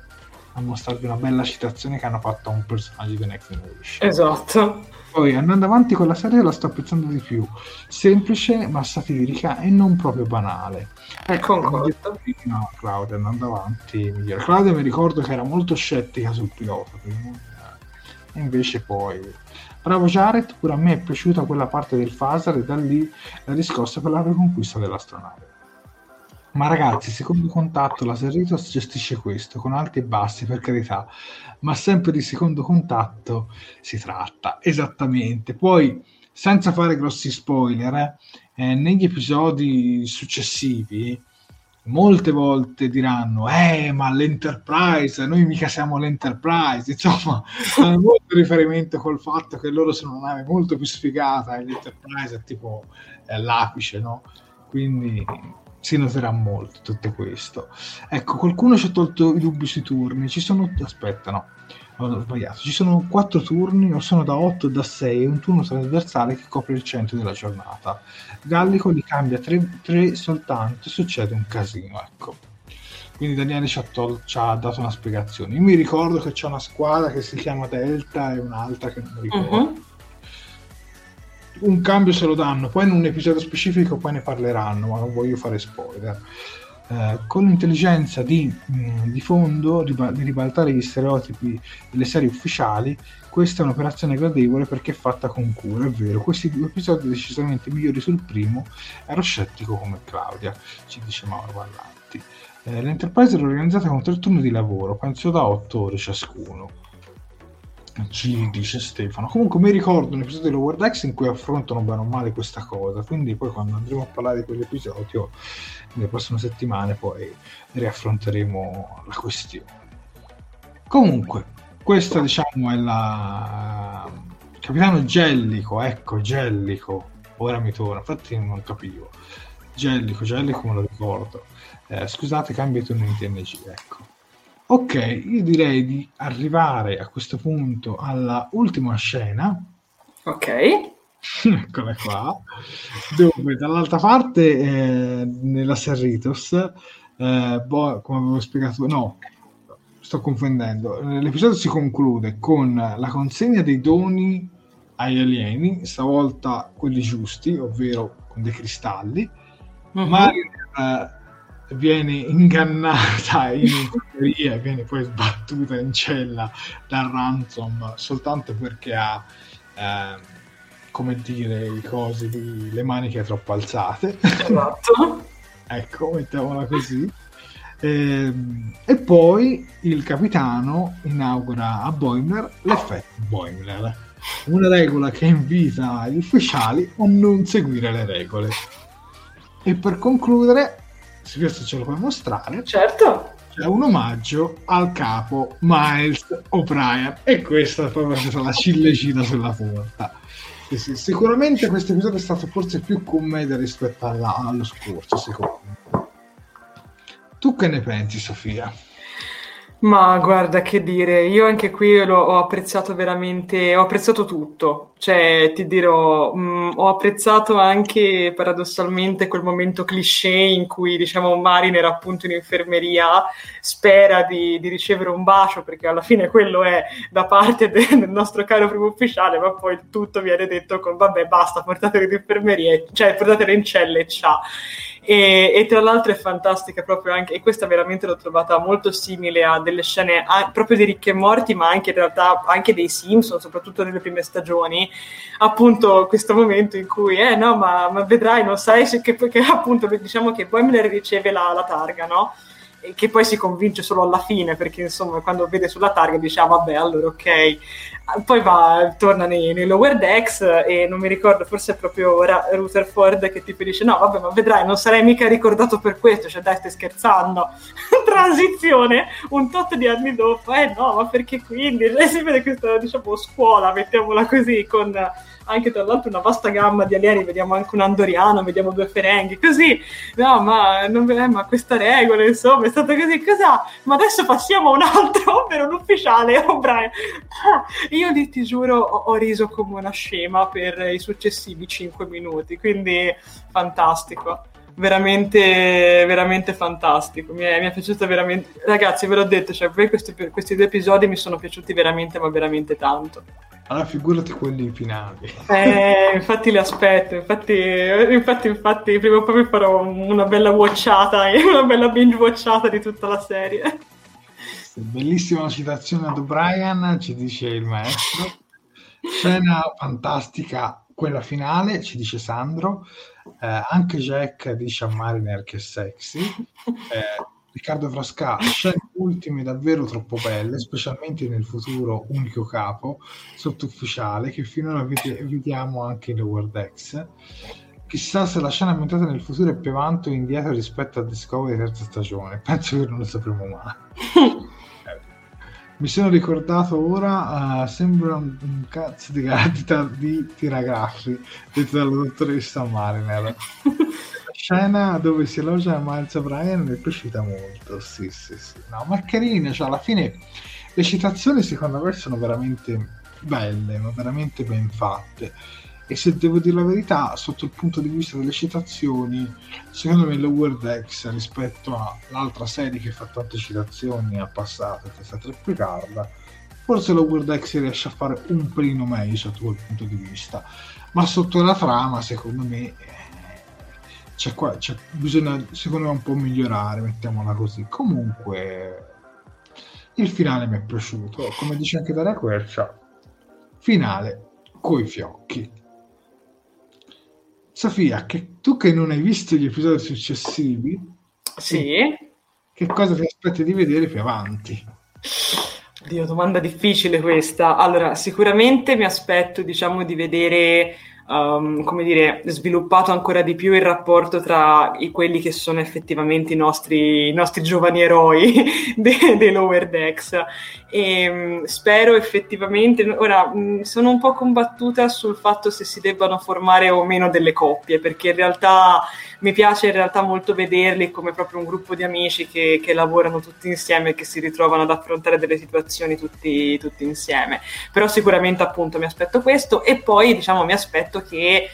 a mostrarvi una bella citazione che hanno fatto a un personaggio di Next Generation. Esatto. Poi andando avanti con la serie la sto apprezzando di più, semplice ma satirica e non proprio banale. Ecco, Concordo. No, Claudia andando avanti migliore. Claudia mi ricordo che era molto scettica sul pilota, e invece poi... Bravo Jared, pure a me è piaciuta quella parte del phaser e da lì la riscossa per la riconquista dell'astronave. Ma ragazzi, secondo contatto la Serritos gestisce questo, con alti e bassi, per carità, ma sempre di secondo contatto si tratta, esattamente. Poi, senza fare grossi spoiler, eh, eh, negli episodi successivi, molte volte diranno, eh, ma l'Enterprise, noi mica siamo l'Enterprise, insomma, hanno molto riferimento col fatto che loro sono una nave molto più sfigata e l'Enterprise è tipo è l'apice, no? Quindi si noterà molto tutto questo. Ecco, qualcuno ci ha tolto i dubbi sui turni. Ci sono. Aspetta, no, ho sbagliato. Ci sono quattro turni, o sono da 8 o da 6, un turno trasversale che copre il centro della giornata. Gallico li cambia 3 soltanto succede un casino, ecco. Quindi Daniele ci ha, tol- ci ha, dato una spiegazione. Io mi ricordo che c'è una squadra che si chiama Delta e un'altra che non mi ricordo. Uh-huh un cambio se lo danno, poi in un episodio specifico poi ne parleranno, ma non voglio fare spoiler. Eh, con l'intelligenza di, mh, mm, di fondo riba- di ribaltare gli stereotipi delle serie ufficiali, questa è un'operazione gradevole perché è fatta con cura, è vero. Questi due episodi decisamente migliori sul primo, ero scettico come Claudia, ci dice Mauro Vallanti. Eh, L'Enterprise era organizzata con tre turni di lavoro, penso da otto ore ciascuno ci dice Stefano. Comunque mi ricordo un episodio di Lower Decks in cui affrontano bene o male questa cosa, quindi poi quando andremo a parlare di quell'episodio, nelle prossime settimane poi riaffronteremo la questione. Comunque, questa diciamo è la... Capitano Gellico, ecco, Gellico, ora mi torna, infatti non capivo. Gellico, Gellico me lo ricordo. Eh, scusate, cambio turno in TNG, ecco. Ok, io direi di arrivare a questo punto alla ultima scena. Ok. Eccola qua. Dove dall'altra parte, eh, nella Serritos, eh, boh, come avevo spiegato, no, sto confondendo. L'episodio si conclude con la consegna dei doni agli alieni, stavolta quelli giusti, ovvero con dei cristalli. Uh-huh. Marin eh, viene ingannata in e viene poi sbattuta in cella dal ransom soltanto perché ha eh, come dire i cosi di le maniche troppo alzate. Esatto. Ecco mettiamola così. E, ehm, e, poi il capitano inaugura a Boimler l'effetto Boimler. Una regola che invita gli ufficiali a non seguire le regole. E per concludere se questo ce lo puoi mostrare. Certo. C'è un omaggio al capo Miles O'Brien e questa è proprio stata la ciliegina sulla porta. Sì, sì. Sicuramente questo episodio è stato forse più commedia rispetto alla, allo scorso, secondo me. Tu che ne pensi, Sofia? Ma guarda che dire, io anche qui l'ho, ho apprezzato veramente, ho apprezzato tutto, cioè ti dirò, mh, mm, ho apprezzato anche paradossalmente quel momento cliché in cui diciamo Marin era appunto in infermeria, spera di, di ricevere un bacio perché alla fine quello è da parte de, del nostro caro primo ufficiale, ma poi tutto viene detto con vabbè basta, portatelo in infermeria, cioè portatelo in cella e ciao. E, e, tra l'altro è fantastica proprio anche, e questa veramente l'ho trovata molto simile a delle scene a, proprio di Ricchi e Morti, ma anche in realtà anche dei Simpson, soprattutto nelle prime stagioni. Appunto, questo momento in cui, eh no, ma, ma vedrai, non sai se che, che appunto diciamo che Boimler riceve la, la targa, no? Che poi si convince solo alla fine perché insomma quando vede sulla targa dice ah vabbè allora ok. Poi va, torna nei, nei, lower decks e non mi ricordo forse è proprio Ra- Rutherford che tipo dice no vabbè ma vedrai non sarei mica ricordato per questo. Cioè dai stai scherzando. Transizione un tot di anni dopo eh no ma perché quindi? E si vede questa diciamo scuola mettiamola così con anche tra l'altro una vasta gamma di alieni, vediamo anche un andoriano, vediamo due ferenghi, così, no, ma, non, eh, ma questa regola, insomma, è stata così, cosa? Ma adesso passiamo a un altro, ovvero un ufficiale, O'Brien. Ah, io lì ti giuro ho, ho riso come una scema per i successivi cinque minuti, quindi fantastico. Veramente, veramente fantastico. Mi è, mi è piaciuto veramente. Ragazzi, ve l'ho detto, cioè, questi, questi due episodi mi sono piaciuti veramente, ma veramente tanto. Allora figurati quelli finali. Eh, infatti li aspetto, infatti, infatti, infatti prima o poi farò una bella watchata, una bella binge watchata di tutta la serie. Bellissima citazione ad O'Brien, ci dice il maestro. Scena fantastica, quella finale, ci dice Sandro. Eh, anche Jack dice a Mariner che è sexy. Eh, Riccardo Frasca, scene ultime davvero troppo belle, specialmente nel futuro unico capo, sottufficiale, che finora vediamo anche in Lower Decks. Chissà se la scena ambientata nel futuro è più avanti o indietro rispetto a Discovery terza stagione. Penso che non lo sapremo mai. Mi sono ricordato ora, uh, sembra un, un, cazzo di gatta di tiragraffi detto dalla dottoressa Mariner. scena dove si elogia Miles O'Brien mi è piaciuta molto, sì, sì, sì. No, ma è carina, cioè alla fine le citazioni secondo me sono veramente belle, ma veramente ben fatte. E se devo dire la verità, sotto il punto di vista delle citazioni, secondo me Lower Decks rispetto all'altra serie che fa tante citazioni al passato, che è stata Picard, forse Lower Decks riesce a fare un pelino meglio sotto quel punto di vista. Ma sotto la trama, secondo me, c'è qua, c'è, bisogna secondo me un po' migliorare, mettiamola così. Comunque il finale mi è piaciuto, come dice anche Daria Quercia, finale coi fiocchi. Sofia, che tu che non hai visto gli episodi successivi, sì. che cosa ti aspetti di vedere più avanti? Dio, domanda difficile questa. Allora, sicuramente mi aspetto, diciamo, di vedere um, come dire, sviluppato ancora di più il rapporto tra i, quelli che sono effettivamente i nostri, i nostri giovani eroi dei, dei Lower Decks. E um, spero effettivamente, ora sono un po' combattuta sul fatto se si debbano formare o meno delle coppie, perché in realtà mi piace in realtà molto vederli come proprio un gruppo di amici che, che lavorano tutti insieme e che si ritrovano ad affrontare delle situazioni tutti, tutti insieme. Però sicuramente appunto mi aspetto questo e poi diciamo mi aspetto che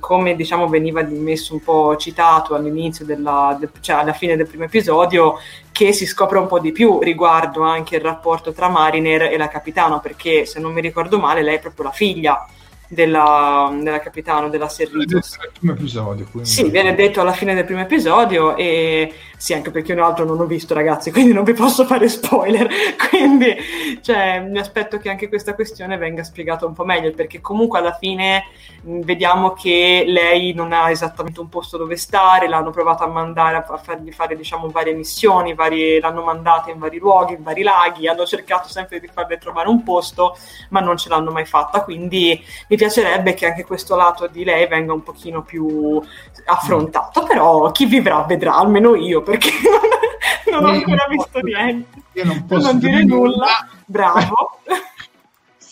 come diciamo veniva messo un po' citato all'inizio della, de, cioè alla fine del primo episodio che si scopre un po' di più riguardo anche il rapporto tra Mariner e la capitano perché se non mi ricordo male lei è proprio la figlia della, della capitano della Servitos. primo episodio. Quindi... Sì, viene detto alla fine del primo episodio e sì, anche perché un altro non ho visto ragazzi, quindi non vi posso fare spoiler, quindi cioè, mi aspetto che anche questa questione venga spiegata un po' meglio, perché comunque alla fine mh, vediamo che lei non ha esattamente un posto dove stare, l'hanno provato a mandare a fargli fare diciamo varie missioni, varie, l'hanno mandata in vari luoghi, in vari laghi, hanno cercato sempre di farle trovare un posto, ma non ce l'hanno mai fatta, quindi mi piacerebbe che anche questo lato di lei venga un pochino più affrontato, però chi vivrà vedrà, almeno io, perché non, ho ancora visto niente. Io non posso non dire nulla. nulla. Bravo.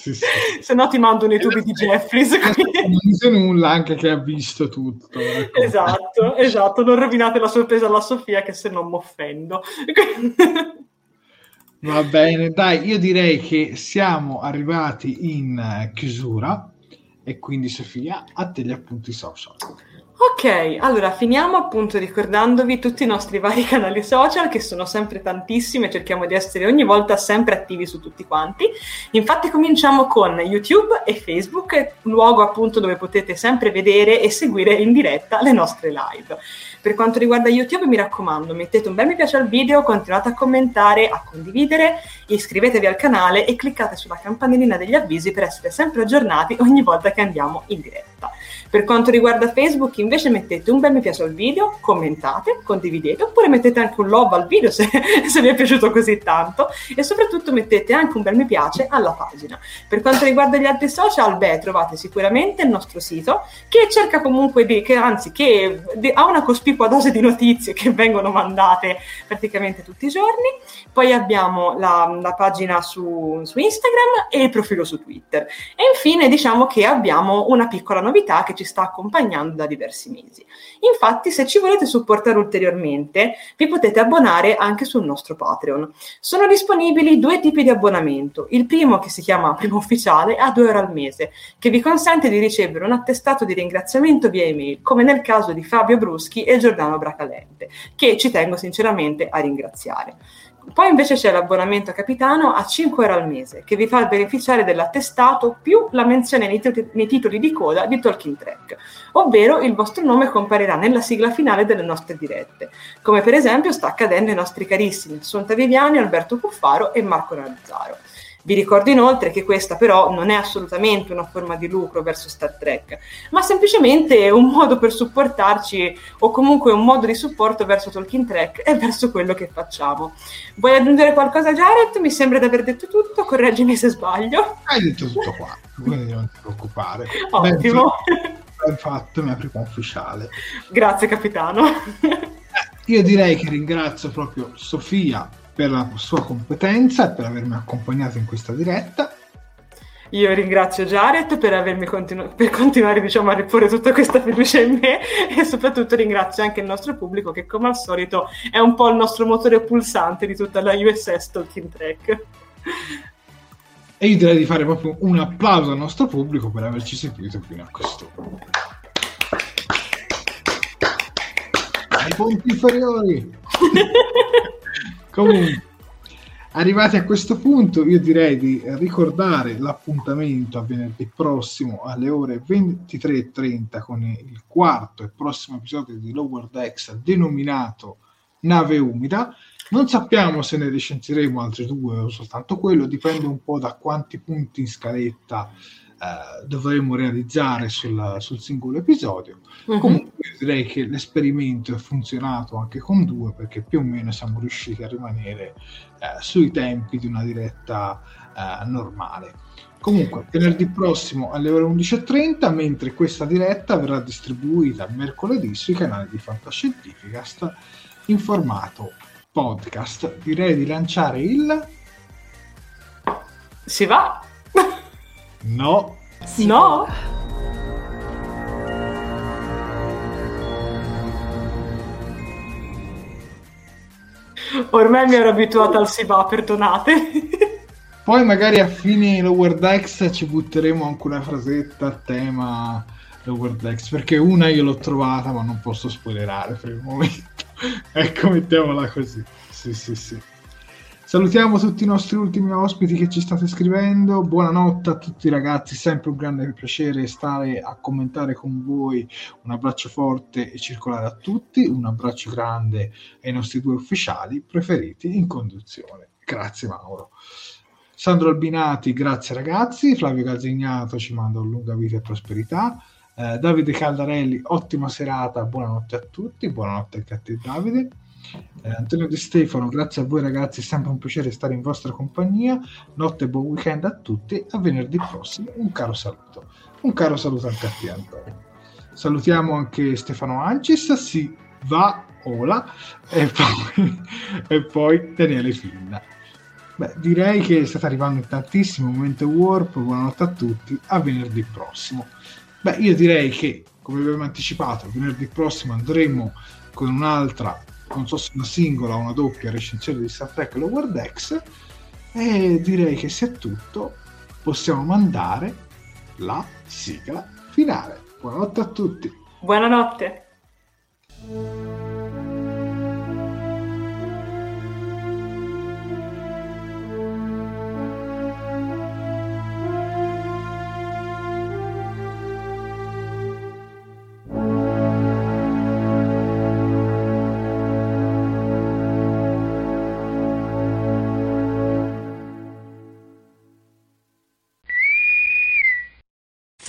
Sì, sì. Se no ti mando nei tubi di Jeffries. Non dice nulla anche che ha visto tutto. Ecco. Esatto, esatto. Non rovinate la sorpresa alla Sofia che se non mi offendo. Va bene, dai, io direi che siamo arrivati in chiusura e quindi Sofia, a te gli appunti social. Ok, allora finiamo appunto ricordandovi tutti i nostri vari canali social che sono sempre tantissimi e cerchiamo di essere ogni volta sempre attivi su tutti quanti. Infatti cominciamo con YouTube e Facebook, luogo appunto dove potete sempre vedere e seguire in diretta le nostre live. Per quanto riguarda YouTube mi raccomando mettete un bel mi piace al video, continuate a commentare, a condividere, iscrivetevi al canale e cliccate sulla campanellina degli avvisi per essere sempre aggiornati ogni volta che andiamo in diretta. Per quanto riguarda Facebook invece mettete un bel mi piace al video, commentate, condividete oppure mettete anche un love al video se, se vi è piaciuto così tanto e soprattutto mettete anche un bel mi piace alla pagina. Per quanto riguarda gli altri social, beh, trovate sicuramente il nostro sito che cerca comunque di, che anzi, che di, ha una cospicua dose di notizie che vengono mandate praticamente tutti i giorni. Poi abbiamo la, la pagina su, su Instagram e il profilo su Twitter. E infine diciamo che abbiamo una piccola novità che ci sta accompagnando da diversi mesi. Infatti, se ci volete supportare ulteriormente, vi potete abbonare anche sul nostro Patreon. Sono disponibili due tipi di abbonamento. Il primo, che si chiama Primo Ufficiale, a 2 euro al mese, che vi consente di ricevere un attestato di ringraziamento via email, come nel caso di Fabio Bruschi e Giordano Bracalente, che ci tengo sinceramente a ringraziare. Poi invece c'è l'abbonamento capitano a 5 euro al mese, che vi fa beneficiare dell'attestato più la menzione nei, titoli, nei titoli di coda di Talking Track, ovvero il vostro nome comparirà nella sigla finale delle nostre dirette, come per esempio sta accadendo ai nostri carissimi Assunta Viviani, Alberto Cuffaro e Marco Nazzaro. Vi ricordo inoltre che questa però non è assolutamente una forma di lucro verso Star Trek, ma semplicemente un modo per supportarci o comunque un modo di supporto verso Talking Trek e verso quello che facciamo. Vuoi aggiungere qualcosa Jared? Mi sembra di aver detto tutto, correggimi se sbaglio. Hai detto tutto qua, quindi non ti preoccupare. Ottimo. Ben fatto, mia prima ufficiale. Grazie capitano. Io direi che ringrazio proprio Sofia per la sua competenza e per avermi accompagnato in questa diretta. Io ringrazio Jared per, avermi continu- per continuare diciamo, a riporre tutta questa fiducia in me e soprattutto ringrazio anche il nostro pubblico che come al solito è un po' il nostro motore pulsante di tutta la USS Talking Track. E io direi di fare proprio un applauso al nostro pubblico per averci seguito fino a questo punto. Ai punti inferiori! Comunque, arrivati a questo punto, io direi di ricordare l'appuntamento a venerdì prossimo alle ore 23.30 con il quarto e prossimo episodio di Lower Decks denominato Nave Umida. Non sappiamo se ne recensiremo altri due o soltanto quello, dipende un po' da quanti punti in scaletta eh, dovremmo realizzare sul, sul singolo episodio. Uh-huh. Comunque direi che l'esperimento è funzionato anche con due perché più o meno siamo riusciti a rimanere eh, sui tempi di una diretta eh, normale. Comunque, venerdì prossimo alle ore 11.30, mentre questa diretta verrà distribuita mercoledì sui canali di Fantascientificast in formato podcast. Direi di lanciare il... Si va? No. Sì. No? Ormai mi ero abituata al si va, perdonate. Poi magari a fine Lower Decks ci butteremo anche una frasetta a tema Lower Decks, perché una io l'ho trovata ma non posso spoilerare per il momento. ecco, mettiamola così. Sì, sì, sì. Salutiamo tutti i nostri ultimi ospiti che ci state scrivendo. Buonanotte a tutti ragazzi, sempre un grande piacere stare a commentare con voi. Un abbraccio forte e circolare a tutti, un abbraccio grande ai nostri due ufficiali preferiti in conduzione. Grazie Mauro. Sandro Albinati, grazie ragazzi. Flavio Calzignato ci manda un lunga vita e prosperità. Eh, Davide Caldarelli, ottima serata, buonanotte a tutti, buonanotte anche a te Davide. Eh, Antonio Di Stefano, grazie a voi ragazzi, è sempre un piacere stare in vostra compagnia. Notte e buon weekend a tutti. A venerdì prossimo, un caro saluto. Un caro saluto anche a te, Antonio. Salutiamo anche Stefano Ancis, si va, Ola, e poi, e poi Daniele Finna. Beh, direi che state arrivando in tantissimo momento warp. Buonanotte a tutti. A venerdì prossimo. Beh, io direi che, come abbiamo anticipato, venerdì prossimo andremo con un'altra non so se una singola o una doppia recensione di Star Trek Lower Decks e direi che se è tutto possiamo mandare la sigla finale. Buonanotte a tutti. Buonanotte.